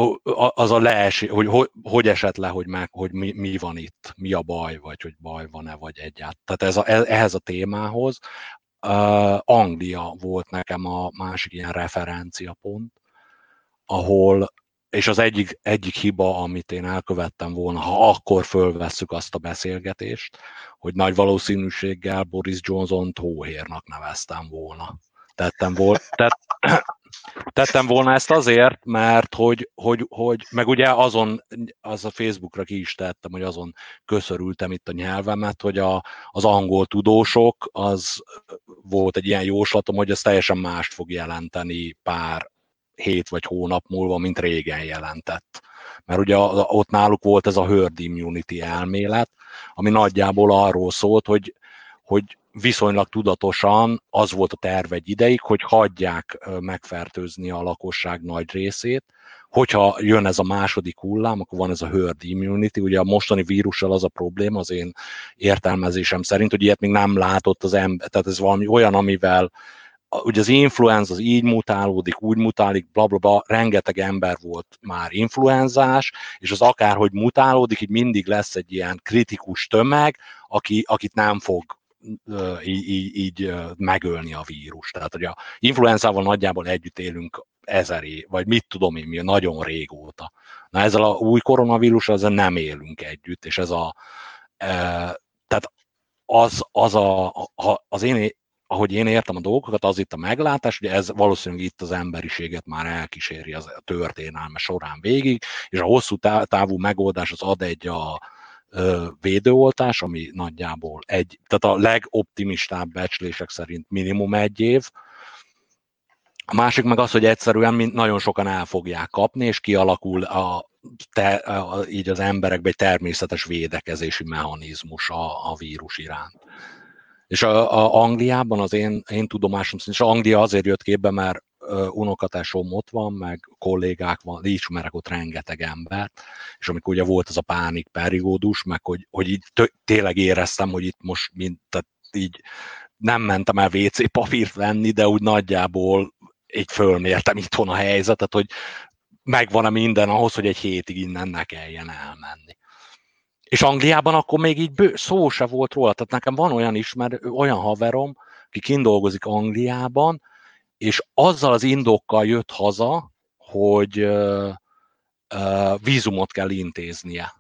az a leesi, hogy, hogy hogy esett le, hogy, meg, hogy mi, mi, van itt, mi a baj, vagy hogy baj van-e, vagy egyáltalán. Tehát ez a, e, ehhez a témához uh, Anglia volt nekem a másik ilyen referenciapont, ahol és az egyik, egyik hiba, amit én elkövettem volna, ha akkor fölvesszük azt a beszélgetést, hogy nagy valószínűséggel Boris Johnson hóhérnak neveztem volna. Tettem, volna, tett, tettem volna ezt azért, mert hogy, hogy, hogy, meg ugye azon, az a Facebookra ki is tettem, hogy azon köszörültem itt a nyelvemet, hogy a, az angol tudósok, az volt egy ilyen jóslatom, hogy ez teljesen mást fog jelenteni pár hét vagy hónap múlva, mint régen jelentett. Mert ugye ott náluk volt ez a herd immunity elmélet, ami nagyjából arról szólt, hogy, hogy viszonylag tudatosan az volt a terv egy ideig, hogy hagyják megfertőzni a lakosság nagy részét, hogyha jön ez a második hullám, akkor van ez a herd immunity, ugye a mostani vírussal az a probléma, az én értelmezésem szerint, hogy ilyet még nem látott az ember, tehát ez valami olyan, amivel ugye az influenza az így mutálódik, úgy mutálik, bla, bla, bla, rengeteg ember volt már influenzás, és az akárhogy mutálódik, így mindig lesz egy ilyen kritikus tömeg, aki, akit nem fog így, így, megölni a vírus. Tehát, hogy a influenzával nagyjából együtt élünk ezeré, vagy mit tudom én, mi nagyon régóta. Na ezzel a új koronavírus ezzel nem élünk együtt, és ez a, tehát az, az, a, a, az én ahogy én értem a dolgokat, az itt a meglátás, ugye ez valószínűleg itt az emberiséget már elkíséri az a történelme során végig, és a hosszú távú megoldás az ad egy a védőoltás, ami nagyjából egy, tehát a legoptimistább becslések szerint minimum egy év, a másik meg az, hogy egyszerűen nagyon sokan el fogják kapni, és kialakul a, te, a, így az emberekben egy természetes védekezési mechanizmus a, a vírus iránt. És a, a Angliában az én, én tudomásom szerint, és Anglia azért jött képbe, mert unokatásom ott van, meg kollégák van, ismerek ott rengeteg embert, és amikor ugye volt az a pánik perigódus, meg hogy, hogy így tényleg éreztem, hogy itt most mint, tehát így nem mentem el WC papírt venni, de úgy nagyjából így fölmértem itthon a helyzetet, hogy megvan-e minden ahhoz, hogy egy hétig innen ne kelljen elmenni. És Angliában akkor még így bő, szó se volt róla. Tehát nekem van olyan ismer, olyan haverom, aki kint dolgozik Angliában, és azzal az indokkal jött haza, hogy uh, uh, vízumot kell intéznie.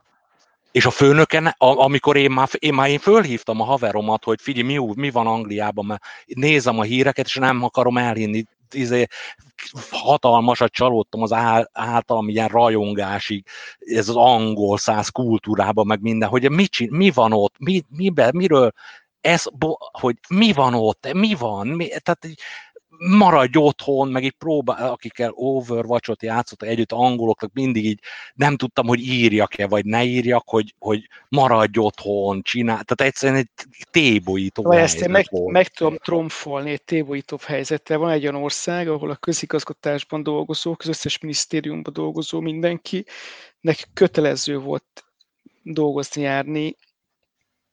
És a főnöke, amikor én már, én már én fölhívtam a haveromat, hogy figyelj, mi, mi van Angliában, mert nézem a híreket, és nem akarom elhinni, izé, hatalmasat csalódtam az általam ilyen rajongásig, ez az angol száz kultúrában, meg minden, hogy mi, mi van ott, mi, mibe, miről, ez, hogy mi van ott, mi van, mi, tehát maradj otthon, meg így próbál, akikkel Overwatch-ot játszott együtt, angoloknak mindig így nem tudtam, hogy írjak-e, vagy ne írjak, hogy, hogy maradj otthon, csinál, tehát egyszerűen egy tébolyító Vagy ezt én meg, meg tudom tromfolni egy tébolyító helyzettel. Van egy olyan ország, ahol a közigazgatásban dolgozók, az összes minisztériumban dolgozó mindenki, neki kötelező volt dolgozni, járni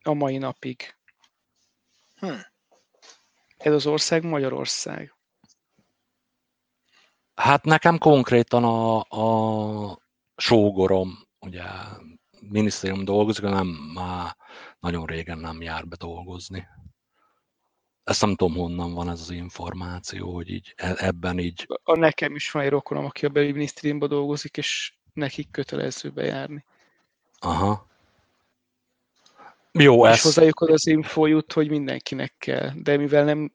a mai napig. Hm. Ez az ország Magyarország. Hát nekem konkrétan a, a sógorom, ugye minisztérium dolgozik, nem már nagyon régen nem jár be dolgozni. ezt nem tudom, honnan van ez az információ, hogy így e, ebben így... A nekem is van egy rokonom, aki a belügyminisztériumban dolgozik, és nekik kötelező bejárni. Aha. Jó, és ez... hozzájuk az info jut, hogy mindenkinek kell, de mivel nem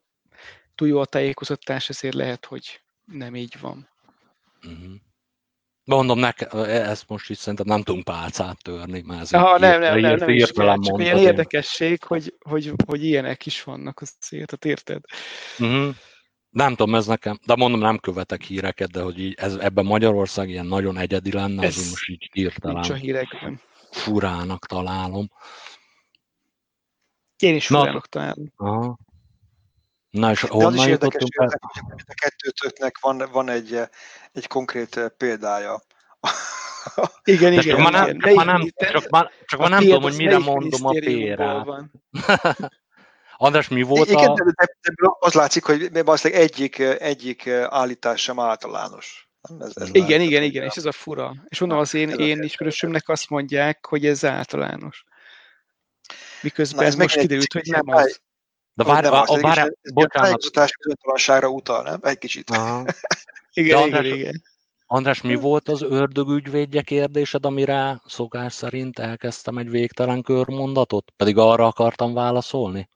túl jó a tájékoztatás, ezért lehet, hogy nem így van. Uh-huh. Mondom, nekem, ezt most is szerintem nem tudunk pálcát törni, mert ez Aha, nem, nem, nem, nem is kell, csak ilyen érdekesség, hogy, hogy, hogy ilyenek is vannak, azért, hát érted? Uh-huh. Nem tudom, ez nekem, de mondom, nem követek híreket, de hogy így ez, ebben Magyarország ilyen nagyon egyedi lenne, ez az most így hirtelen nincs a hírekben. furának találom. Én is furának találom. Aha. Na és De az is érdekes, hogy a kettőtöknek van, van egy, egy konkrét példája. Igen, igen. Csak már nem, csak már nem, csak már, csak már nem tudom, hogy mire mondom a pérát. András, mi volt igen, a... De, de, de az látszik, hogy valószínűleg egyik, egyik állítás sem általános. Ez, ez igen, igen, igen, és ez a fura. És mondom, az én, én ismerősömnek azt mondják, hogy ez általános. Miközben Na, ez most kiderült, hogy nem az. De vár, nem, a, vár, ez, ez bocsánat. bizonytalanságra utal, nem? Egy kicsit. igen, András, igen, igen. András, mi volt az ördögügyvédje kérdésed, amire szokás szerint elkezdtem egy végtelen körmondatot? Pedig arra akartam válaszolni?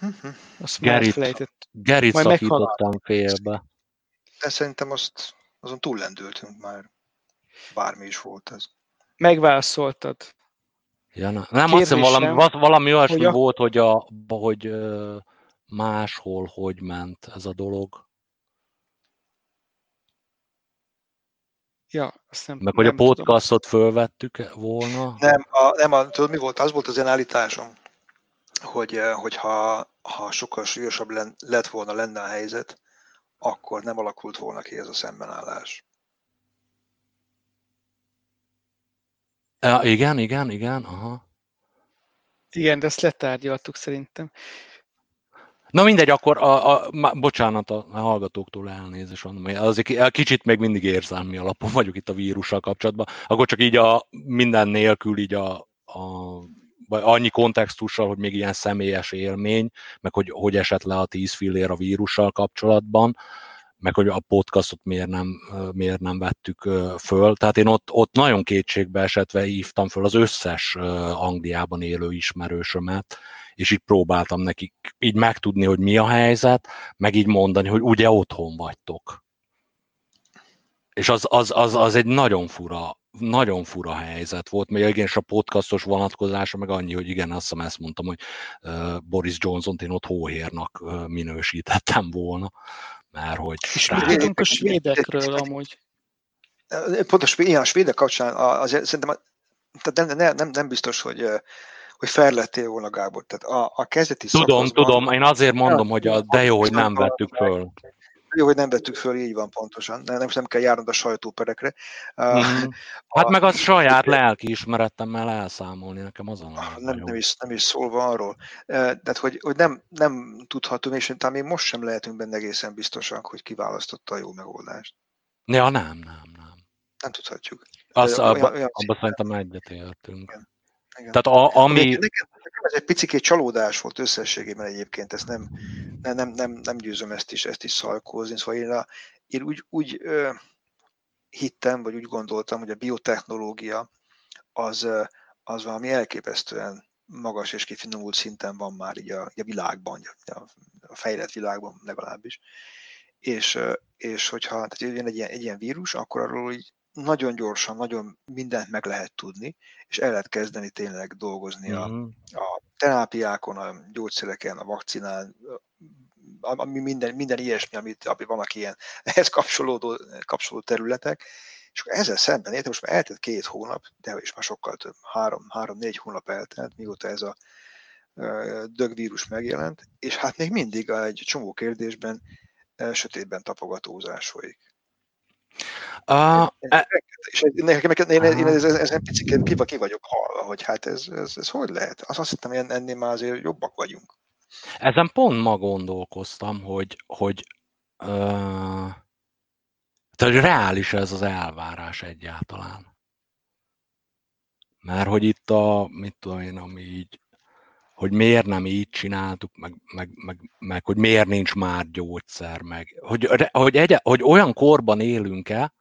Azt Gerit, Gerit szakítottam félbe. De szerintem azt, azon túllendültünk már. Bármi is volt ez. Megválaszoltad. Ja, na. Nem, azt hiszem valami, valami olyasmi hogy a... volt, hogy, a, hogy máshol hogy ment ez a dolog. Ja, azt nem, Meg hogy nem a podcastot tudom. fölvettük volna. Nem, a, nem a, tudod mi volt? Az volt az én állításom, hogy, hogyha ha sokkal súlyosabb lett volna lenne a helyzet, akkor nem alakult volna ki ez a szembenállás. Ja, igen, igen, igen, aha. Igen, de ezt letárgyaltuk szerintem. Na mindegy, akkor a, a, a, bocsánat a, a hallgatóktól elnézést mondom, azért kicsit még mindig érzelmi alapon vagyok itt a vírussal kapcsolatban, akkor csak így a minden nélkül így a, a vagy annyi kontextussal, hogy még ilyen személyes élmény, meg hogy, hogy esett le a tíz fillér a vírussal kapcsolatban, meg hogy a podcastot miért nem, miért nem vettük föl. Tehát én ott, ott nagyon kétségbe esetve hívtam föl az összes Angliában élő ismerősömet, és így próbáltam nekik így megtudni, hogy mi a helyzet, meg így mondani, hogy ugye otthon vagytok. És az, az, az, az egy nagyon fura, nagyon fura helyzet volt, még igen, és a podcastos vonatkozása meg annyi, hogy igen, azt hiszem ezt mondtam, hogy Boris Johnson-t én ott hóhérnak minősítettem volna már hogy... És mit a svédekről amúgy? Pontos, ilyen a svédek kapcsán azért szerintem tehát nem, nem, nem biztos, hogy, hogy fellettél volna Gábor. Tehát a, a kezdeti Tudom, tudom, én azért mondom, hogy a, de jó, hogy nem vettük föl. Jó, hogy nem vettük föl, így van pontosan. Nem, nem kell járnod a sajtóperekre. Mm. Hát a, meg a saját lelkiismeretemmel elszámolni, nekem az a nem, nem, is, nem is szólva arról. Tehát, hogy, hogy nem, nem tudhatunk, és talán még most sem lehetünk benne egészen biztosak, hogy kiválasztotta a jó megoldást. Ja, nem, nem, nem. Nem tudhatjuk. Azt, abba, abba szerintem egyetértünk. Igen. Igen. Tehát a, ami... Nekem, nekem ez egy picikét csalódás volt összességében egyébként, ezt nem, nem, nem, nem, nem győzöm ezt is, ezt is szalkózni, szóval én, a, én úgy, úgy ö, hittem, vagy úgy gondoltam, hogy a biotechnológia az, az valami elképesztően magas és kifinomult szinten van már így a, így a világban, a, a fejlett világban legalábbis. És, és hogyha tehát jön egy ilyen, egy ilyen vírus, akkor arról így nagyon gyorsan, nagyon mindent meg lehet tudni, és el lehet kezdeni tényleg dolgozni uh-huh. a, mhm. a terápiákon, a gyógyszereken, a vakcinán, ami minden, minden ilyesmi, amit, ami vannak ilyen ehhez kapcsolódó, kapcsolódó területek, és akkor ezzel szemben értem, most már eltelt két hónap, de is már sokkal több, három, három-négy hónap eltelt, mióta ez a dögvírus megjelent, és hát még mindig egy csomó kérdésben sötétben tapogatózás folyik. Uh, és nekem, én, én, én ezen picit ki, ki vagyok halva, hogy hát ez, ez, ez hogy lehet? Azt, azt hittem, hogy ennél már azért jobbak vagyunk. Ezen pont ma gondolkoztam, hogy, hogy uh, tehát, hogy reális ez az elvárás egyáltalán. Mert hogy itt a, mit tudom én, ami így hogy miért nem így csináltuk, meg, meg, meg, meg hogy miért nincs már gyógyszer, meg hogy, hogy, egy, hogy olyan korban élünk-e,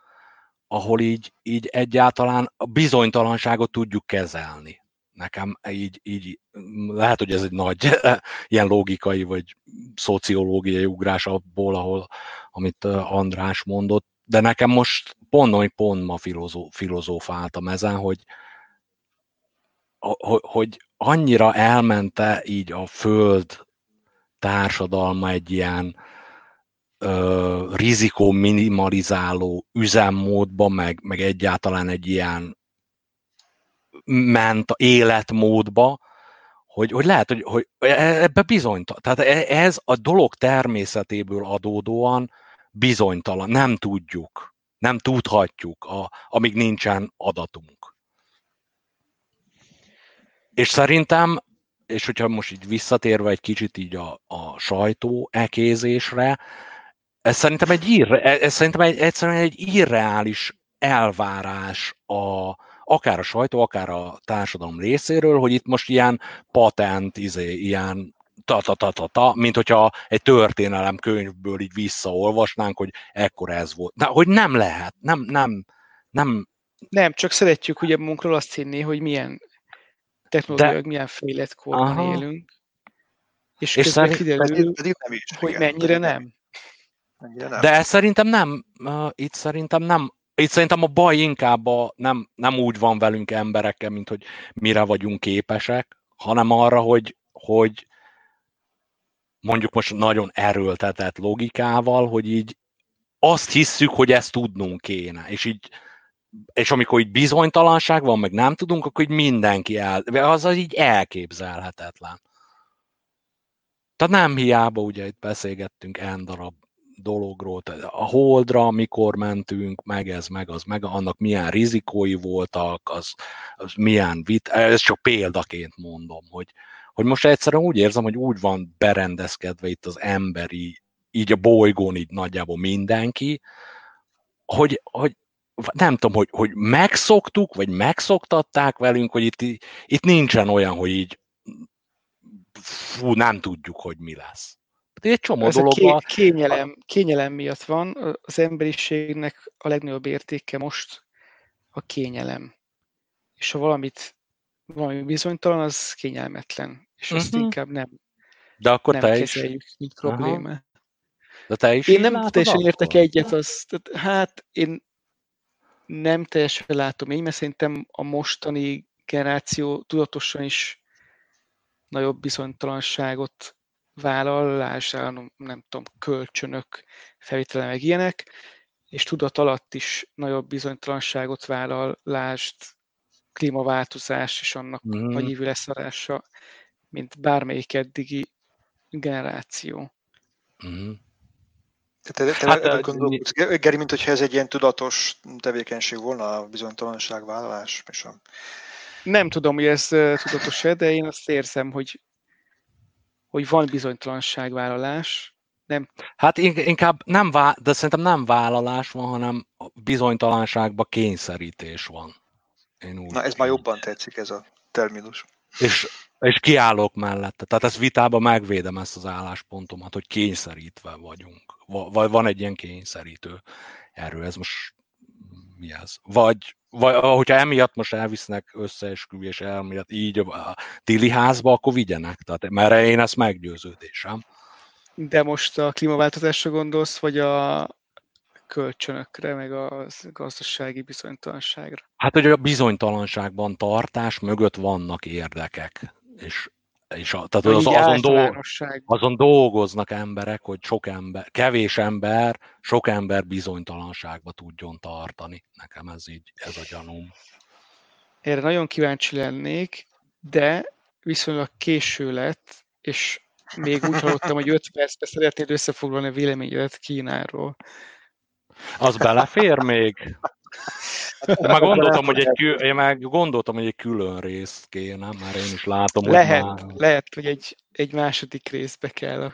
ahol így, így egyáltalán a bizonytalanságot tudjuk kezelni. Nekem így, így lehet, hogy ez egy nagy ilyen logikai vagy szociológiai ugrás abból, ahol, amit András mondott, de nekem most pont, hogy pont ma filozó, filozófáltam ezen, hogy, hogy annyira elmente így a föld társadalma egy ilyen ö, rizikó minimalizáló üzemmódba, meg, meg egyáltalán egy ilyen ment életmódba, hogy, hogy lehet, hogy, hogy ebbe bizonytalan. Tehát e, ez a dolog természetéből adódóan bizonytalan. Nem tudjuk. Nem tudhatjuk, a, amíg nincsen adatunk. És szerintem, és hogyha most így visszatérve egy kicsit így a, a sajtó ekézésre, ez szerintem egy, irre, ez szerintem egy, egyszerűen egy irreális elvárás a, akár a sajtó, akár a társadalom részéről, hogy itt most ilyen patent, izé, ilyen ta-ta-ta-ta-ta, mint hogyha egy történelem könyvből így visszaolvasnánk, hogy ekkor ez volt. De hogy nem lehet, nem, nem, nem. Nem, csak szeretjük ugye munkról azt hinni, hogy milyen technológiák, milyen fejlett korban Aha. élünk. És, és közben kiderül, pedig, pedig nem is, hogy igen, mennyire nem. Mennyire nem. De szerintem nem, uh, itt szerintem nem itt szerintem a baj inkább a, nem, nem úgy van velünk emberekkel, mint hogy mire vagyunk képesek, hanem arra, hogy, hogy mondjuk most nagyon erőltetett logikával, hogy így azt hisszük, hogy ezt tudnunk kéne, és így és amikor így bizonytalanság van, meg nem tudunk, akkor így mindenki el, az, az így elképzelhetetlen. Tehát nem hiába, ugye itt beszélgettünk en darab dologról, tehát a holdra, mikor mentünk, meg ez, meg az, meg annak milyen rizikói voltak, az, az milyen vit, ez csak példaként mondom, hogy, hogy most egyszerűen úgy érzem, hogy úgy van berendezkedve itt az emberi, így a bolygón így nagyjából mindenki, hogy, hogy nem tudom, hogy, hogy megszoktuk, vagy megszoktatták velünk, hogy itt, itt nincsen olyan, hogy így fú, nem tudjuk, hogy mi lesz. Egy csomó Ez dologban... A kényelem, kényelem miatt van. Az emberiségnek a legnagyobb értéke most a kényelem. És ha valamit valami bizonytalan, az kényelmetlen. És uh-huh. azt mhm. inkább nem, De akkor nem te kezeljük, is. mint probléma. De te is én nem teljesen értek egyet, az, tehát, hát én nem teljesen látom én, mert szerintem a mostani generáció tudatosan is nagyobb bizonytalanságot vállal, lásd nem, nem tudom, kölcsönök, felvétele meg ilyenek, és tudat alatt is nagyobb bizonytalanságot vállal, lásd klímaváltozás és annak mm. nagy ívű leszarása, mint bármelyik eddigi generáció. Mm. Te, te hát, gondolkodsz, Geri, mint hogyha ez egy ilyen tudatos tevékenység volna a bizonytalanságvállalás? És a... Nem tudom, hogy ez tudatos-e, de én azt érzem, hogy hogy van bizonytalanságvállalás. Nem. Hát inkább nem, vá- de szerintem nem vállalás van, hanem bizonytalanságba kényszerítés van. Én úgy Na ez már jobban tetszik ez a terminus. És, és kiállok mellette. Tehát ezt vitában megvédem ezt az álláspontomat, hogy kényszerítve vagyunk. Vagy van egy ilyen kényszerítő erő. Ez most mi ez? Vagy vagy hogyha emiatt most elvisznek összeesküvés elmélet így a Tili házba, akkor vigyenek. Tehát, mert én ezt meggyőződésem. De most a klímaváltozásra gondolsz, vagy a kölcsönökre, meg a gazdasági bizonytalanságra? Hát, hogy a bizonytalanságban tartás mögött vannak érdekek. És és a, tehát az, azon, dolg, azon dolgoznak emberek, hogy sok ember, kevés ember, sok ember bizonytalanságba tudjon tartani. Nekem ez így, ez a gyanúm. Erre nagyon kíváncsi lennék, de viszonylag késő lett, és még úgy hallottam, hogy 5 percben szeretnéd összefoglalni a véleményedet Kínáról. Az belefér még? Már gondoltam, hogy egy, kül, én már gondoltam, hogy egy külön részt kéne, már én is látom, lehet, hogy már... Lehet, hogy egy, egy második részbe kell.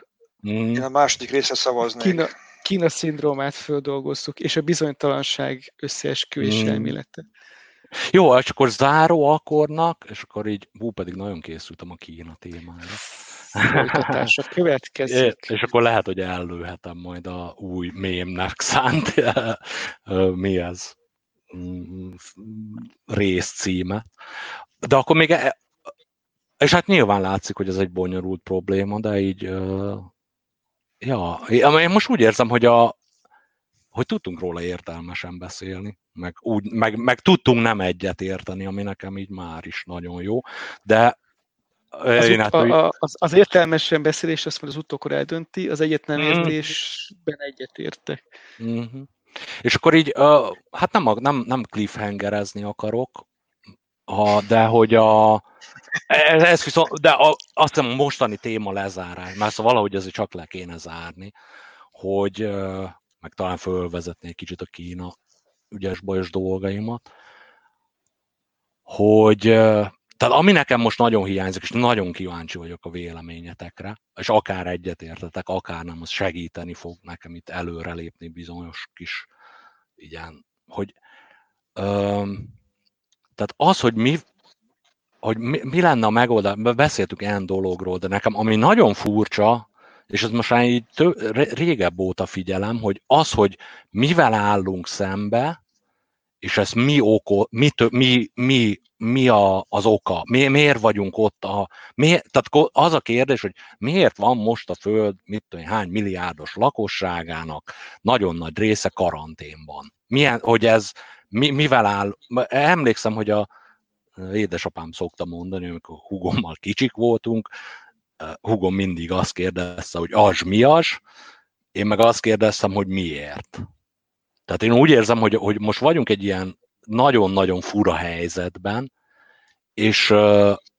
Mm. Én a második részre szavaznék. Kína, Kína szindrómát földolgozzuk, és a bizonytalanság összeesküvés mm. elmélete. Jó, és akkor záró akkornak, és akkor így, hú, pedig nagyon készültem a Kína témára. Folytatása következik. És akkor lehet, hogy ellőhetem majd a új mémnek szánt, mi ez, rész címe. De akkor még, e- és hát nyilván látszik, hogy ez egy bonyolult probléma, de így, ja, én most úgy érzem, hogy a, hogy tudtunk róla értelmesen beszélni, meg, úgy, meg, meg tudtunk nem egyet érteni, ami nekem így már is nagyon jó, de az, én hát, a, a, az, az értelmesen beszélés azt majd az utókor eldönti, az egyet nem mhm. értésben egyet értek. Mm-hmm. És akkor így, uh, hát nem, nem, nem cliffhangerezni akarok, ha, de hogy a, ez, ez viszont, de a, azt hiszem a mostani téma lezárás, mert szóval valahogy azért csak le kéne zárni, hogy uh, meg talán fölvezetni egy kicsit a Kína ügyes bajos dolgaimat, hogy tehát ami nekem most nagyon hiányzik, és nagyon kíváncsi vagyok a véleményetekre, és akár egyetértetek, akár nem, az segíteni fog nekem itt előrelépni bizonyos kis, igen, hogy öm, tehát az, hogy mi, hogy mi, mi lenne a megoldás, beszéltük ilyen dologról, de nekem ami nagyon furcsa, és ez most már így tő, régebb óta figyelem, hogy az, hogy mivel állunk szembe, és ez mi, oko, mi, mi, mi, mi a, az oka, mi, miért vagyunk ott, a, miért, tehát az a kérdés, hogy miért van most a Föld, mit tudom, hány milliárdos lakosságának nagyon nagy része karanténban. Milyen, hogy ez mi, mivel áll, emlékszem, hogy a édesapám szokta mondani, amikor hugommal kicsik voltunk, hugom mindig azt kérdezte, hogy az mi az, én meg azt kérdeztem, hogy miért. Tehát én úgy érzem, hogy, hogy most vagyunk egy ilyen nagyon-nagyon fura helyzetben, és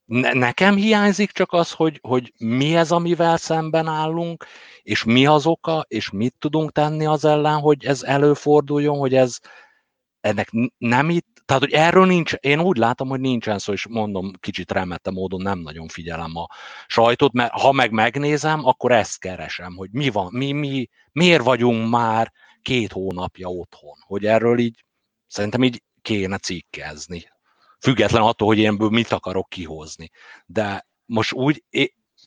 ne, nekem hiányzik csak az, hogy, hogy mi ez, amivel szemben állunk, és mi az oka, és mit tudunk tenni az ellen, hogy ez előforduljon, hogy ez ennek nem itt, tehát, hogy erről nincs, én úgy látom, hogy nincsen szó, és mondom, kicsit remette módon nem nagyon figyelem a sajtót, mert ha meg megnézem, akkor ezt keresem, hogy mi van, mi, mi, miért vagyunk már két hónapja otthon, hogy erről így szerintem így kéne cikkezni. Független attól, hogy én mit akarok kihozni. De most úgy,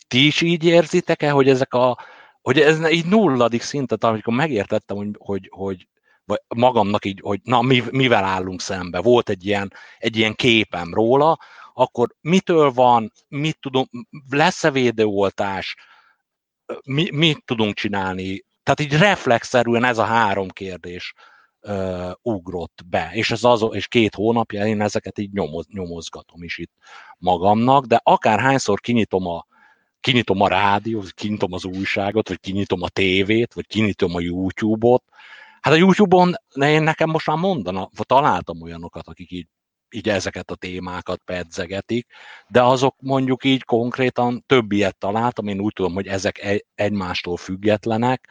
ti is így érzitek-e, hogy ezek a, hogy ez így nulladik szintet, amikor megértettem, hogy, hogy, hogy vagy magamnak így, hogy na, mi, mivel állunk szembe. Volt egy ilyen, egy ilyen képem róla, akkor mitől van, mit tudom, lesz-e védőoltás, mi, mit tudunk csinálni. Tehát így reflexzerűen ez a három kérdés uh, ugrott be, és ez az, és két hónapja én ezeket így nyomoz, nyomozgatom is itt magamnak, de akárhányszor kinyitom a, kinyitom a rádiót, kinyitom az újságot, vagy kinyitom a tévét, vagy kinyitom a YouTube-ot, Hát a YouTube-on én nekem most már mondana, találtam olyanokat, akik így, így ezeket a témákat pedzegetik, de azok mondjuk így konkrétan több ilyet találtam, én úgy tudom, hogy ezek egymástól függetlenek,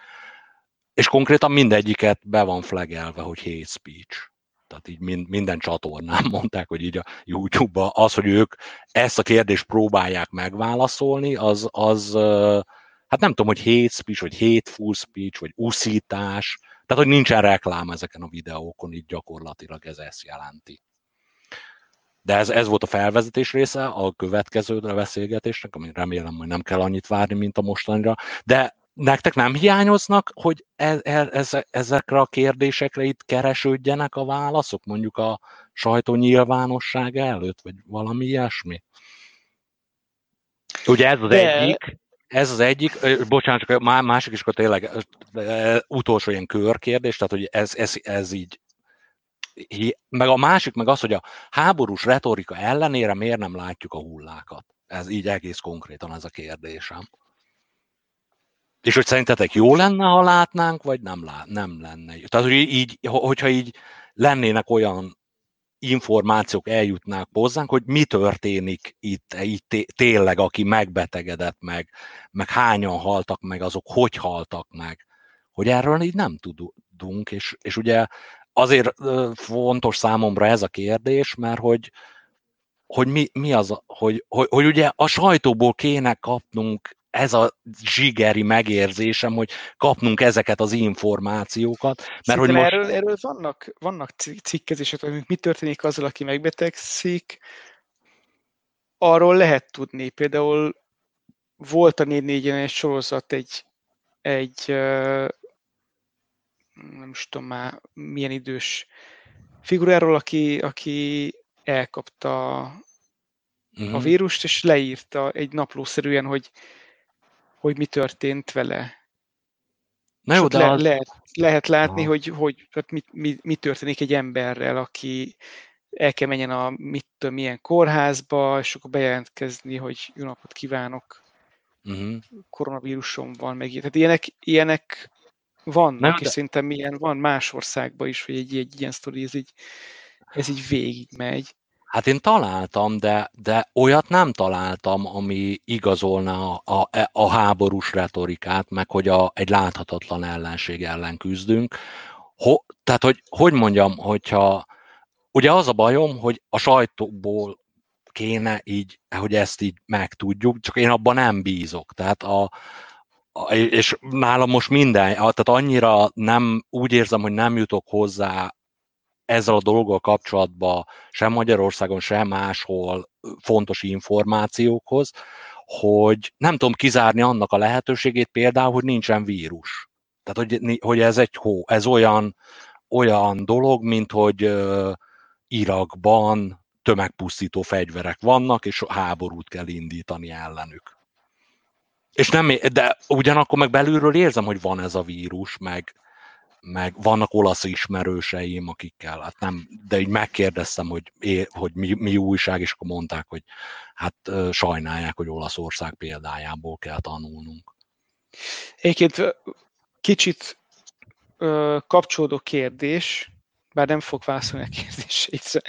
és konkrétan mindegyiket be van flagelve, hogy hate speech. Tehát így minden csatornán mondták, hogy így a YouTube-ba az, hogy ők ezt a kérdést próbálják megválaszolni, az, az hát nem tudom, hogy hate speech, vagy hateful speech, vagy uszítás, tehát, hogy nincsen reklám ezeken a videókon, így gyakorlatilag ez ezt jelenti. De ez, ez volt a felvezetés része a következőre beszélgetésnek, ami remélem, hogy nem kell annyit várni, mint a mostanira. De nektek nem hiányoznak, hogy ez, ez, ezekre a kérdésekre itt keresődjenek a válaszok, mondjuk a sajtó nyilvánosság előtt, vagy valami ilyesmi? Ugye ez az De... egyik, ez az egyik, bocsánat, csak a másik is akkor tényleg utolsó ilyen körkérdés, tehát hogy ez, ez, ez így meg a másik meg az, hogy a háborús retorika ellenére miért nem látjuk a hullákat. Ez így egész konkrétan ez a kérdésem. És hogy szerintetek jó lenne, ha látnánk, vagy nem, lát, nem lenne. Tehát, hogy így, hogyha így lennének olyan információk eljutnák hozzánk, hogy mi történik itt, itt tényleg, aki megbetegedett meg, meg hányan haltak meg, azok hogy haltak meg, hogy erről így nem tudunk, és, és ugye azért fontos számomra ez a kérdés, mert hogy, hogy mi, mi az, hogy, hogy, hogy ugye a sajtóból kéne kapnunk ez a zsigeri megérzésem, hogy kapnunk ezeket az információkat. Mert hogy most... erről, erről vannak, vannak cikkezések, hogy mi történik azzal, aki megbetegszik, arról lehet tudni. Például volt a 4 egy sorozat egy, egy nem is tudom már milyen idős figuráról, aki, aki elkapta uh-huh. a mhm. vírust, és leírta egy naplószerűen, hogy, hogy mi történt vele. Na jó, de le, az... lehet, lehet látni, hogy, hogy hát mi, mi, mi történik egy emberrel, aki el kell menjen a mit tudom, milyen kórházba, és akkor bejelentkezni, hogy jó napot kívánok, uh-huh. koronavírusom van, meg tehát ilyenek, ilyenek vannak, Nem, és de... szerintem milyen van más országban is, hogy egy, egy ilyen sztori, ez így, ez így végig megy. Hát én találtam, de, de olyat nem találtam, ami igazolna a, a, a háborús retorikát, meg hogy a, egy láthatatlan ellenség ellen küzdünk. Ho, tehát, hogy, hogy mondjam, hogyha ugye az a bajom, hogy a sajtóból kéne így, hogy ezt így megtudjuk, csak én abban nem bízok. Tehát a, a és nálam most minden, tehát annyira nem, úgy érzem, hogy nem jutok hozzá ezzel a dologgal kapcsolatban sem Magyarországon, sem máshol fontos információkhoz, hogy nem tudom kizárni annak a lehetőségét például, hogy nincsen vírus. Tehát, hogy, hogy ez egy hó, ez olyan, olyan dolog, mint hogy uh, Irakban tömegpusztító fegyverek vannak, és háborút kell indítani ellenük. És nem, de ugyanakkor meg belülről érzem, hogy van ez a vírus, meg, meg vannak olasz ismerőseim, akikkel, hát nem, de így megkérdeztem, hogy, é, hogy mi, mi újság, és akkor mondták, hogy hát sajnálják, hogy Olaszország példájából kell tanulnunk. Egyébként kicsit ö, kapcsolódó kérdés, bár nem fog válaszolni a kérdését,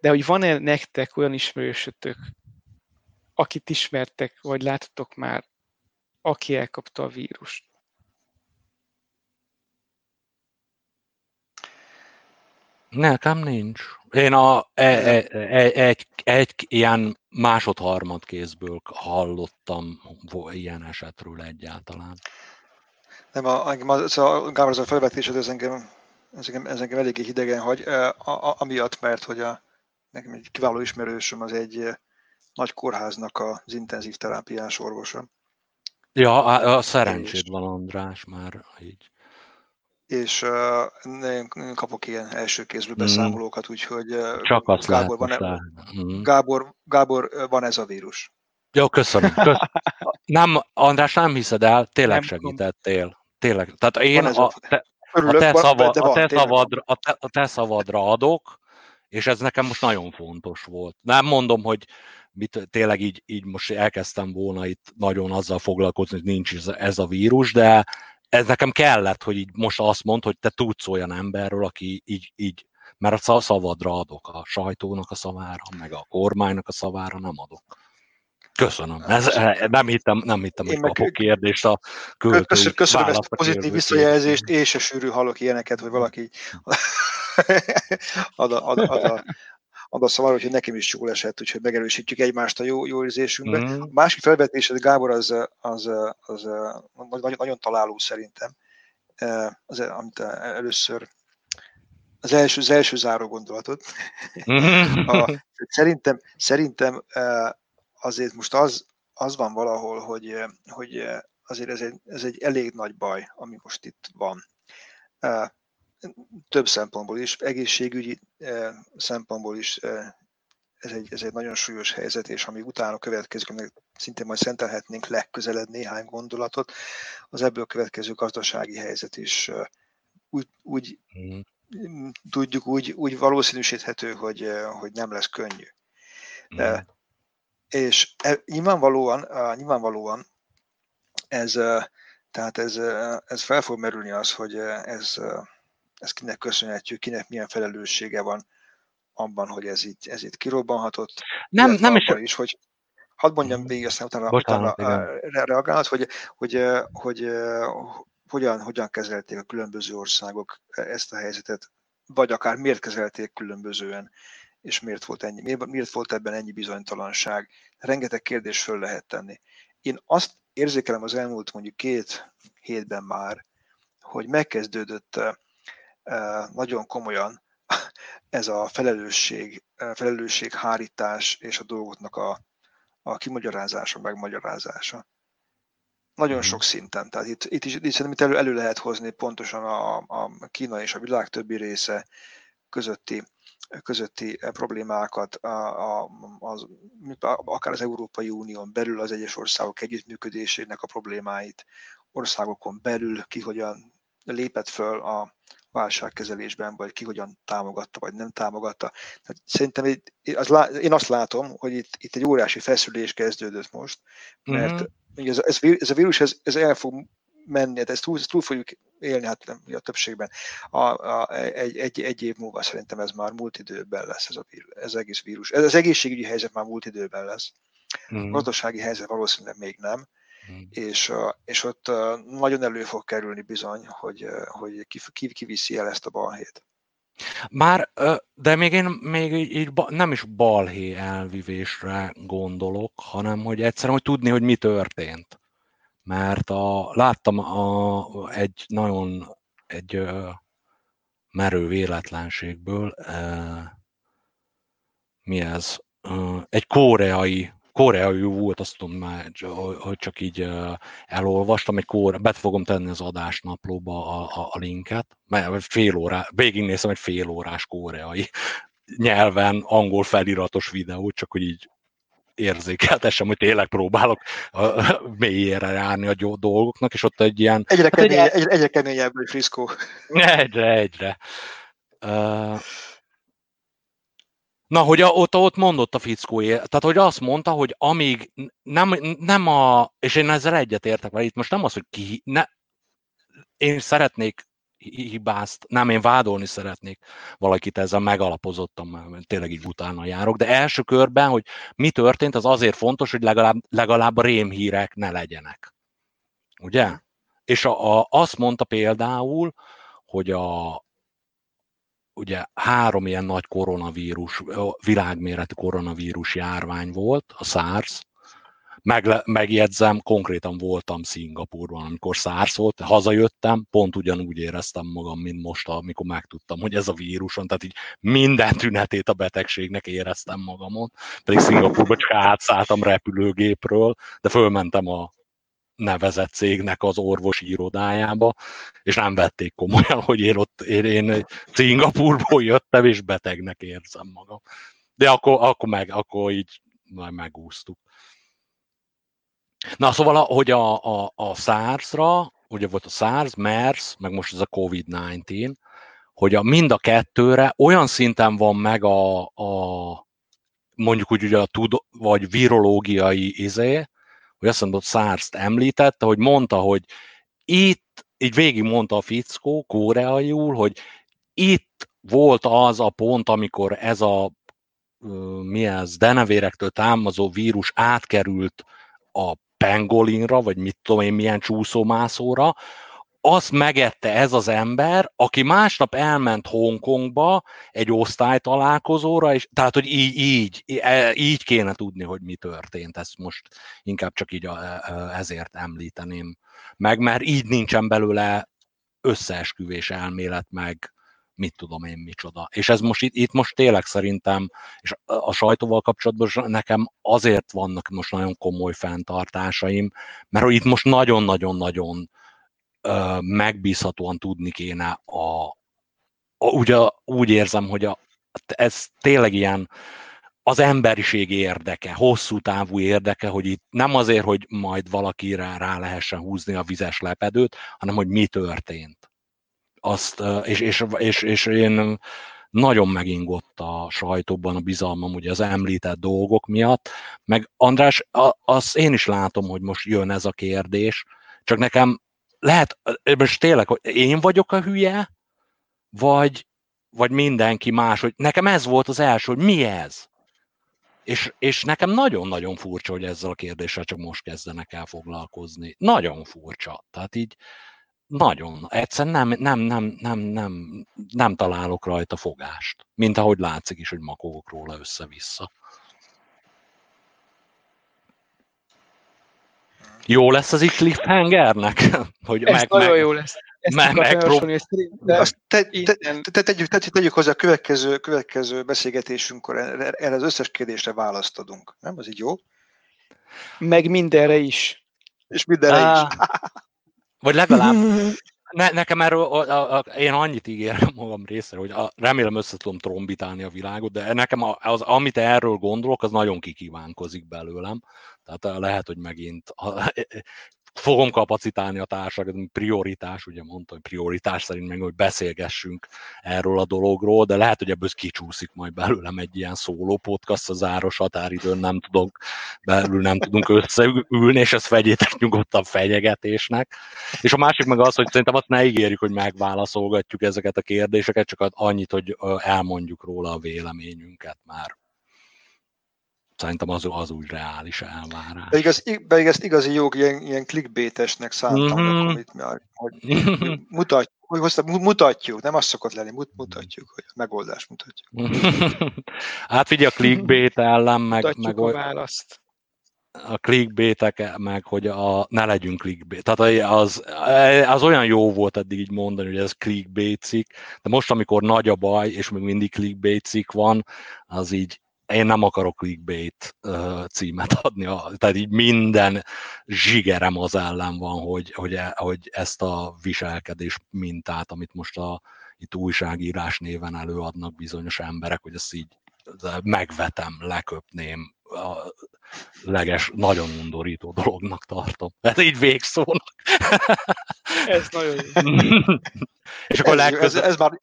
de hogy van-e nektek olyan ismerősötök, akit ismertek, vagy láttatok már, aki elkapta a vírust? Nekem nincs. Én a, e, e, e, egy, egy ilyen másod-harmad kézből hallottam ilyen esetről egyáltalán. Nem, a, a, szóval a Gábor, az a felvetésed, ez engem, ez engem, ez engem eléggé hidegen hagy, a, a, amiatt, mert hogy a, nekem egy kiváló ismerősöm az egy nagy kórháznak az intenzív terápiás orvosa. Ja, a, a szerencséd van, András, már így és uh, kapok ilyen első kézből mhm. beszámolókat, úgyhogy uh, Csak azt Gábor, van, e, mm. Gábor, Gábor, van ez a vírus. Jó, köszönöm. köszönöm. Nem, András, nem hiszed el, tényleg nem segítettél. Tényleg. Tehát én a, te, a, te, szavad, a, te szavadra, a, te, a te szavadra adok, és ez nekem most nagyon fontos volt. Nem mondom, hogy mit, tényleg így, így most elkezdtem volna itt nagyon azzal foglalkozni, hogy nincs ez, ez a vírus, de ez nekem kellett, hogy így most azt mond, hogy te tudsz olyan emberről, aki így, így mert a szavadra adok, a sajtónak a szavára, meg a kormánynak a szavára nem adok. Köszönöm. Ez, eh, nem hittem, nem hittem hogy kapok kérdést a költői Köszönöm, köszönöm ezt a pozitív visszajelzést, és a sűrű hallok ilyeneket, hogy valaki ad a, ad, ad a, ad a szavar, hogy nekem is jól esett, úgyhogy megerősítjük egymást a jó, jó érzésünkben. Mm. A másik felvetésed, Gábor, az, az, az, az nagyon, nagyon találó szerintem, az, amit először az első, az első záró gondolatot. Mm. a, szerintem, szerintem azért most az, az van valahol, hogy, hogy azért ez egy, ez egy elég nagy baj, ami most itt van több szempontból is, egészségügyi eh, szempontból is eh, ez egy, ez egy nagyon súlyos helyzet, és amíg utána következik, aminek szintén majd szentelhetnénk legközelebb néhány gondolatot, az ebből következő gazdasági helyzet is eh, úgy, úgy mm. tudjuk, úgy, úgy valószínűsíthető, hogy, hogy nem lesz könnyű. Mm. És e, nyilvánvalóan, nyilvánvalóan ez, tehát ez, ez fel fog merülni az, hogy ez ezt kinek köszönhetjük, kinek milyen felelőssége van abban, hogy ez itt, ez itt kirobbanhatott. Nem, nem is. is, hogy hadd mondjam végig, aztán utána, Bocsánat, utána reagálhat, hogy, hogy, hogy, hogy hogyan, hogyan kezelték a különböző országok ezt a helyzetet, vagy akár miért kezelték különbözően, és miért volt, ennyi, miért, miért volt ebben ennyi bizonytalanság. Rengeteg kérdés föl lehet tenni. Én azt érzékelem az elmúlt mondjuk két hétben már, hogy megkezdődött nagyon komolyan ez a felelősség, felelősséghárítás és a dolgoknak a, a kimagyarázása, megmagyarázása. Nagyon mhm. sok szinten. Tehát itt, itt is itt szerintem elő, elő lehet hozni pontosan a, a Kína és a világ többi része közötti közötti problémákat, a, a, az, akár az Európai Unión belül az egyes országok együttműködésének a problémáit, országokon belül ki hogyan lépett föl a válságkezelésben, vagy ki hogyan támogatta, vagy nem támogatta. Tehát szerintem az, én azt látom, hogy itt, itt egy óriási feszülés kezdődött most, mert mm-hmm. ez, ez, ez a vírus ez, ez el fog menni, hát ezt túl, túl fogjuk élni, hát nem, a többségben. A, a, egy, egy, egy év múlva szerintem ez már múlt időben lesz ez, a vírus, ez egész vírus. Ez az egészségügyi helyzet már múlt időben lesz. Mm. A gazdasági helyzet valószínűleg még nem. Mm. És, és ott nagyon elő fog kerülni bizony, hogy, hogy ki, ki, kiviszi el ezt a balhét. Már, de még én még így, így nem is balhé elvivésre gondolok, hanem hogy egyszerűen, hogy tudni, hogy mi történt mert a, láttam a, egy nagyon egy merő véletlenségből, mi ez, egy koreai, koreai volt, azt tudom már, hogy csak így elolvastam, egy kóre, bet fogom tenni az adásnaplóba a, a, a linket, mert fél órá, végignéztem egy fél órás koreai nyelven angol feliratos videót, csak hogy így érzékeltessem, hogy tényleg próbálok mélyére járni a dolgoknak, és ott egy ilyen... Egyre, hát kemény, egy, egyre, egyre keményebb, friszkó. Egyre, egyre. Uh, Na, hogy a, ott, ott mondott a fickó, tehát hogy azt mondta, hogy amíg nem, nem a, és én ezzel egyetértek, mert itt most nem az, hogy ki, ne, én szeretnék hibázt, nem, én vádolni szeretnék valakit ezzel megalapozottan, mert tényleg így utána járok, de első körben, hogy mi történt, az azért fontos, hogy legalább, legalább rémhírek ne legyenek. Ugye? És a, a, azt mondta például, hogy a, ugye három ilyen nagy koronavírus, világméretű koronavírus járvány volt, a SARS, meg, megjegyzem, konkrétan voltam Szingapurban, amikor SARS volt, hazajöttem, pont ugyanúgy éreztem magam, mint most, amikor megtudtam, hogy ez a víruson, tehát így minden tünetét a betegségnek éreztem magamon, pedig Szingapurban csak átszálltam repülőgépről, de fölmentem a nevezett cégnek az orvosi irodájába, és nem vették komolyan, hogy én ott én, én Szingapurból jöttem, és betegnek érzem magam. De akkor, akkor, meg, akkor így majd megúsztuk. Na szóval, hogy a, a, a SARS-ra, ugye volt a SARS, MERS, meg most ez a COVID-19, hogy a mind a kettőre olyan szinten van meg a, a mondjuk úgy ugye a tud, vagy virológiai izé, hogy azt mondott, SARS-t említette, hogy mondta, hogy itt, így végig mondta a fickó koreaiul, hogy itt volt az a pont, amikor ez a mi ez, denevérektől támazó vírus átkerült a pengolinra, vagy mit tudom én, milyen csúszómászóra, azt megette ez az ember, aki másnap elment Hongkongba egy osztálytalálkozóra, és tehát, hogy így, így, e, így kéne tudni, hogy mi történt. Ezt most inkább csak így a, e, ezért említeném meg, mert így nincsen belőle összeesküvés elmélet, meg mit tudom én micsoda. És ez most itt, itt most tényleg szerintem, és a sajtóval kapcsolatban nekem azért vannak most nagyon komoly fenntartásaim, mert itt most nagyon-nagyon-nagyon megbízhatóan tudni kéne a, a ugye, úgy érzem, hogy a, ez tényleg ilyen az emberiség érdeke, hosszú távú érdeke, hogy itt nem azért, hogy majd valakire rá lehessen húzni a vizes lepedőt, hanem hogy mi történt. Azt, és, és, és, és én nagyon megingott a sajtóban a bizalmam ugye az említett dolgok miatt, meg András, azt én is látom, hogy most jön ez a kérdés, csak nekem lehet, most tényleg, hogy én vagyok a hülye, vagy, vagy mindenki más, hogy nekem ez volt az első, hogy mi ez? És, és nekem nagyon-nagyon furcsa, hogy ezzel a kérdéssel csak most kezdenek el foglalkozni. Nagyon furcsa. Tehát így, nagyon. Egyszerűen nem, nem, nem, nem, nem, nem találok rajta fogást. Mint ahogy látszik is, hogy makogok róla össze-vissza. Jó lesz az itt cliffhangernek? Hogy Ez meg, nagyon meg, jó lesz. Ezt meg, meg, Azt te, te, te, tegyük, te, tegyük hozzá a következő, következő beszélgetésünkkor, erre az összes kérdésre választ adunk. Nem? Az így jó? Meg mindenre is. És mindenre ah. is. Vagy legalább ne, nekem erről a, a, én annyit ígérem magam részre, hogy a, remélem össze tudom trombitálni a világot, de nekem az, amit erről gondolok, az nagyon kikívánkozik belőlem. Tehát lehet, hogy megint fogom kapacitálni a társakat, prioritás, ugye mondtam, prioritás szerint meg, hogy beszélgessünk erről a dologról, de lehet, hogy ebből kicsúszik majd belőlem egy ilyen szóló podcast a záros határidőn, nem tudok, belül nem tudunk összeülni, és ezt vegyétek nyugodtan fenyegetésnek. És a másik meg az, hogy szerintem azt ne ígérjük, hogy megválaszolgatjuk ezeket a kérdéseket, csak annyit, hogy elmondjuk róla a véleményünket már szerintem az, az úgy reális elvárás. Pedig, ez, pedig ezt igazi jog, ilyen, ilyen clickbaitesnek szántam, mm-hmm. amit már, hogy mutat, hogy mutatjuk, nem az szokott lenni, mutatjuk, hogy a megoldást mutatjuk. hát figyelj, a clickbait ellen, meg, mutatjuk meg a választ. A clickbaitek, meg hogy a, ne legyünk clickbait. Tehát az, az olyan jó volt eddig így mondani, hogy ez clickbait cikk, de most, amikor nagy a baj, és még mindig clickbait cikk van, az így én nem akarok clickbait címet adni, tehát így minden zsigerem az ellen van, hogy, hogy, e, hogy ezt a viselkedés mintát, amit most a itt újságírás néven előadnak bizonyos emberek, hogy ezt így megvetem, leköpném, a leges, nagyon undorító dolognak tartom. Ez így végszónak. Ez nagyon jó. És akkor ez, legközelebb... ez, ez, már,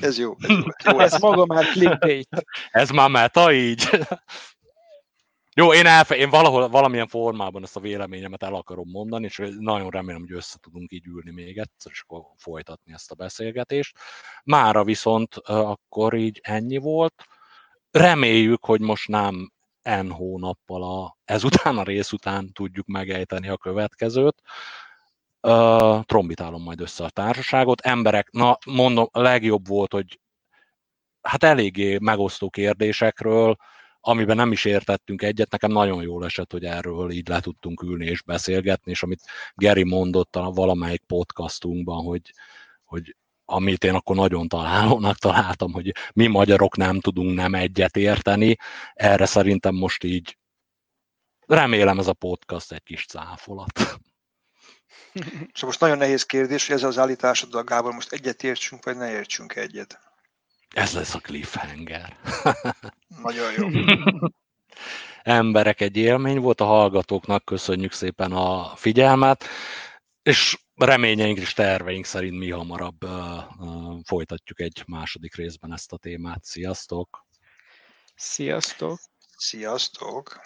ez jó. Ez, jó. jó ez maga már clickbait. Ez már meta így. Jó, én, elfe, én valahol, valamilyen formában ezt a véleményemet el akarom mondani, és nagyon remélem, hogy össze tudunk így ülni még egyszer, és akkor folytatni ezt a beszélgetést. Mára viszont akkor így ennyi volt. Reméljük, hogy most nem N hónappal a, ezután, a rész után tudjuk megejteni a következőt. Uh, trombitálom majd össze a társaságot. Emberek, na mondom, legjobb volt, hogy hát eléggé megosztó kérdésekről, amiben nem is értettünk egyet, nekem nagyon jól esett, hogy erről így le tudtunk ülni és beszélgetni, és amit Geri mondott a valamelyik podcastunkban, hogy, hogy amit én akkor nagyon találónak találtam, hogy mi magyarok nem tudunk nem egyet érteni, erre szerintem most így remélem ez a podcast egy kis cáfolat. És most nagyon nehéz kérdés, hogy ez az állításoddal, Gábor, most egyet értsünk, vagy ne értsünk egyet. Ez lesz a cliffhanger. Nagyon jó. Emberek, egy élmény volt, a hallgatóknak köszönjük szépen a figyelmet, és reményeink és terveink szerint mi hamarabb uh, uh, folytatjuk egy második részben ezt a témát. Sziasztok! Sziasztok! Sziasztok!